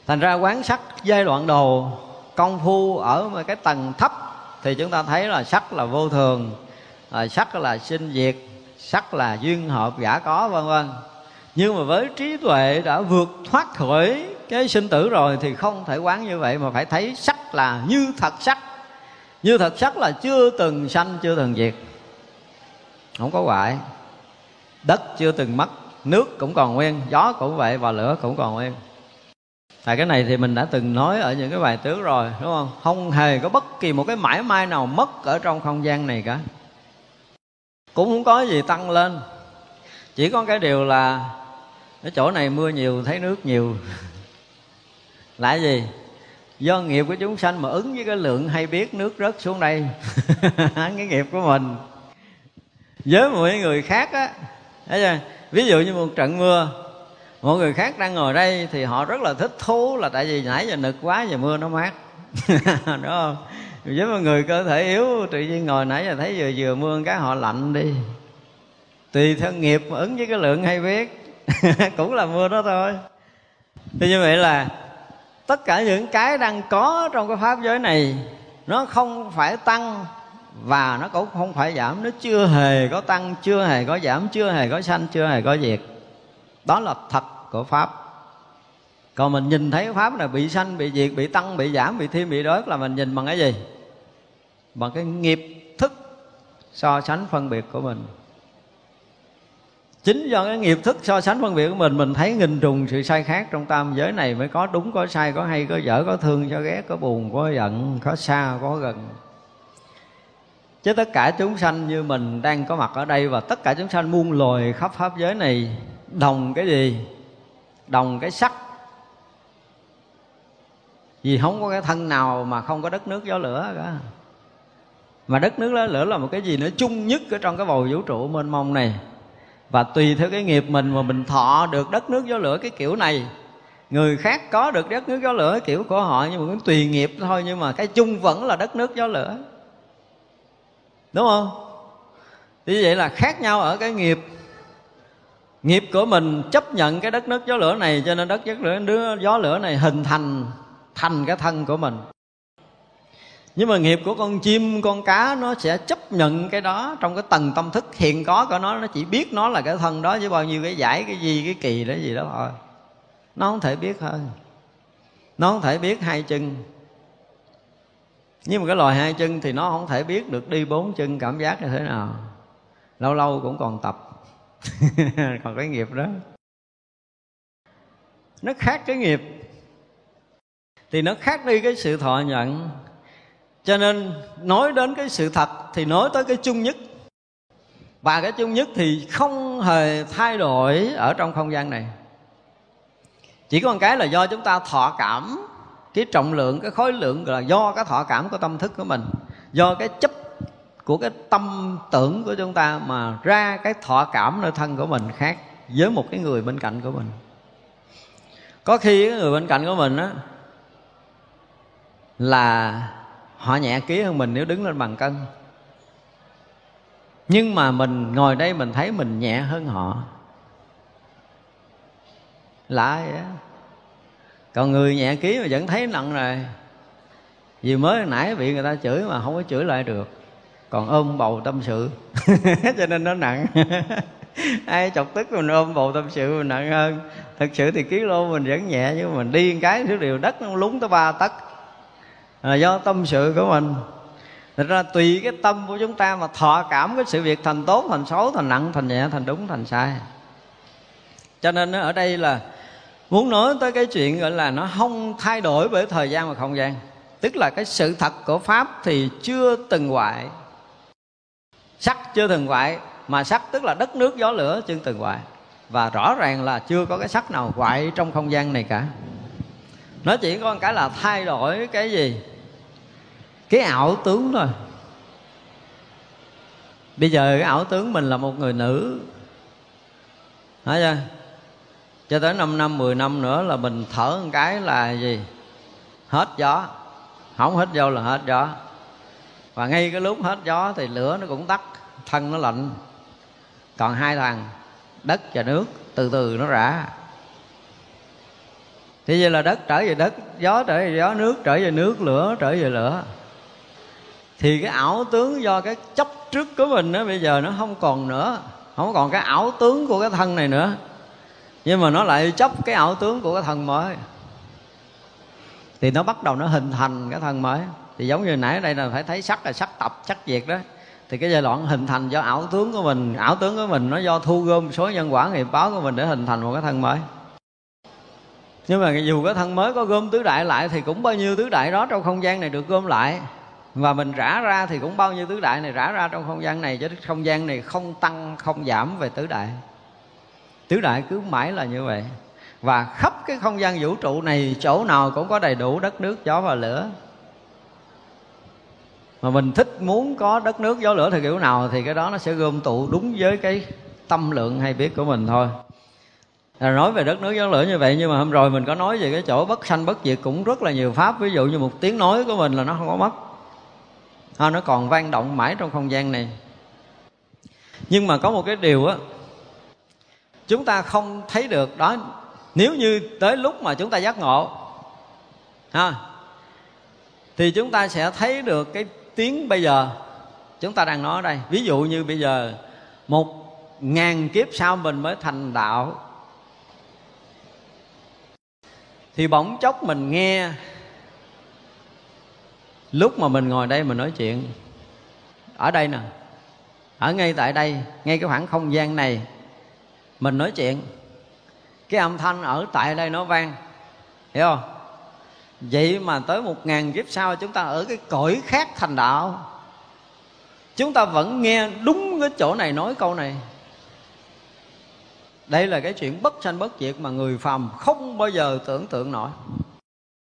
B: Thành ra quán sắc giai đoạn đầu công phu ở một cái tầng thấp thì chúng ta thấy là sắc là vô thường à, sắc là sinh diệt sắc là duyên hợp giả có vân vân. Nhưng mà với trí tuệ đã vượt thoát khỏi cái sinh tử rồi thì không thể quán như vậy mà phải thấy sắc là như thật sắc như thật sắc là chưa từng sanh, chưa từng diệt. Không có hoại. Đất chưa từng mất, nước cũng còn nguyên, gió cũng vậy và lửa cũng còn nguyên. Tại cái này thì mình đã từng nói ở những cái bài tướng rồi, đúng không? Không hề có bất kỳ một cái mãi mai nào mất ở trong không gian này cả. Cũng không có gì tăng lên. Chỉ có cái điều là ở chỗ này mưa nhiều, thấy nước nhiều. Là gì? Do nghiệp của chúng sanh mà ứng với cái lượng hay biết nước rớt xuống đây cái nghiệp của mình. Với mọi người khác á, thấy chưa? Ví dụ như một trận mưa, mọi người khác đang ngồi đây thì họ rất là thích thú là tại vì nãy giờ nực quá giờ mưa nó mát. Đúng không? Với một người cơ thể yếu, tự nhiên ngồi nãy giờ thấy vừa vừa mưa cái họ lạnh đi. Tùy theo nghiệp mà ứng với cái lượng hay biết, cũng là mưa đó thôi. Thì như vậy là tất cả những cái đang có trong cái pháp giới này, nó không phải tăng và nó cũng không phải giảm. Nó chưa hề có tăng, chưa hề có giảm, chưa hề có sanh, chưa hề có diệt. Đó là thật của pháp. Còn mình nhìn thấy pháp là bị sanh, bị diệt, bị tăng, bị giảm, bị thêm bị đớt là mình nhìn bằng cái gì? Bằng cái nghiệp thức so sánh phân biệt của mình chính do cái nghiệp thức so sánh phân biệt của mình mình thấy nghìn trùng sự sai khác trong tam giới này mới có đúng, có sai, có hay, có dở, có thương có ghét, có buồn, có giận, có xa có gần. Chứ tất cả chúng sanh như mình đang có mặt ở đây và tất cả chúng sanh muôn loài khắp pháp giới này đồng cái gì? Đồng cái sắc. Vì không có cái thân nào mà không có đất nước gió lửa cả. Mà đất nước gió lửa là một cái gì nữa chung nhất ở trong cái bầu vũ trụ mênh mông này và tùy theo cái nghiệp mình mà mình thọ được đất nước gió lửa cái kiểu này. Người khác có được đất nước gió lửa kiểu của họ nhưng mà cũng tùy nghiệp thôi, nhưng mà cái chung vẫn là đất nước gió lửa. Đúng không? Như vậy là khác nhau ở cái nghiệp. Nghiệp của mình chấp nhận cái đất nước gió lửa này cho nên đất nước lửa đứa gió lửa này hình thành thành cái thân của mình nhưng mà nghiệp của con chim, con cá nó sẽ chấp nhận cái đó trong cái tầng tâm thức hiện có của nó. Nó chỉ biết nó là cái thân đó với bao nhiêu cái giải, cái gì cái kỳ đó gì đó thôi. Nó không thể biết hơn. Nó không thể biết hai chân. Nhưng mà cái loài hai chân thì nó không thể biết được đi bốn chân cảm giác như thế nào. Lâu lâu cũng còn tập. Còn cái nghiệp đó. Nó khác cái nghiệp. Thì nó khác đi cái sự thọ nhận cho nên nói đến cái sự thật thì nói tới cái chung nhất. Và cái chung nhất thì không hề thay đổi ở trong không gian này. Chỉ có một cái là do chúng ta thọ cảm cái trọng lượng, cái khối lượng là do cái thọ cảm của tâm thức của mình, do cái chấp của cái tâm tưởng của chúng ta mà ra cái thọ cảm nơi thân của mình khác với một cái người bên cạnh của mình. Có khi cái người bên cạnh của mình á là họ nhẹ ký hơn mình nếu đứng lên bằng cân. Nhưng mà mình ngồi đây mình thấy mình nhẹ hơn họ. Lạ vậy đó còn người nhẹ ký mà vẫn thấy nặng rồi. Vì mới nãy bị người ta chửi mà không có chửi lại được. Còn ôm bầu tâm sự. Cho nên nó nặng. Ai chọc tức mình ôm bầu tâm sự mình nặng hơn? Thật sự thì ký lô mình vẫn nhẹ nhưng mà mình đi một cái thứ điều đất nó lúng tới ba tấc là do tâm sự của mình. Thật ra tùy cái tâm của chúng ta mà thọ cảm cái sự việc thành tốt, thành xấu, thành nặng, thành nhẹ, thành đúng, thành sai. Cho nên ở đây là muốn nói tới cái chuyện gọi là nó không thay đổi bởi thời gian và không gian. Tức là cái sự thật của Pháp thì chưa từng hoại. Sắc chưa từng hoại Mà sắc tức là đất nước gió lửa chưa từng hoại. Và rõ ràng là chưa có cái sắc nào hoại trong không gian này cả. Nó chỉ có một cái là thay đổi cái gì? Cái ảo tướng thôi bây giờ cái ảo tướng mình là một người nữ. Thấy chưa? Cho tới 5 năm, 10 năm nữa là mình thở một cái là gì? Hết gió. Không hết vô là hết gió. Và ngay cái lúc hết gió thì lửa nó cũng tắt Thân nó lạnh. Còn hai thằng Đất và nước Từ từ nó rã. Thì vậy là đất trở về đất Gió trở về gió Nước trở về nước Lửa trở về lửa thì cái ảo tướng do cái chấp trước của mình đó bây giờ nó không còn nữa. Không còn cái ảo tướng của cái thân này nữa. Nhưng mà nó lại chấp cái ảo tướng của cái thân mới. Thì nó bắt đầu nó hình thành cái thân mới. Thì giống như nãy đây là phải thấy sắc là sắc tập, sắc diệt đó. Thì cái giai đoạn hình thành do ảo tướng của mình, ảo tướng của mình nó do thu gom số nhân quả nghiệp báo của mình để hình thành một cái thân mới. Nhưng mà dù cái thân mới có gom tứ đại lại thì cũng bao nhiêu tứ đại đó trong không gian này được gom lại và mình rã ra thì cũng bao nhiêu tứ đại này rã ra trong không gian này, chứ không gian này không tăng, không giảm về tứ đại. Tứ đại cứ mãi là như vậy. Và khắp cái không gian vũ trụ này, chỗ nào cũng có đầy đủ đất nước, gió và lửa. Mà mình thích muốn có đất nước, gió, lửa thì kiểu nào thì cái đó nó sẽ gom tụ đúng với cái tâm lượng hay biết của mình thôi. Là nói về đất nước, gió, lửa như vậy, nhưng mà hôm rồi mình có nói về cái chỗ bất sanh bất diệt cũng rất là nhiều pháp. Ví dụ như một tiếng nói của mình là nó không có mất ha, nó còn vang động mãi trong không gian này. Nhưng mà có một cái điều á chúng ta không thấy được đó. Nếu như tới lúc mà chúng ta giác ngộ ha thì chúng ta sẽ thấy được cái tiếng bây giờ. Chúng ta đang nói ở đây ví dụ như bây giờ một ngàn kiếp sau mình mới thành đạo thì bỗng chốc mình nghe lúc mà mình ngồi đây mình nói chuyện, ở đây nè, ở ngay tại đây, ngay cái khoảng không gian này. Mình nói chuyện, cái âm thanh ở tại đây nó vang, hiểu không? Vậy mà tới một ngàn kiếp sau chúng ta ở cái cõi khác thành đạo. Chúng ta vẫn nghe đúng cái chỗ này nói câu này. Đây là cái chuyện bất sanh bất diệt mà người phàm không bao giờ tưởng tượng nổi.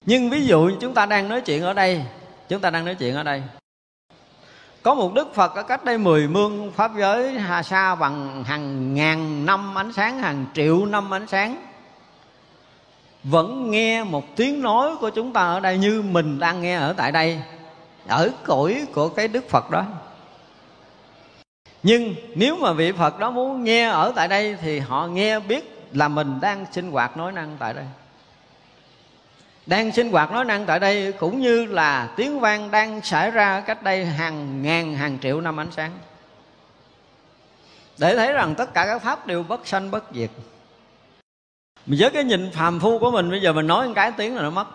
B: Nhưng ví dụ chúng ta đang nói chuyện ở đây chúng ta đang nói chuyện ở đây. Có một đức phật ở cách đây mười mương pháp giới hà sa bằng hàng ngàn năm ánh sáng, hàng triệu năm ánh sáng. Vẫn nghe một tiếng nói của chúng ta ở đây như mình đang nghe ở tại đây, ở cõi của cái đức phật đó. Nhưng nếu mà vị phật đó muốn nghe ở tại đây thì họ nghe biết là mình đang sinh hoạt nói năng tại đây đang sinh hoạt nói năng tại đây cũng như là tiếng vang đang xảy ra cách đây hàng ngàn, hàng triệu năm ánh sáng. Để thấy rằng tất cả các pháp đều bất sanh, bất diệt. Mình với cái nhìn phàm phu của mình, bây giờ mình nói một cái tiếng là nó mất.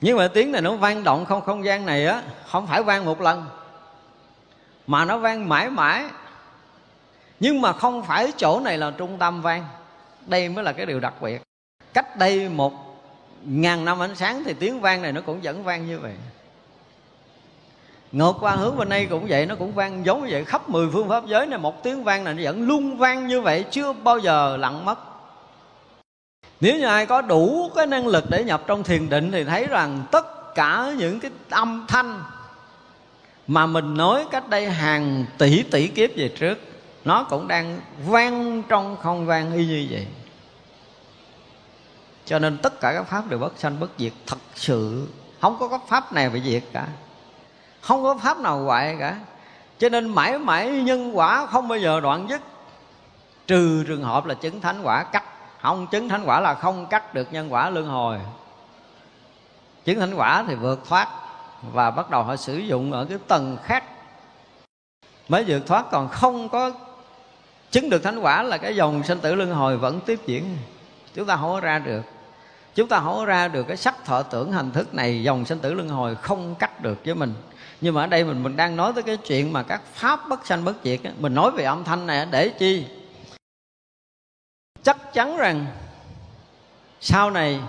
B: Nhưng mà tiếng này nó vang động không không gian này á, không phải vang một lần, mà nó vang mãi mãi. Nhưng mà không phải chỗ này là trung tâm vang. Đây mới là cái điều đặc biệt cách đây một ngàn năm ánh sáng thì tiếng vang này nó cũng vẫn vang như vậy. Ngược qua hướng bên đây cũng vậy, nó cũng vang giống như vậy. Khắp mười phương pháp giới này, một tiếng vang này nó vẫn luôn vang như vậy, chưa bao giờ lặng mất. Nếu như ai có đủ cái năng lực để nhập trong thiền định thì thấy rằng tất cả những cái âm thanh mà mình nói cách đây hàng tỷ tỷ kiếp về trước, nó cũng đang vang trong không vang y như vậy cho nên tất cả các pháp đều bất sanh, bất diệt. Thật sự, không có các pháp này bị diệt cả. Không có pháp nào hoại cả. Cho nên mãi mãi nhân quả không bao giờ đoạn dứt. Trừ trường hợp là chứng thánh quả cắt. Không, chứng thánh quả là không cắt được nhân quả luân hồi. Chứng thánh quả thì vượt thoát và bắt đầu họ sử dụng ở cái tầng khác. Mới vượt thoát, còn không có chứng được thánh quả là cái dòng sinh tử luân hồi vẫn tiếp diễn. Chúng ta không có ra được chúng ta không có ra được cái sắc thọ tưởng hành thức này, dòng sinh tử luân hồi không cắt được với mình. Nhưng mà ở đây mình mình đang nói tới cái chuyện mà các pháp bất sanh bất diệt mình nói về âm thanh này để chi? Chắc chắn rằng sau này,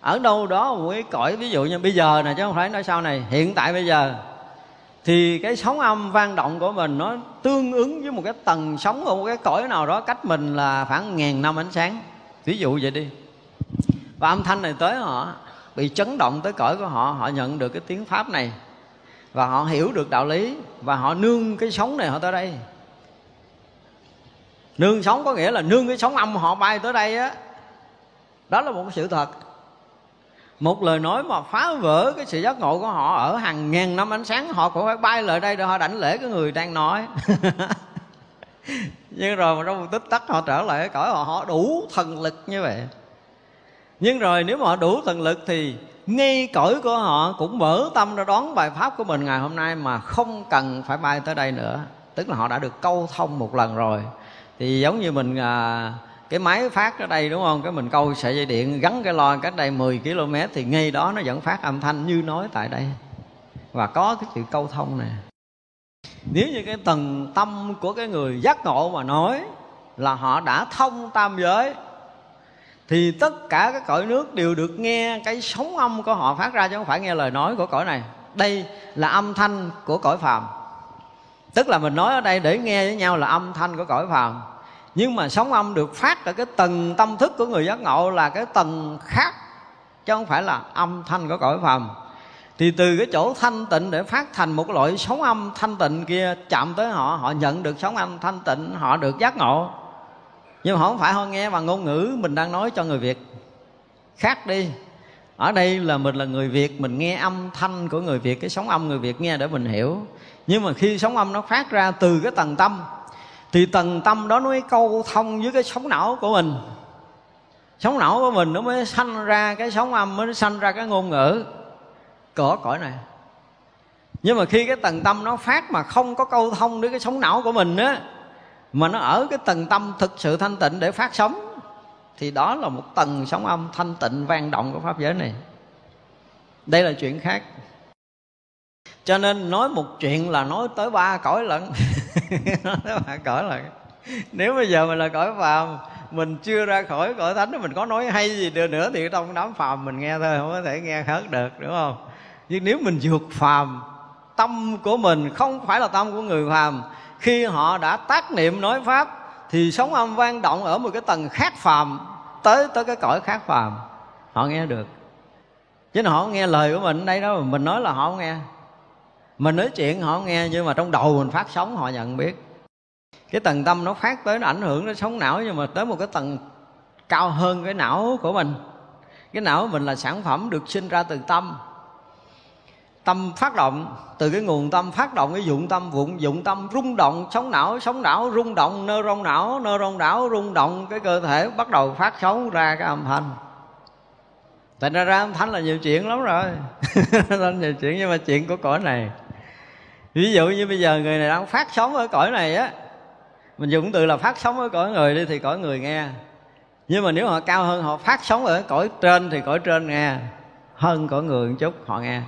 B: ở đâu đó một cái cõi, ví dụ như bây giờ nè, chứ không phải nói sau này, hiện tại bây giờ, thì cái sóng âm vang động của mình nó tương ứng với một cái tầng sóng ở một cái cõi nào đó cách mình là khoảng ngàn năm ánh sáng. Ví dụ vậy đi và âm thanh này tới họ, bị chấn động tới cõi của họ họ nhận được cái tiếng pháp này. Và họ hiểu được đạo lý, và họ nương cái sóng này họ tới đây. Nương sóng có nghĩa là nương cái sóng âm họ bay tới đây á. Đó là một sự thật. Một lời nói mà phá vỡ cái sự giác ngộ của họ ở hàng ngàn năm ánh sáng, họ cũng phải bay lại đây để họ đảnh lễ cái người đang nói. Nhưng rồi mà trong một tích tắc họ trở lại cái cõi họ họ đủ thần lực như vậy nhưng rồi nếu mà họ đủ thần lực thì ngay cõi của họ cũng mở tâm ra đón bài pháp của mình ngày hôm nay mà không cần phải bay tới đây nữa. Tức là họ đã được câu thông một lần rồi. Thì giống như mình à, cái máy phát ở đây đúng không? Cái mình câu sợi dây điện gắn cái loa cách đây 10 km thì ngay đó nó vẫn phát âm thanh như nói tại đây. Và có cái sự câu thông này nếu như cái tầng tâm của cái người giác ngộ mà nói là họ đã thông tam giới thì tất cả các cõi nước đều được nghe cái sóng âm của họ phát ra, chứ không phải nghe lời nói của cõi này. Đây là âm thanh của cõi phàm. Tức là mình nói ở đây để nghe với nhau là âm thanh của cõi phàm. Nhưng mà sóng âm được phát ở cái tầng tâm thức của người giác ngộ là cái tầng khác, chứ không phải là âm thanh của cõi phàm. Thì từ cái chỗ thanh tịnh để phát thành một loại sóng âm thanh tịnh kia chạm tới họ họ nhận được sóng âm thanh tịnh, họ được giác ngộ nhưng mà không phải họ nghe bằng ngôn ngữ mình đang nói cho người việt. Khác đi. Ở đây là mình là người việt, mình nghe âm thanh của người việt, cái sóng âm người việt nghe để mình hiểu. Nhưng mà khi sóng âm nó phát ra từ cái tầng tâm, thì tầng tâm đó nó mới câu thông với cái sóng não của mình. Sóng não của mình nó mới sanh ra cái sóng âm, mới sanh ra cái ngôn ngữ. Cỏ cõi này. Nhưng mà khi cái tầng tâm nó phát mà không có câu thông với cái sóng não của mình á mà nó ở cái tầng tâm thực sự thanh tịnh để phát sóng, thì đó là một tầng sóng âm thanh tịnh vang động của pháp giới này. Đây là chuyện khác. Cho nên nói một chuyện là nói tới ba cõi lận. Nói tới ba cõi lận. Nếu bây giờ mình là cõi phàm, mình chưa ra khỏi cõi thánh, mình có nói hay gì được nữa thì trong đám phàm mình nghe thôi, không có thể nghe hết được, đúng không? Nhưng nếu mình vượt phàm, tâm của mình không phải là tâm của người phàm khi họ đã tác niệm nói pháp, thì sóng âm vang động ở một cái tầng khác phàm, tới tới cái cõi khác phàm. Họ nghe được. Chứ họ không nghe lời của mình đây đó mình nói là họ không nghe. Mình nói chuyện họ không nghe, nhưng mà trong đầu mình phát sóng, họ nhận biết. Cái tầng tâm nó phát tới, nó ảnh hưởng đến sống não, nhưng mà tới một cái tầng cao hơn cái não của mình. Cái não của mình là sản phẩm được sinh ra từ tâm tâm phát động, từ cái nguồn tâm phát động, cái dụng tâm vụng, dụng tâm rung động, sóng não sóng não rung động nơ rong não nơ rong não rung động, cái cơ thể bắt đầu phát sóng ra cái âm thanh. Thành ra ra âm thanh là nhiều chuyện lắm rồi. Là nhiều chuyện, nhưng mà chuyện của cõi này, ví dụ như bây giờ người này đang phát sóng ở cõi này á, mình dùng từ là phát sóng ở cõi người đi thì cõi người nghe. Nhưng mà nếu họ cao hơn, họ phát sóng ở cõi trên thì cõi trên nghe, hơn cõi người một chút, họ nghe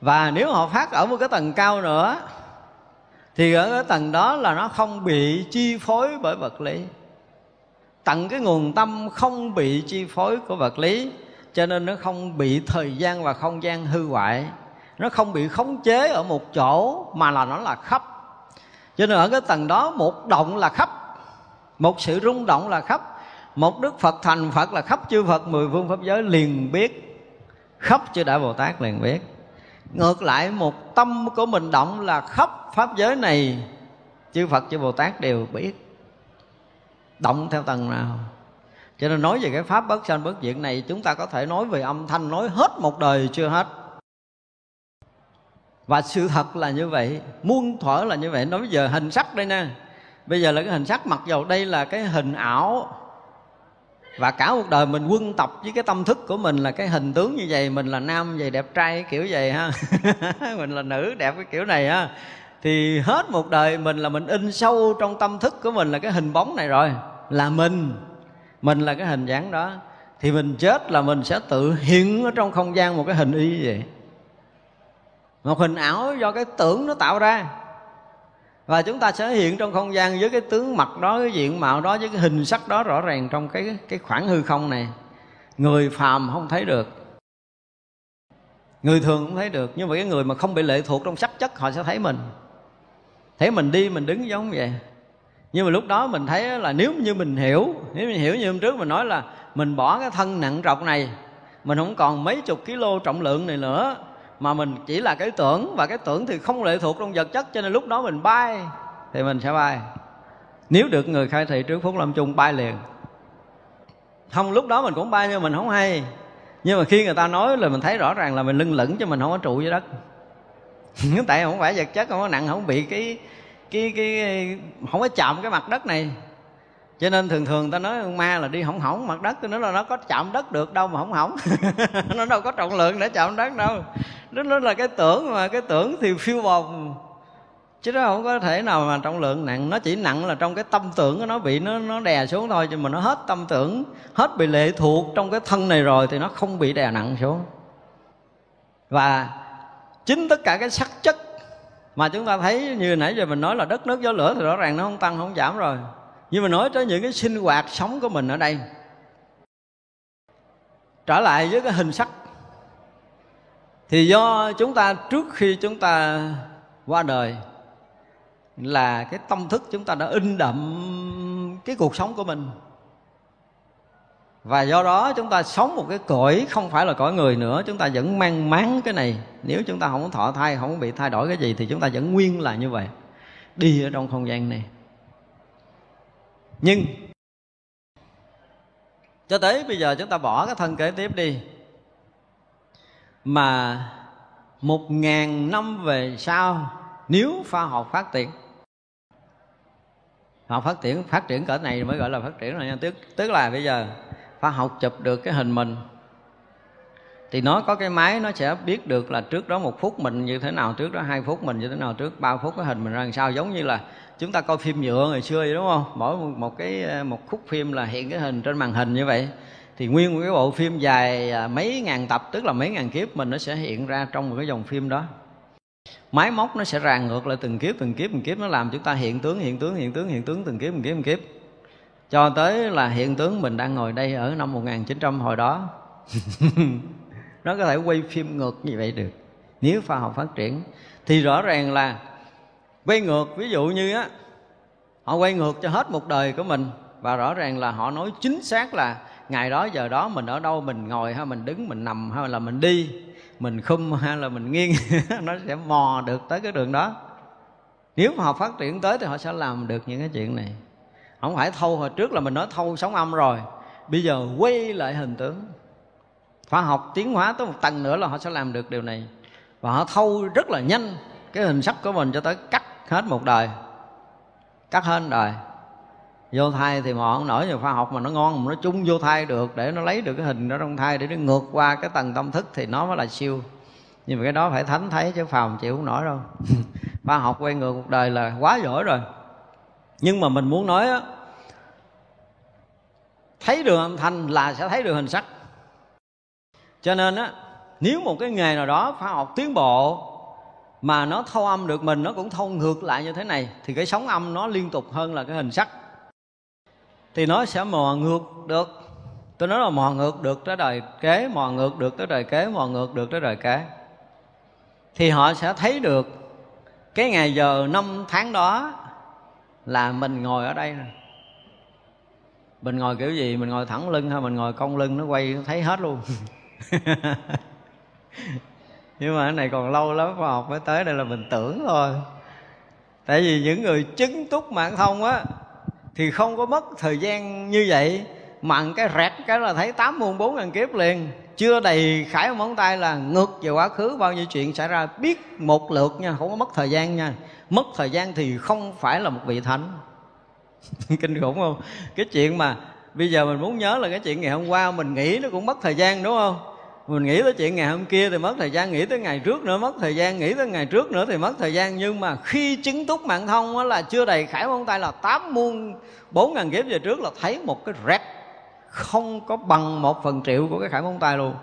B: và nếu họ phát ở một cái tầng cao nữa, thì ở cái tầng đó là nó không bị chi phối bởi vật lý. Tận cái nguồn tâm không bị chi phối của vật lý, cho nên nó không bị thời gian và không gian hư hoại. Nó không bị khống chế ở một chỗ mà là nó là khắp. Cho nên ở cái tầng đó một động là khắp, một sự rung động là khắp. Một đức phật thành phật là khắp chư phật mười phương pháp giới liền biết, khắp chư đại bồ tát liền biết ngược lại, một tâm của mình động là khắp pháp giới này, chư phật, chư bồ tát đều biết. Động theo tầng nào? Cho nên nói về cái pháp bất sanh bất diệt này, chúng ta có thể nói về âm thanh nói hết một đời chưa hết. Và sự thật là như vậy, muôn thuở là như vậy. Nói bây giờ hình sắc đây nè. Bây giờ là cái hình sắc, mặc dầu đây là cái hình ảo và cả một đời mình quân tập với cái tâm thức của mình là cái hình tướng như vậy, mình là nam, vậy đẹp trai kiểu vậy ha. Mình là nữ, đẹp cái kiểu này ha. Thì hết một đời mình là mình in sâu trong tâm thức của mình là cái hình bóng này rồi, là mình. Mình là cái hình dáng đó. Thì mình chết là mình sẽ tự hiện ở trong không gian một cái hình y vậy. Một hình ảo do cái tưởng nó tạo ra và chúng ta sẽ hiện trong không gian với cái tướng mặt đó, cái diện mạo đó, với cái hình sắc đó rõ ràng trong cái cái khoảng hư không này. Người phàm không thấy được. Người thường cũng thấy được. Nhưng mà cái người mà không bị lệ thuộc trong sắc chất, họ sẽ thấy mình. Thấy mình đi, mình đứng giống vậy. Nhưng mà lúc đó mình thấy là nếu như mình hiểu, nếu mình hiểu như hôm trước mình nói là mình bỏ cái thân nặng trọc này, mình không còn mấy chục kg trọng lượng này nữa mà mình chỉ là cái tưởng, và cái tưởng thì không lệ thuộc trong vật chất, cho nên lúc đó mình bay thì mình sẽ bay. Nếu được người khai thị trước phút lâm chung bay liền. Không, lúc đó mình cũng bay nhưng mình không hay. Nhưng mà khi người ta nói là mình thấy rõ ràng là mình lưng lửng cho mình không có trụ dưới đất. Tại không phải vật chất, không có nặng, không bị cái cái cái, không có chạm cái mặt đất này. Cho nên thường thường ta nói ma là đi hỏng hỏng mặt đất nó là nó có chạm đất được đâu mà hỏng hỏng. Nó đâu có trọng lượng để chạm đất đâu đó nó là cái tưởng mà, cái tưởng thì phiêu bồng. Chứ nó không có thể nào mà trọng lượng nặng. Nó chỉ nặng là trong cái tâm tưởng của nó bị nó nó đè xuống thôi nhưng mà nó hết tâm tưởng, hết bị lệ thuộc trong cái thân này rồi thì nó không bị đè nặng xuống. Và chính tất cả cái sắc chất mà chúng ta thấy như nãy giờ mình nói là đất nước gió lửa thì rõ ràng nó không tăng, không giảm rồi. Nhưng mà nói tới những cái sinh hoạt sống của mình ở đây, trở lại với cái hình sắc thì do chúng ta trước khi chúng ta qua đời là cái tâm thức chúng ta đã in đậm cái cuộc sống của mình. Và do đó chúng ta sống một cái cõi không phải là cõi người nữa, chúng ta vẫn mang máng cái này. Nếu chúng ta không thọ thai, không bị thay đổi cái gì thì chúng ta vẫn nguyên là như vậy, đi ở trong không gian này. Nhưng cho tới bây giờ chúng ta bỏ cái thân kế tiếp đi mà một ngàn năm về sau, nếu khoa học phát triển, học phát triển phát triển cỡ này mới gọi là phát triển rồi nha. Tức tức là bây giờ khoa học chụp được cái hình mình, thì nó có cái máy, nó sẽ biết được là trước đó một phút mình như thế nào, trước đó hai phút mình như thế nào, trước ba phút cái hình mình ra làm sao. Giống như là chúng ta coi phim nhựa ngày xưa vậy, đúng không? Mỗi một cái, một khúc phim là hiện cái hình trên màn hình như vậy thì nguyên một cái bộ phim dài à, mấy ngàn tập, tức là mấy ngàn kiếp, mình nó sẽ hiện ra trong một cái dòng phim đó. Máy móc nó sẽ ràng ngược lại từng kiếp từng kiếp từng kiếp, nó làm chúng ta hiện tướng hiện tướng hiện tướng hiện tướng từng kiếp từng kiếp từng kiếp. Cho tới là hiện tướng mình đang ngồi đây ở năm 1900 hồi đó. Nó có thể quay phim ngược như vậy được, nếu khoa học phát triển. Thì rõ ràng là quay ngược, ví dụ như á, họ quay ngược cho hết một đời của mình, và rõ ràng là họ nói chính xác là ngày đó giờ đó mình ở đâu, mình ngồi hay mình đứng, mình nằm hay là mình đi, mình khum hay là mình nghiêng, nó sẽ mò được tới cái đường đó. Nếu mà họ phát triển tới thì họ sẽ làm được những cái chuyện này. Không phải thâu, hồi trước là mình nói thâu sóng âm rồi, bây giờ quay lại hình tướng khoa học tiến hóa tới một tầng nữa là họ sẽ làm được điều này. Và họ thâu rất là nhanh, cái hình sắc của mình cho tới cắt hết một đời, cắt hết đời vô thai thì mà không nổi về khoa học mà nó ngon, mà nó chung vô thai được, để nó lấy được cái hình đó trong thai để nó ngược qua cái tầng tâm thức thì nó mới là siêu. Nhưng mà cái đó phải thánh thấy chứ phàm chịu không nổi đâu. Khoa học quay ngược cuộc đời là quá giỏi rồi. Nhưng mà mình muốn nói á, thấy được âm thanh là sẽ thấy được hình sắc. Cho nên á, nếu một cái nghề nào đó khoa học tiến bộ mà nó thâu âm được mình, nó cũng thâu ngược lại như thế này, thì cái sóng âm nó liên tục hơn là cái hình sắc thì nó sẽ mò ngược được. Tôi nói là mò ngược được tới đời kế, mò ngược được tới đời kế, mò ngược được tới đời kế. Thì họ sẽ thấy được cái ngày giờ năm tháng đó là mình ngồi ở đây này. mình ngồi kiểu gì? Mình ngồi thẳng lưng hay mình ngồi cong lưng nó quay nó thấy hết luôn. Nhưng mà cái này còn lâu lắm, khoa học mới tới đây là mình tưởng thôi. Tại vì những người chứng túc mạng thông á thì không có mất thời gian như vậy. Mặn cái rẹt cái là thấy tám muôn bốn ngàn kiếp liền. Chưa đầy khải một móng tay là ngược về quá khứ. Bao nhiêu chuyện xảy ra biết một lượt nha, không có mất thời gian nha. Mất thời gian thì không phải là một vị thánh. Kinh khủng không? Cái chuyện mà bây giờ mình muốn nhớ là cái chuyện ngày hôm qua mình nghĩ nó cũng mất thời gian, đúng không? Mình nghĩ tới chuyện ngày hôm kia thì mất thời gian, nghĩ tới ngày trước nữa mất thời gian, nghĩ tới ngày trước nữa thì mất thời gian. Nhưng mà khi chứng túc mạng thông là chưa đầy khải môn tay là tám muôn, bốn ngàn kiếp về trước là thấy một cái rét không có bằng một phần triệu của cái khải môn tay luôn.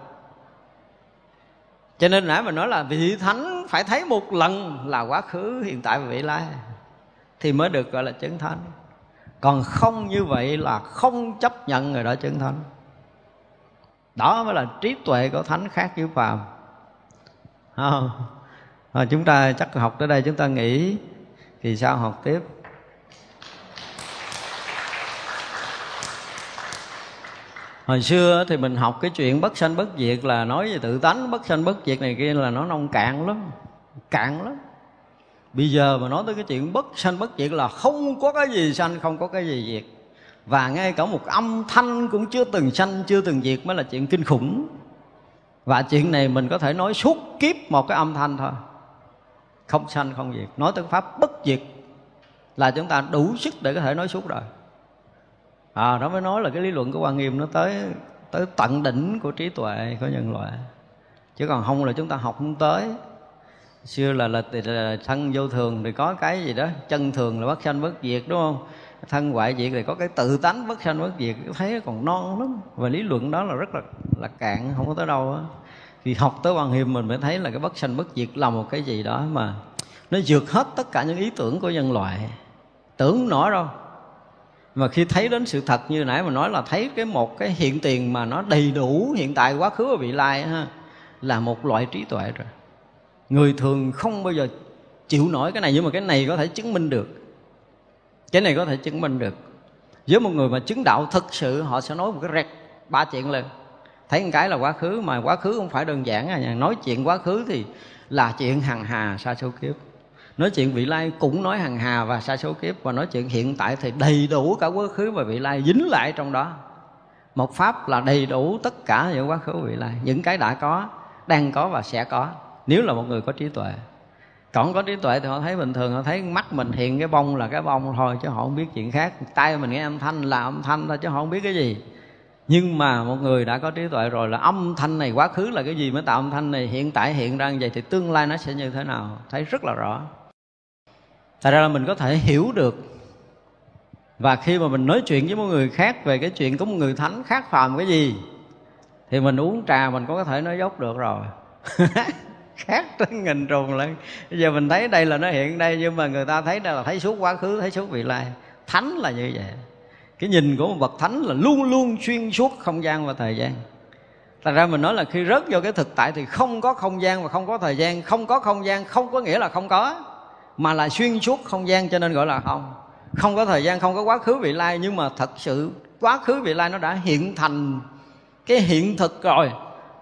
B: Cho nên nãy mình nói là vị thánh phải thấy một lần là quá khứ, hiện tại và vị lai thì mới được gọi là chứng thánh. Còn không như vậy là không chấp nhận người đó chứng thánh đó mới là trí tuệ của thánh khác với phàm. Không? À, chúng ta chắc học tới đây chúng ta nghĩ thì sao học tiếp. Hồi xưa thì mình học cái chuyện bất sanh bất diệt là nói về tự tánh bất sanh bất diệt này kia là nó nông cạn lắm cạn lắm. Bây giờ mà nói tới cái chuyện bất sanh bất diệt là không có cái gì sanh không có cái gì diệt và ngay cả một âm thanh cũng chưa từng sanh chưa từng diệt mới là chuyện kinh khủng. Và chuyện này mình có thể nói suốt kiếp một cái âm thanh thôi. Không sanh không diệt. Nói tới pháp bất diệt là chúng ta đủ sức để có thể nói suốt rồi. À, đó mới nói là cái lý luận của quan nghiêm nó tới tới tận đỉnh của trí tuệ của nhân loại. Chứ còn không là chúng ta học không tới. Xưa là là, là, là thân vô thường thì có cái gì đó chân thường là bất sanh bất diệt đúng không? Thân hoại diệt thì có cái tự tánh bất sanh bất diệt thấy còn non lắm. Và lý luận đó là rất là là cạn, không có tới đâu á. Thì học tới bằng hiệp mình mới thấy là cái bất sanh bất diệt là một cái gì đó mà nó vượt hết tất cả những ý tưởng của nhân loại. Tưởng nổi đâu. Mà khi thấy đến sự thật như nãy mà nói là thấy cái một cái hiện tiền mà nó đầy đủ hiện tại quá khứ và vị lai ha, là một loại trí tuệ rồi. Người thường không bao giờ chịu nổi cái này, nhưng mà cái này có thể chứng minh được cái này có thể chứng minh được. Với một người mà chứng đạo thực sự, họ sẽ nói một cái rẹt ba chuyện lên. Thấy một cái là quá khứ, mà quá khứ không phải đơn giản à. Nói chuyện quá khứ thì là chuyện hằng hà xa số kiếp. Nói chuyện vị lai cũng nói hằng hà và xa số kiếp. Và nói chuyện hiện tại thì đầy đủ cả quá khứ và vị lai dính lại trong đó. Một pháp là đầy đủ tất cả những quá khứ vị lai. Những cái đã có, đang có và sẽ có, nếu là một người có trí tuệ còn có trí tuệ thì họ thấy bình thường, họ thấy mắt mình hiện cái bông là cái bông thôi, chứ họ không biết chuyện khác. Tay mình nghe âm thanh là âm thanh thôi, chứ họ không biết cái gì. Nhưng mà một người đã có trí tuệ rồi là âm thanh này quá khứ là cái gì mới tạo âm thanh này? Hiện tại hiện ra như vậy thì tương lai nó sẽ như thế nào? Thấy rất là rõ. Thật ra là mình có thể hiểu được. Và khi mà mình nói chuyện với một người khác về cái chuyện có một người thánh khác phàm cái gì, thì mình uống trà mình có thể nói dốc được rồi. khác tới nghìn trùng lần bây giờ mình thấy đây là nó hiện đây nhưng mà người ta thấy đây là thấy suốt quá khứ thấy suốt vị lai. Thánh là như vậy. Cái nhìn của một bậc thánh là luôn luôn xuyên suốt không gian và thời gian. Thành ra mình nói là khi rớt vô cái thực tại thì không có không gian và không có thời gian. Không có không gian không có nghĩa là không có Mà là xuyên suốt không gian cho nên gọi là không. Không có thời gian, không có quá khứ vị lai Nhưng mà thật sự quá khứ vị lai nó đã hiện thành cái hiện thực rồi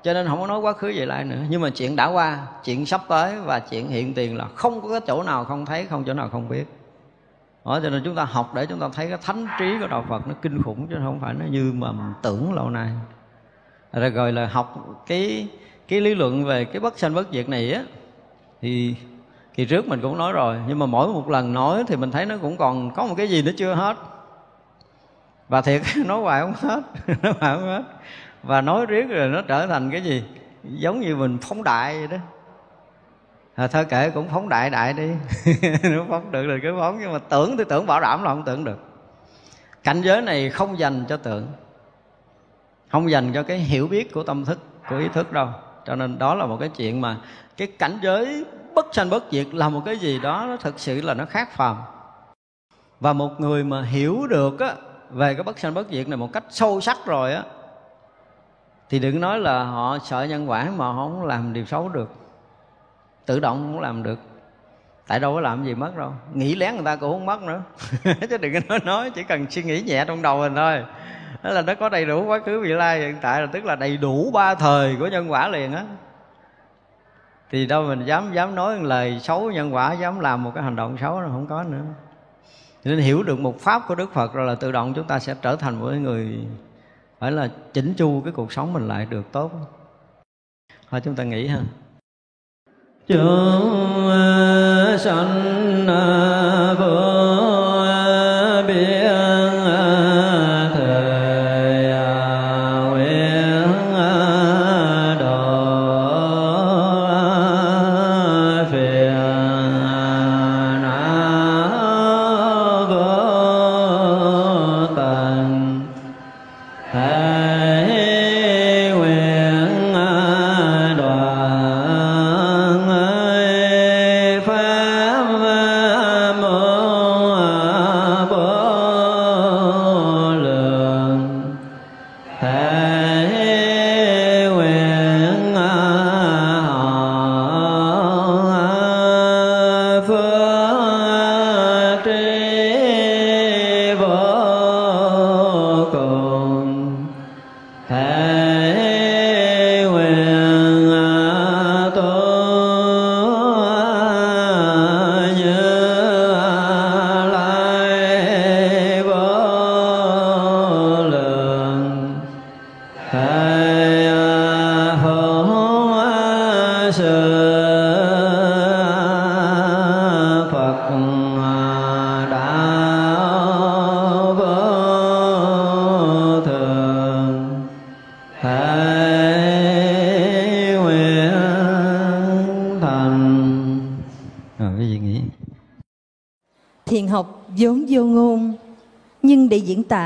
B: cho nên không có nói quá khứ về lại nữa. Nhưng mà chuyện đã qua chuyện sắp tới và chuyện hiện tiền là không có cái chỗ nào không thấy không chỗ nào không biết. Đó, cho nên chúng ta học để chúng ta thấy cái thánh trí của đạo Phật nó kinh khủng chứ không phải nó như mà mình tưởng lâu nay. Rồi gọi là học cái cái lý luận về cái bất sanh bất diệt này á thì kỳ trước mình cũng nói rồi. Nhưng mà mỗi một lần nói thì mình thấy nó cũng còn có một cái gì nó chưa hết. Và thiệt nói hoài không hết nói hoài không hết và nói riết rồi nó trở thành cái gì? Giống như mình phóng đại vậy đó. À, thôi kệ cũng phóng đại đại đi. Nó phóng được rồi cứ phóng nhưng mà tưởng thì tưởng bảo đảm là không tưởng được. Cảnh giới này không dành cho tưởng không dành cho cái hiểu biết của tâm thức của ý thức đâu. Cho nên đó là một cái chuyện mà cái cảnh giới bất sanh bất diệt là một cái gì đó nó thực sự là nó khác phàm. Và một người mà hiểu được á, về cái bất sanh bất diệt này một cách sâu sắc rồi á thì đừng nói là họ sợ nhân quả mà họ không làm điều xấu được. Tự động không làm được. Tại đâu có làm gì mất đâu. Nghĩ lén người ta cũng không mất nữa. Chứ đừng có nói nói, chỉ cần suy nghĩ nhẹ trong đầu mình thôi. Đó là nó có đầy đủ quá khứ, vị lai hiện tại là tức là đầy đủ ba thời của nhân quả liền á. Thì đâu mình dám dám nói một lời xấu nhân quả, dám làm một cái hành động xấu nó không có nữa. Nên hiểu được một pháp của đức phật rồi là tự động chúng ta sẽ trở thành một người phải là chỉnh chu cái cuộc sống mình lại được tốt. Thôi chúng ta nghĩ ha. Chúng sanh vô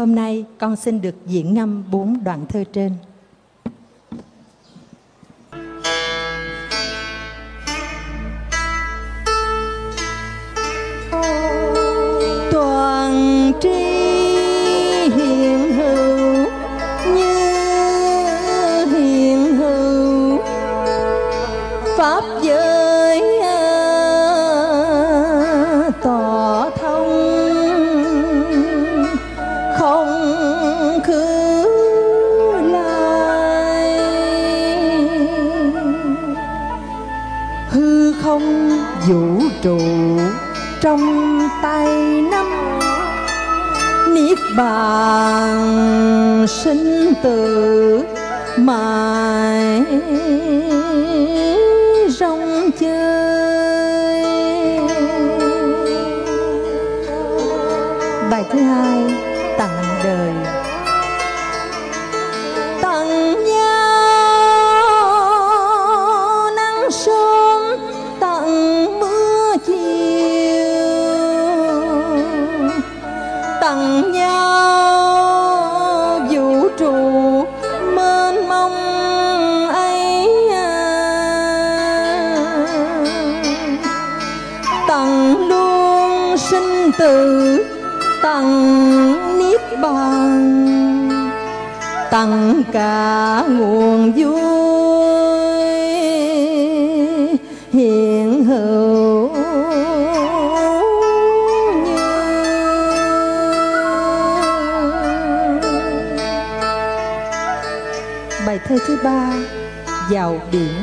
C: hôm nay con xin được diễn ngâm bốn đoạn thơ trên. Toàn tri trụ trong tay năm niết bàn sinh tử mãi. Ba vào điện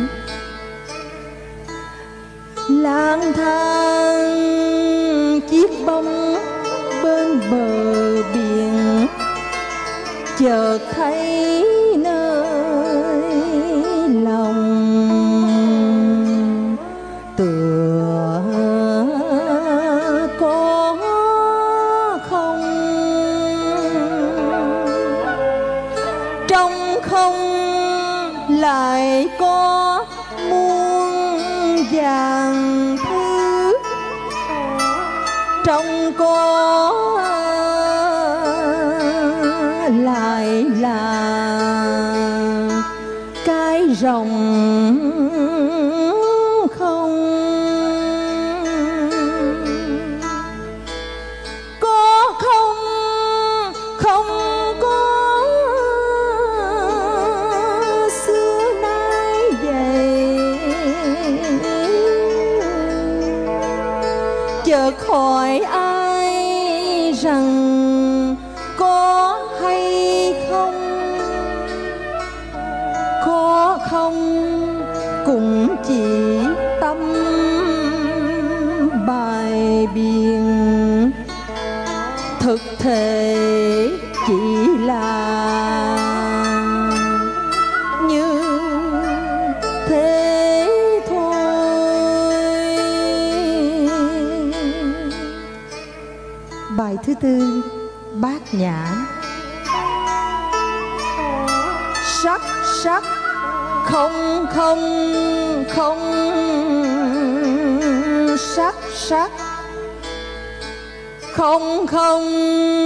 C: không không sắc sắc. Không không